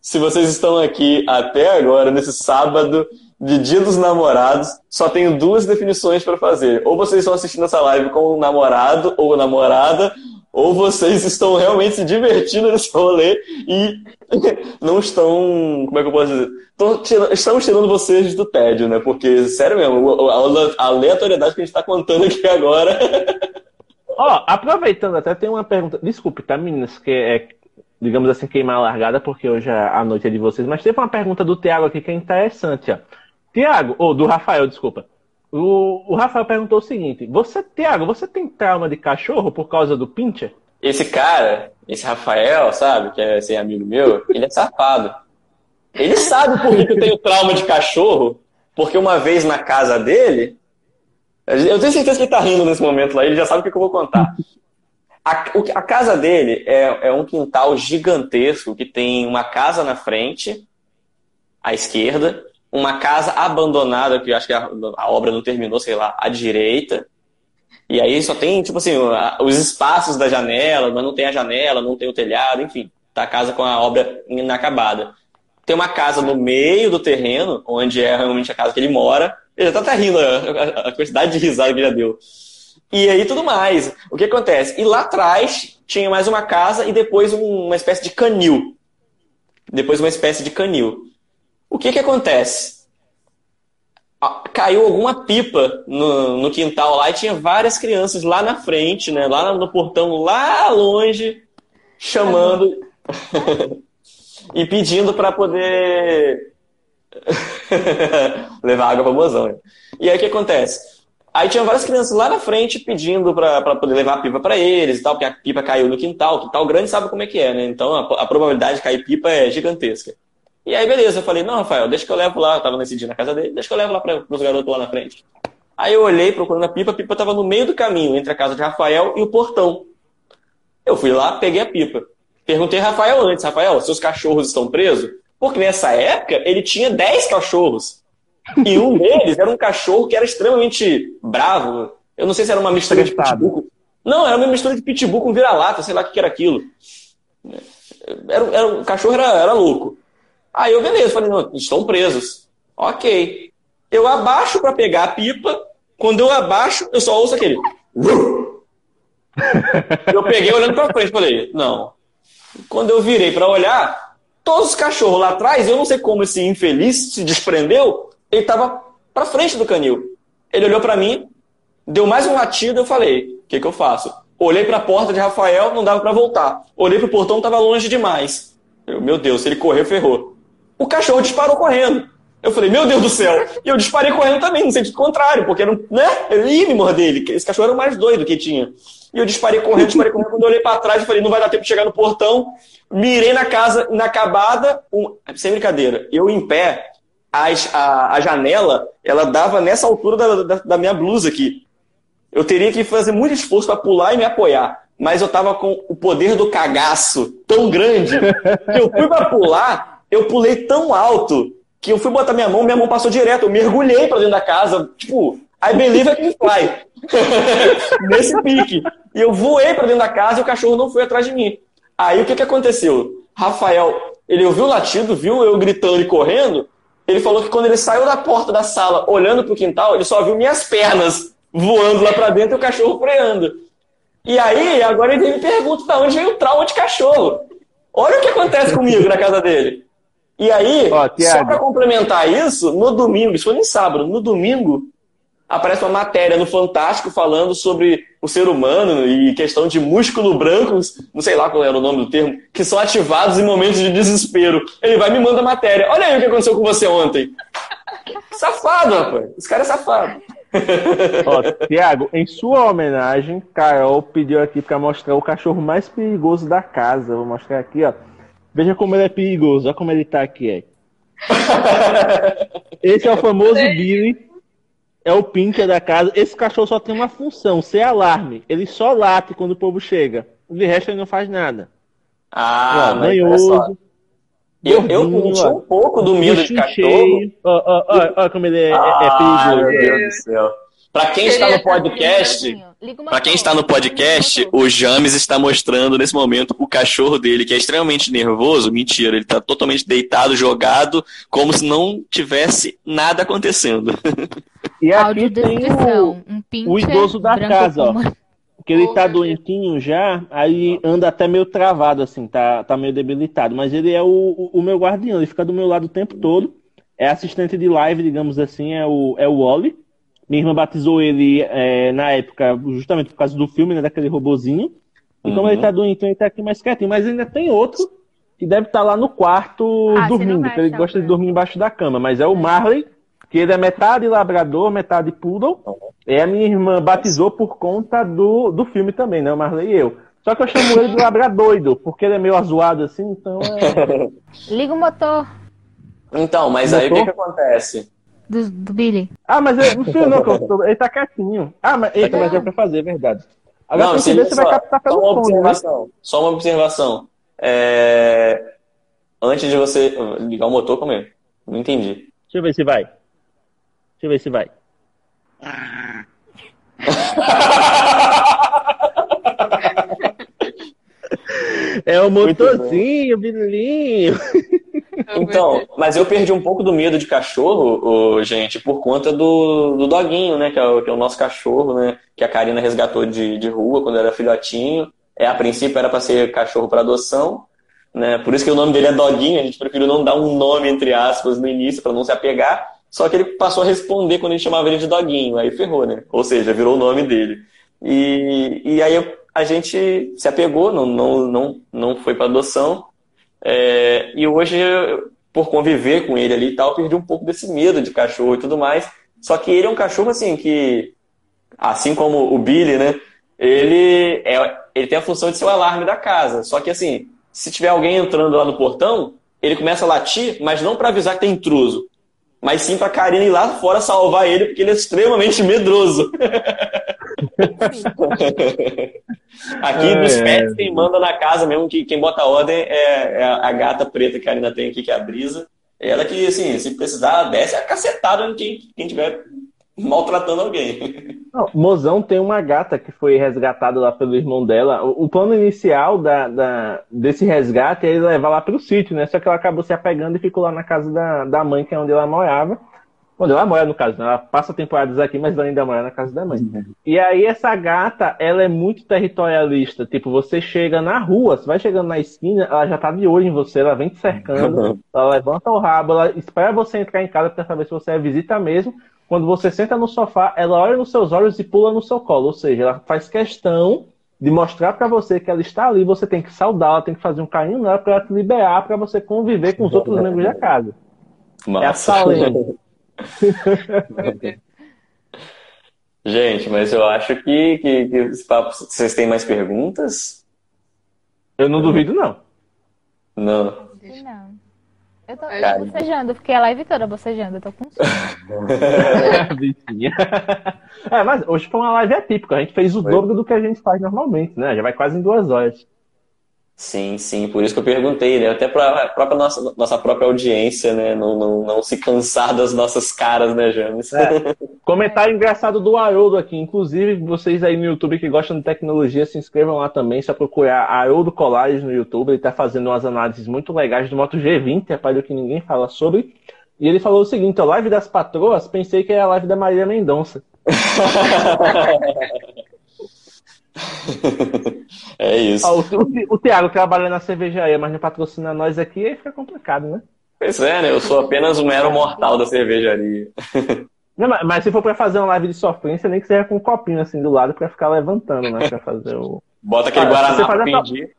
se vocês estão aqui até agora, nesse sábado de Dia dos Namorados, só tenho duas definições para fazer. Ou vocês estão assistindo essa live com um namorado ou namorada, ou vocês estão realmente se divertindo nesse rolê e não estão. Como é que eu posso dizer? Tirando, estamos tirando vocês do tédio, né? Porque, sério mesmo, a aleatoriedade que a gente está contando aqui agora. Ó, aproveitando até, tem uma pergunta. Desculpe, tá, meninas, que é, digamos assim, queimar a largada, porque hoje a a noite é de vocês, mas teve uma pergunta do Tiago aqui que é interessante, ó. Tiago, ou do Rafael, desculpa. O, o Rafael perguntou o seguinte: Você, Tiago, você tem trauma de cachorro por causa do pincher? Esse cara, esse Rafael, sabe, que é esse amigo meu, ele é safado. Ele sabe por que eu tenho trauma de cachorro, porque uma vez na casa dele, eu tenho certeza que ele tá rindo nesse momento lá, ele já sabe o que eu vou contar. A, a casa dele é, é um quintal gigantesco que tem uma casa na frente, à esquerda, uma casa abandonada, que eu acho que a, a obra não terminou, sei lá, à direita, e aí só tem, tipo assim, os espaços da janela, mas não tem a janela, não tem o telhado, enfim. Tá a casa com a obra inacabada. Tem uma casa no meio do terreno, onde é realmente a casa que ele mora. Ele já tá até rindo, a, quantidade de risada que ele já deu. E aí tudo mais. O que acontece? E lá atrás tinha mais uma casa e depois um- uma espécie de canil. Depois uma espécie de canil. O que que acontece? Caiu alguma pipa no, no quintal lá e tinha várias crianças lá na frente, né? Lá no portão, lá longe, chamando e pedindo para poder levar água para mozão. né? E aí o que acontece? Aí tinha várias crianças lá na frente pedindo para poder levar a pipa para eles e tal, porque a pipa caiu no quintal. Quintal grande sabe como é que é, né? Então a, a probabilidade de cair pipa é gigantesca. E aí, beleza, eu falei, não, Rafael, deixa que eu levo lá, eu tava nesse dia na casa dele, deixa que eu levo lá para os garotos lá na frente. Aí eu olhei procurando a pipa, a pipa tava no meio do caminho, entre a casa de Rafael e o portão. Eu fui lá, peguei a pipa. Perguntei a Rafael antes, Rafael, seus cachorros estão presos? Porque nessa época ele tinha 10 cachorros. E um deles era um cachorro que era extremamente bravo. Eu não sei se era uma mistura de pitbull. Não, era uma mistura de pitbull com vira-lata, sei lá o que que era aquilo. Era, era, o cachorro era, era louco. Aí eu, beleza, falei, não, estão presos. Ok. Eu abaixo pra pegar a pipa. Quando eu abaixo, eu só ouço aquele. Eu peguei olhando pra frente, falei, não. Quando eu virei pra olhar, todos os cachorros lá atrás, eu não sei como esse infeliz se desprendeu, ele tava pra frente do canil. Ele olhou pra mim, deu mais um latido, eu falei, o que que eu faço? Olhei pra porta de Rafael, não dava pra voltar. Olhei pro portão, tava longe demais. Eu, meu Deus, se ele correr, ferrou. O cachorro disparou correndo. Eu falei, meu Deus do céu. E eu disparei correndo também, no sentido contrário, porque era um, né? Ele ia esse cachorro era o mais doido que tinha. E eu disparei correndo, disparei correndo. Quando eu olhei pra trás, eu falei, não vai dar tempo de chegar no portão. Mirei na casa inacabada. Um, sem brincadeira, eu em pé, as- a, a janela, ela dava nessa altura da, da, da minha blusa aqui. Eu teria que fazer muito esforço para pular e me apoiar. Mas eu tava com o poder do cagaço tão grande que eu fui para pular, eu pulei tão alto que eu fui botar minha mão, minha mão passou direto. Eu mergulhei pra dentro da casa, tipo, I believe I can fly. Nesse pique. E eu voei pra dentro da casa e o cachorro não foi atrás de mim. Aí o que, que aconteceu? Rafael, ele ouviu o latido, viu eu gritando e correndo. Ele falou que quando ele saiu da porta da sala, olhando pro quintal, ele só viu minhas pernas voando lá pra dentro e o cachorro freando. E aí, agora ele me pergunta de onde veio o trauma de cachorro. Olha o que acontece comigo na casa dele. E aí, Ó, só pra complementar isso, no domingo, isso foi no sábado, no domingo, aparece uma matéria no Fantástico falando sobre o ser humano e questão de músculo brancos, não sei lá qual era o nome do termo, que são ativados em momentos de desespero. Ele vai e me manda a matéria. Olha aí o que aconteceu com você ontem. Safado, rapaz. Esse cara é safado. Ó, Tiago, em sua homenagem, Carol pediu aqui pra mostrar o cachorro mais perigoso da casa. Vou mostrar aqui, ó. Veja como ele é perigoso, olha como ele tá aqui, é. Esse é o famoso Billy. é o pincher da casa. Esse cachorro só tem uma função, ser alarme. Ele só late quando o povo chega. De resto, ele não faz nada. Ah, Ó, olha manhoso. Eu, eu ó. um pouco do medo de cachorro. cheio. Ó, ó, ó, ó como ele é, é- é Ah, meu perigoso. Deus do céu. Pra quem está no podcast, Pra quem está no podcast, o James está mostrando nesse momento o cachorro dele, que é extremamente nervoso. Mentira, ele está totalmente deitado, jogado, como se não tivesse nada acontecendo. E aqui tem o. Um o idoso da casa, ó. com uma- que ele tá doentinho já, aí anda até meio travado, assim, tá, tá meio debilitado. Mas ele é o, o, o meu guardião, ele fica do meu lado o tempo todo. É assistente de live, digamos assim, é o, é o Wally. Minha irmã batizou ele é, na época, justamente por causa do filme, né, daquele robozinho. E como Uhum. ele tá doentinho, ele tá aqui mais quietinho. Mas ainda tem outro que deve estar lá no quarto Ah, dormindo, porque ele gosta de dormir embaixo da cama. Mas é o Marley, que ele é metade labrador, metade poodle. É a minha irmã batizou por conta do, do filme também, né? O Marley e eu. Só que eu chamo ele de labradoido, porque ele é meio azoado assim, então é. Liga o motor Então, mas aí o que, que acontece? Do, do Billy. Ah, mas é, não sei não, que eu tô- ele tá quietinho. Ah, mas eita, mas é pra fazer, é verdade. Agora tem que ver se vai só- captar só pelo uma fone, né? observação. Só uma observação. É, Antes de você ligar o motor, como é? Não entendi. Deixa eu ver se vai. Deixa eu ver se vai. É o motorzinho, Bilinho. Então, mas eu perdi um pouco do medo de cachorro, gente, por conta do, do doguinho, né? Que é, o, que é o nosso cachorro, né? Que a Karina resgatou de, de rua quando era filhotinho. É, a princípio era para ser cachorro para adoção, né? Por isso que o nome dele é doguinho. A gente preferiu não dar um nome entre aspas no início para não se apegar. Só que ele passou a responder quando a gente chamava ele de doguinho. Aí ferrou, né? Ou seja, virou o nome dele. E, e aí a gente se apegou, não, não, não, não foi para adoção. É, e hoje, por conviver com ele ali e tal, perdi um pouco desse medo de cachorro e tudo mais. Só que ele é um cachorro assim que, assim como o Billy, né? Ele, é, ele tem a função de ser o alarme da casa. Só que assim, se tiver alguém entrando lá no portão, ele começa a latir, mas não para avisar que tem intruso, mas sim para Karina ir lá fora salvar ele, porque ele é extremamente medroso. Aqui É, dos é. pets, quem manda na casa mesmo, que quem bota a ordem é, é a gata preta que a Karina tem aqui, que é a Brisa. Ela que, assim, se precisar, desce a cacetada em quem, quem tiver maltratando alguém. Não, Mozão tem uma gata que foi resgatada lá pelo irmão dela. O, o plano inicial da, da- desse resgate é ele levar lá pro sítio, né? Só que ela acabou se apegando e ficou lá na casa da, da mãe, que é onde ela morava. Onde ela mora, no caso, né? Ela passa temporadas aqui, mas ela ainda mora na casa da mãe. E aí essa gata, ela é muito territorialista. Tipo, você chega na rua, você vai chegando na esquina, ela já tá de olho em você, ela vem te cercando, ela levanta o rabo, ela espera você entrar em casa pra saber se você é visita mesmo. Quando você senta no sofá, ela olha nos seus olhos e pula no seu colo. Ou seja, ela faz questão de mostrar pra você que ela está ali, você tem que saudá-la, tem que fazer um carinho nela pra ela te liberar pra você conviver com os outros membros da casa. É a Salem. Gente, mas eu acho que, que, que esse papo. Vocês têm mais perguntas? Eu não duvido, não. Não. Não. Eu tô, Cara. bocejando, fiquei a live toda bocejando, eu tô com sono. É, mas hoje foi uma live atípica. A gente fez o Foi. dobro do que a gente faz normalmente, né? Já vai quase em duas horas. Sim, sim, por isso que eu perguntei, né? Até para a própria nossa, nossa própria audiência, né? Não, não, não se cansar das nossas caras, né, James? É. Comentário engraçado do Haroldo aqui. Inclusive, vocês aí no YouTube que gostam de tecnologia, se inscrevam lá também. Só procurar Haroldo Colares no YouTube. Ele tá fazendo umas análises muito legais do Moto G20, rapaz, do que ninguém fala sobre. E ele falou o seguinte: a live das patroas, pensei que era a live da Maria Mendonça. É isso. Ah, o, o, Thiago trabalha na cervejaria, mas não patrocina nós aqui, aí fica complicado, né? Pois é, né? Eu sou apenas um mero mortal da cervejaria. Não, mas, mas se for pra fazer uma live de sofrência, nem que seja com um copinho assim do lado pra ficar levantando, né? Pra fazer o. Bota aquele Ah, Guaraná pra pedir.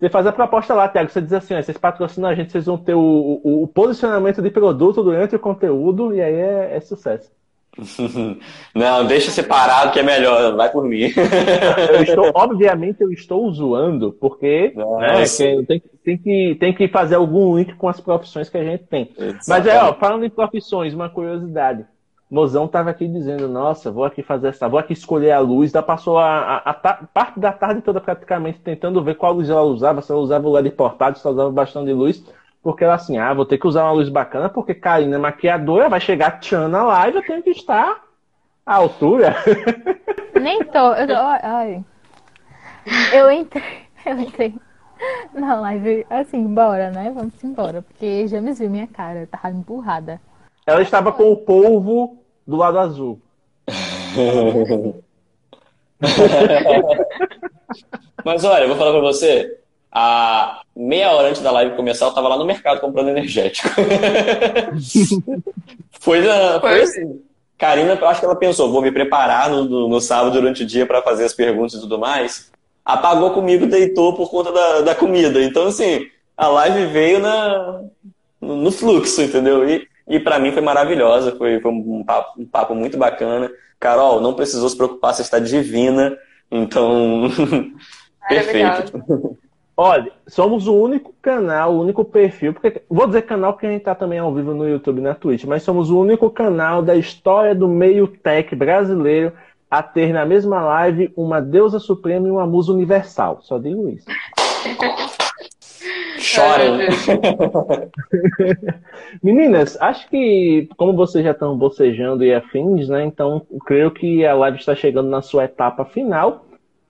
Você faz a proposta lá, Thiago. Você diz assim: ó, vocês patrocinam a gente, vocês vão ter o, o, o posicionamento de produto durante o conteúdo, e aí é, é sucesso. Não, deixa separado que é melhor. Vai por mim. Eu estou, obviamente, eu estou zoando, porque né, que- tem, tem, que, tem que fazer algum link com as profissões que a gente tem. Mas é, ó, falando em profissões, uma curiosidade. Mozão tava aqui dizendo, nossa, vou aqui fazer essa, vou aqui escolher a luz. Da passou a, a, a, parte da tarde toda praticamente tentando ver qual luz ela usava, se ela usava o LED portátil, se ela usava bastante de luz. Porque ela assim, ah, vou ter que usar uma luz bacana, porque Karina é maquiadora, vai chegar tchan na live, eu tenho que estar à altura. Nem tô, eu tô, ai. Eu entrei, eu entrei na live, assim, bora, né? Vamos embora, porque já me viu minha cara, eu tava empurrada. Ela estava com o polvo do lado azul. Mas olha, eu vou falar pra você. A meia hora antes da live começar, eu tava lá no mercado comprando energético. foi, na, foi assim. Karina, acho que ela pensou, vou me preparar no, no, no sábado durante o dia para fazer as perguntas e tudo mais. Apagou comigo, deitou por conta da, da comida. Então, assim, a live veio na, no, no fluxo, entendeu? E e para mim foi maravilhosa, foi, foi um, papo, um, papo, muito bacana. Carol, não precisou se preocupar, você está divina, então. perfeito. Olha, somos o único canal, o único perfil, porque vou dizer canal porque a gente está também ao vivo no YouTube e na Twitch, mas somos o único canal da história do meio tech brasileiro a ter na mesma live uma deusa suprema e uma musa universal. Só digo isso. Chorem. Meninas, acho que como vocês já estão bocejando e afins, né? Então, creio que a live está chegando na sua etapa final.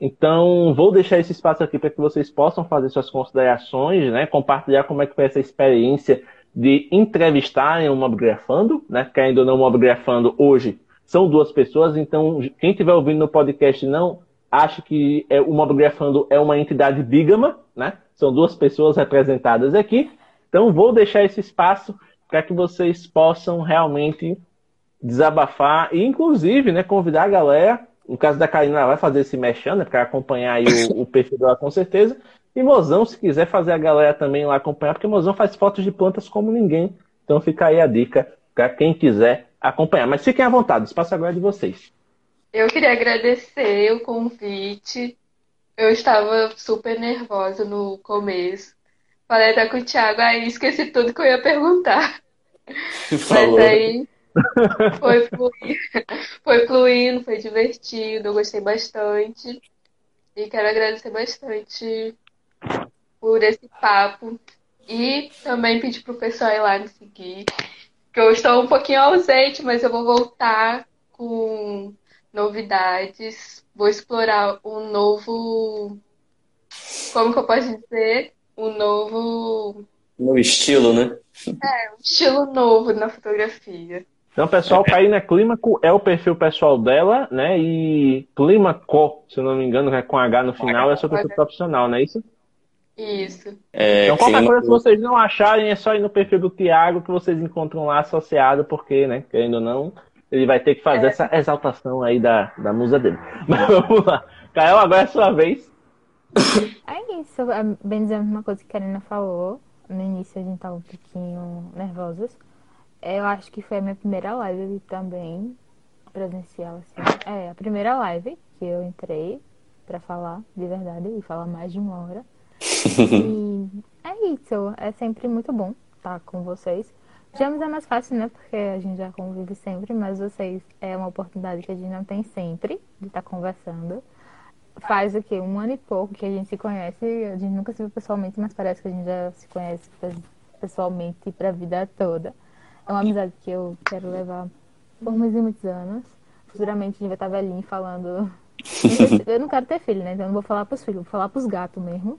Então, vou deixar esse espaço aqui para que vocês possam fazer suas considerações, né? Compartilhar como é que foi essa experiência de entrevistarem o Mobgrafando, né? Que ainda não Mobgrafando hoje são duas pessoas, então quem estiver ouvindo no podcast não acha que é, o Mobgrafando é uma entidade bígama, né? São duas pessoas representadas aqui. Então, vou deixar esse espaço para que vocês possam realmente desabafar e, inclusive, né, convidar a galera. No caso da Karina, ela vai fazer esse mexendo, né, para acompanhar o, o, perfil dela com certeza. E Mozão, se quiser fazer a galera também lá acompanhar, porque Mozão faz fotos de plantas como ninguém. Então fica aí a dica para quem quiser acompanhar. Mas fiquem à vontade, o espaço agora é de vocês. Eu queria agradecer o convite. Eu estava super nervosa no começo. Falei até com o Thiago, aí esqueci tudo que eu ia perguntar. Falou. Mas aí foi fluindo, foi fluindo, foi divertido, eu gostei bastante. E quero agradecer bastante por esse papo. E também pedir pro pessoal ir lá me seguir. Que eu estou um pouquinho ausente, mas eu vou voltar com novidades. Vou explorar um novo. Como que eu posso dizer? Um novo. No estilo, né? É, um estilo novo na fotografia. Então, pessoal, Karina Clímaco é o perfil pessoal dela, né? E Clímaco, se eu não me engano, é com H no final, é seu perfil profissional, não é isso? Isso. É, então, qualquer coisa, se vocês não acharem, é só ir no perfil do Tiago que vocês encontram lá associado, porque, né, querendo ou não, ele vai ter que fazer é. essa exaltação aí da, da musa dele. Mas vamos lá. Caio, agora é a sua vez. É isso, é bem dizer uma coisa que a Karina falou. No início a gente tava um pouquinho nervosos. Eu acho que foi a minha primeira live também, presencial, assim. É, a primeira live que eu entrei pra falar, de verdade, e falar mais de uma hora. e é isso, é sempre muito bom estar com vocês. James é mais fácil, né? Porque a gente já convive sempre, mas vocês é uma oportunidade que a gente não tem sempre de estar conversando. Faz o quê? Um ano e pouco que a gente se conhece. A gente nunca se viu pessoalmente, mas parece que a gente já se conhece pessoalmente para a vida toda. É uma amizade que eu quero levar por muitos e muitos anos. Futuramente a gente vai estar velhinho falando. Eu não quero ter filho, né? Então eu não vou falar pros filhos, vou falar pros gatos mesmo.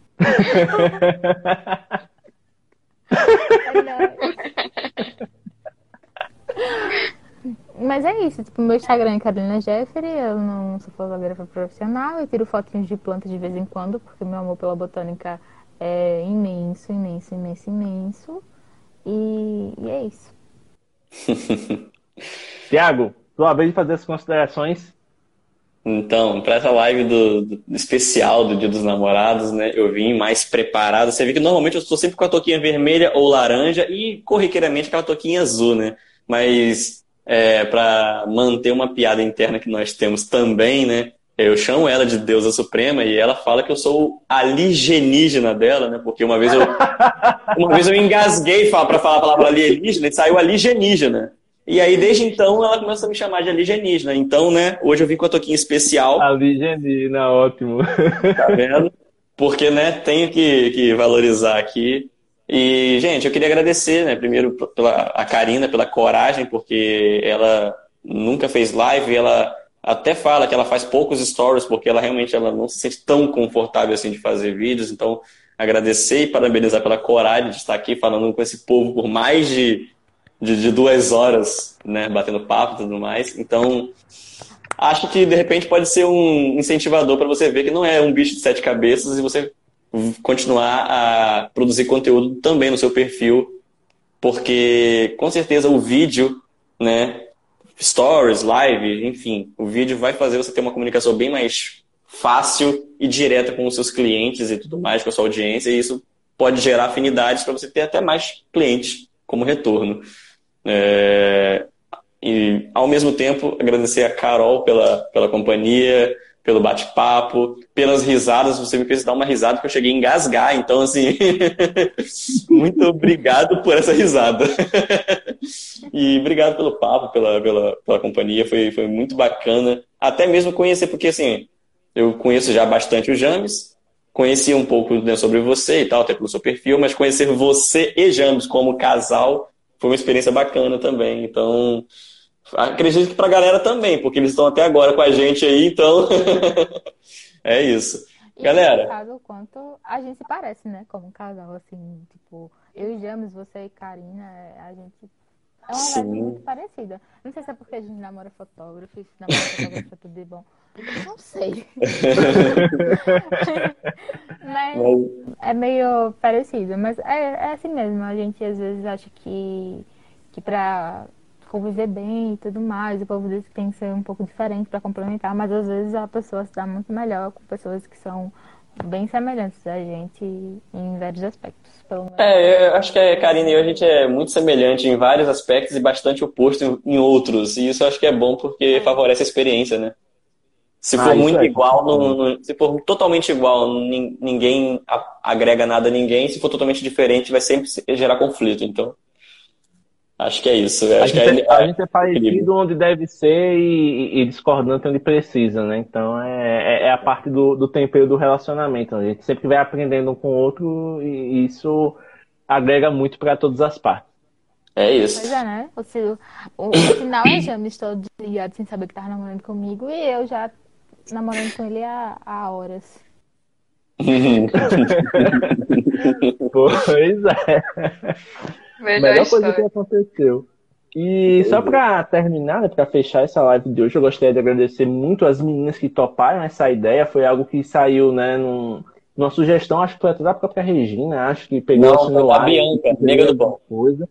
Mas é isso, tipo, meu Instagram é Carolina Jeffrey, eu não sou fotógrafa profissional, eu tiro fotinhos de plantas de vez em quando, porque meu amor pela botânica é imenso, imenso, imenso, imenso. E, e é isso. Tiago, tua vez de fazer as considerações. Então, para essa live do, do, especial do Dia dos Namorados, né, eu vim mais preparado. Você vê que normalmente eu estou sempre com a toquinha vermelha ou laranja e corriqueiramente aquela toquinha azul, né? Mas é, para manter uma piada interna que nós temos também, né? Eu chamo ela de deusa suprema e ela fala que eu sou alienígena dela, né? Porque uma vez eu uma vez eu engasguei para falar a palavra alienígena e saiu alienígena. E aí, desde então, ela começou a me chamar de alienígena. Então, né, hoje eu vim com a toquinha especial. Alienígena, ótimo. Tá vendo? Porque, né, tenho que, que valorizar aqui. E, gente, eu queria agradecer, né, primeiro pela a Karina, pela coragem, porque ela nunca fez live, ela até fala que ela faz poucos stories, porque ela realmente ela não se sente tão confortável assim de fazer vídeos. Então, agradecer e parabenizar pela coragem de estar aqui falando com esse povo por mais de de, de duas horas, né, batendo papo e tudo mais. Então, acho que de repente pode ser um incentivador para você ver que não é um bicho de sete cabeças e você continuar a produzir conteúdo também no seu perfil, porque com certeza o vídeo, né, stories, live, enfim, o vídeo vai fazer você ter uma comunicação bem mais fácil e direta com os seus clientes e tudo mais, com a sua audiência, e isso pode gerar afinidades para você ter até mais clientes como retorno. É, e, ao mesmo tempo, agradecer a Carol pela, pela companhia, pelo bate-papo, pelas risadas. Você me fez dar uma risada que eu cheguei a engasgar. Então, assim, muito obrigado por essa risada. e obrigado pelo papo, pela, pela, pela companhia. Foi, foi muito bacana. Até mesmo conhecer, porque, assim, eu conheço já bastante o James, conheci um pouco né, sobre você e tal, até pelo seu perfil, mas conhecer você e James como casal foi uma experiência bacana também. Então, acredito que para a galera também, porque eles estão até agora com a gente aí, então é isso. E galera. O quanto a gente se parece, né? Como um casal, assim, tipo, eu e James, você e Karina, a gente é uma vibe muito parecida. Não sei se é porque a gente namora fotógrafo, se namora fotógrafo é tudo de bom. Não sei. mas, mas, é meio parecido. Mas é, é assim mesmo. A gente às vezes acha que, que pra conviver bem e tudo mais, o povo diz que tem que ser um pouco diferente para complementar, mas às vezes a pessoa se dá muito melhor com pessoas que são bem semelhantes a gente em vários aspectos. É, eu acho que a Karine e eu, a gente é muito semelhante em vários aspectos e bastante oposto em outros. E isso eu acho que é bom porque é. favorece a experiência, né? Se for ah, muito é. igual, não, não, se for totalmente igual, ninguém agrega nada a ninguém. Se for totalmente diferente, vai sempre gerar conflito. Então, acho que é isso. A, acho gente, é, a gente é parecido onde deve ser e, e, discordante onde precisa, né? Então, é, é, é a parte do, do tempero do relacionamento. A gente sempre vai aprendendo um com o outro e isso agrega muito para todas as partes. É isso. Pois é, né? O, o, o final é já me estou desligado sem saber que estava namorando comigo e eu já namorando com ele há, há horas. pois é. Melhor, Melhor coisa que aconteceu. E só para terminar, né, para fechar essa live de hoje, eu gostaria de agradecer muito as meninas que toparam essa ideia. Foi algo que saiu, né, num, numa sugestão, acho que foi até da própria Regina, acho que pegou Não, assim, a Bianca, nega do bom. Coisa.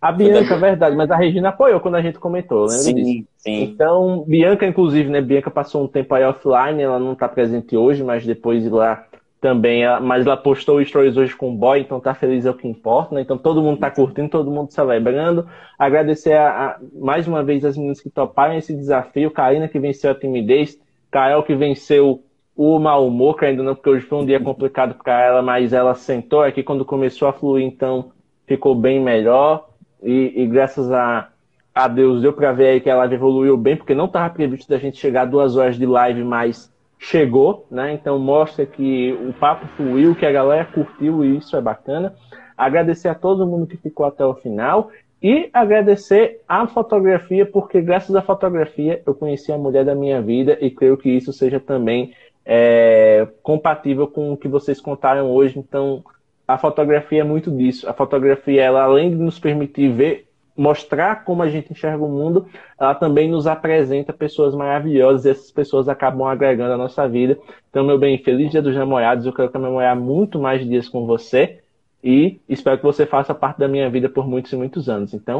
A Bianca, verdade, mas a Regina apoiou quando a gente comentou, lembra sim, disso? Sim. Então, Bianca, inclusive, né? Bianca passou um tempo aí offline, ela não está presente hoje, mas depois de lá também, ela, mas ela postou stories hoje com o boy, então tá feliz é o que importa, né? Então todo mundo tá curtindo, todo mundo celebrando. Agradecer a, a, mais uma vez as meninas que toparam esse desafio, Karina que venceu a timidez, Kael que venceu o mau humor, que ainda não, porque hoje foi um dia complicado para ela, mas ela sentou aqui. Quando começou a fluir, então ficou bem melhor. E, e graças a, a Deus deu para ver aí que a live evoluiu bem, porque não estava previsto da gente chegar a duas horas de live, mas chegou, né? Então mostra que o papo fluiu, que a galera curtiu e isso é bacana. Agradecer a todo mundo que ficou até o final e agradecer a fotografia, porque graças à fotografia eu conheci a mulher da minha vida e creio que isso seja também é, compatível com o que vocês contaram hoje. Então, a fotografia é muito disso. A fotografia, ela além de nos permitir ver, mostrar como a gente enxerga o mundo, ela também nos apresenta pessoas maravilhosas e essas pessoas acabam agregando a nossa vida. Então, meu bem, feliz dia dos namorados. Eu quero comemorar muito mais dias com você e espero que você faça parte da minha vida por muitos e muitos anos. Então,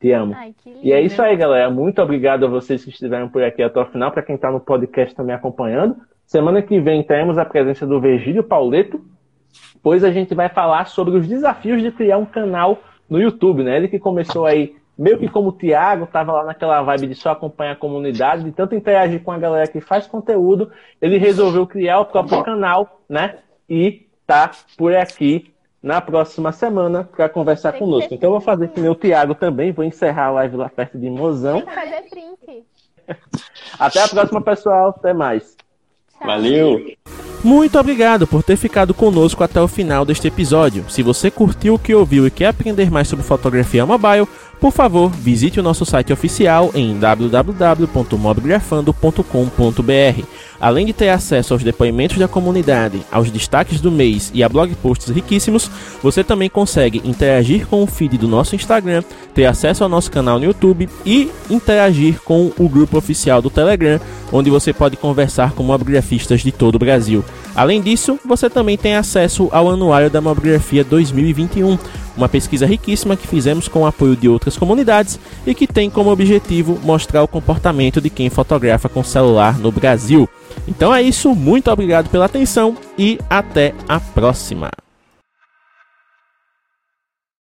te amo. Ai, e é isso aí, galera. Muito obrigado a vocês que estiveram por aqui até o final, para quem está no podcast também acompanhando. Semana que vem teremos a presença do Virgílio Pauleto, pois a gente vai falar sobre os desafios de criar um canal no YouTube, né? Ele que começou aí, meio que como o Thiago, estava lá naquela vibe de só acompanhar a comunidade, de tanto interagir com a galera que faz conteúdo, ele resolveu criar o próprio canal, né? E tá por aqui na próxima semana para conversar conosco. Então eu vou fazer que nem o Thiago também, vou encerrar a live lá perto de Mozão. Tem que fazer print. Até a próxima, pessoal. Até mais. Tchau. Valeu! Muito obrigado por ter ficado conosco até o final deste episódio. Se você curtiu o que ouviu e quer aprender mais sobre fotografia mobile, por favor, visite o nosso site oficial em www.mobgrafando.com.br. Além de ter acesso aos depoimentos da comunidade, aos destaques do mês e a blog posts riquíssimos, você também consegue interagir com o feed do nosso Instagram, ter acesso ao nosso canal no YouTube e interagir com o grupo oficial do Telegram, onde você pode conversar com mobigrafistas de todo o Brasil. Além disso, você também tem acesso ao Anuário da Mobigrafia 2021, uma pesquisa riquíssima que fizemos com o apoio de outras comunidades e que tem como objetivo mostrar o comportamento de quem fotografa com celular no Brasil. Então é isso, muito obrigado pela atenção e até a próxima.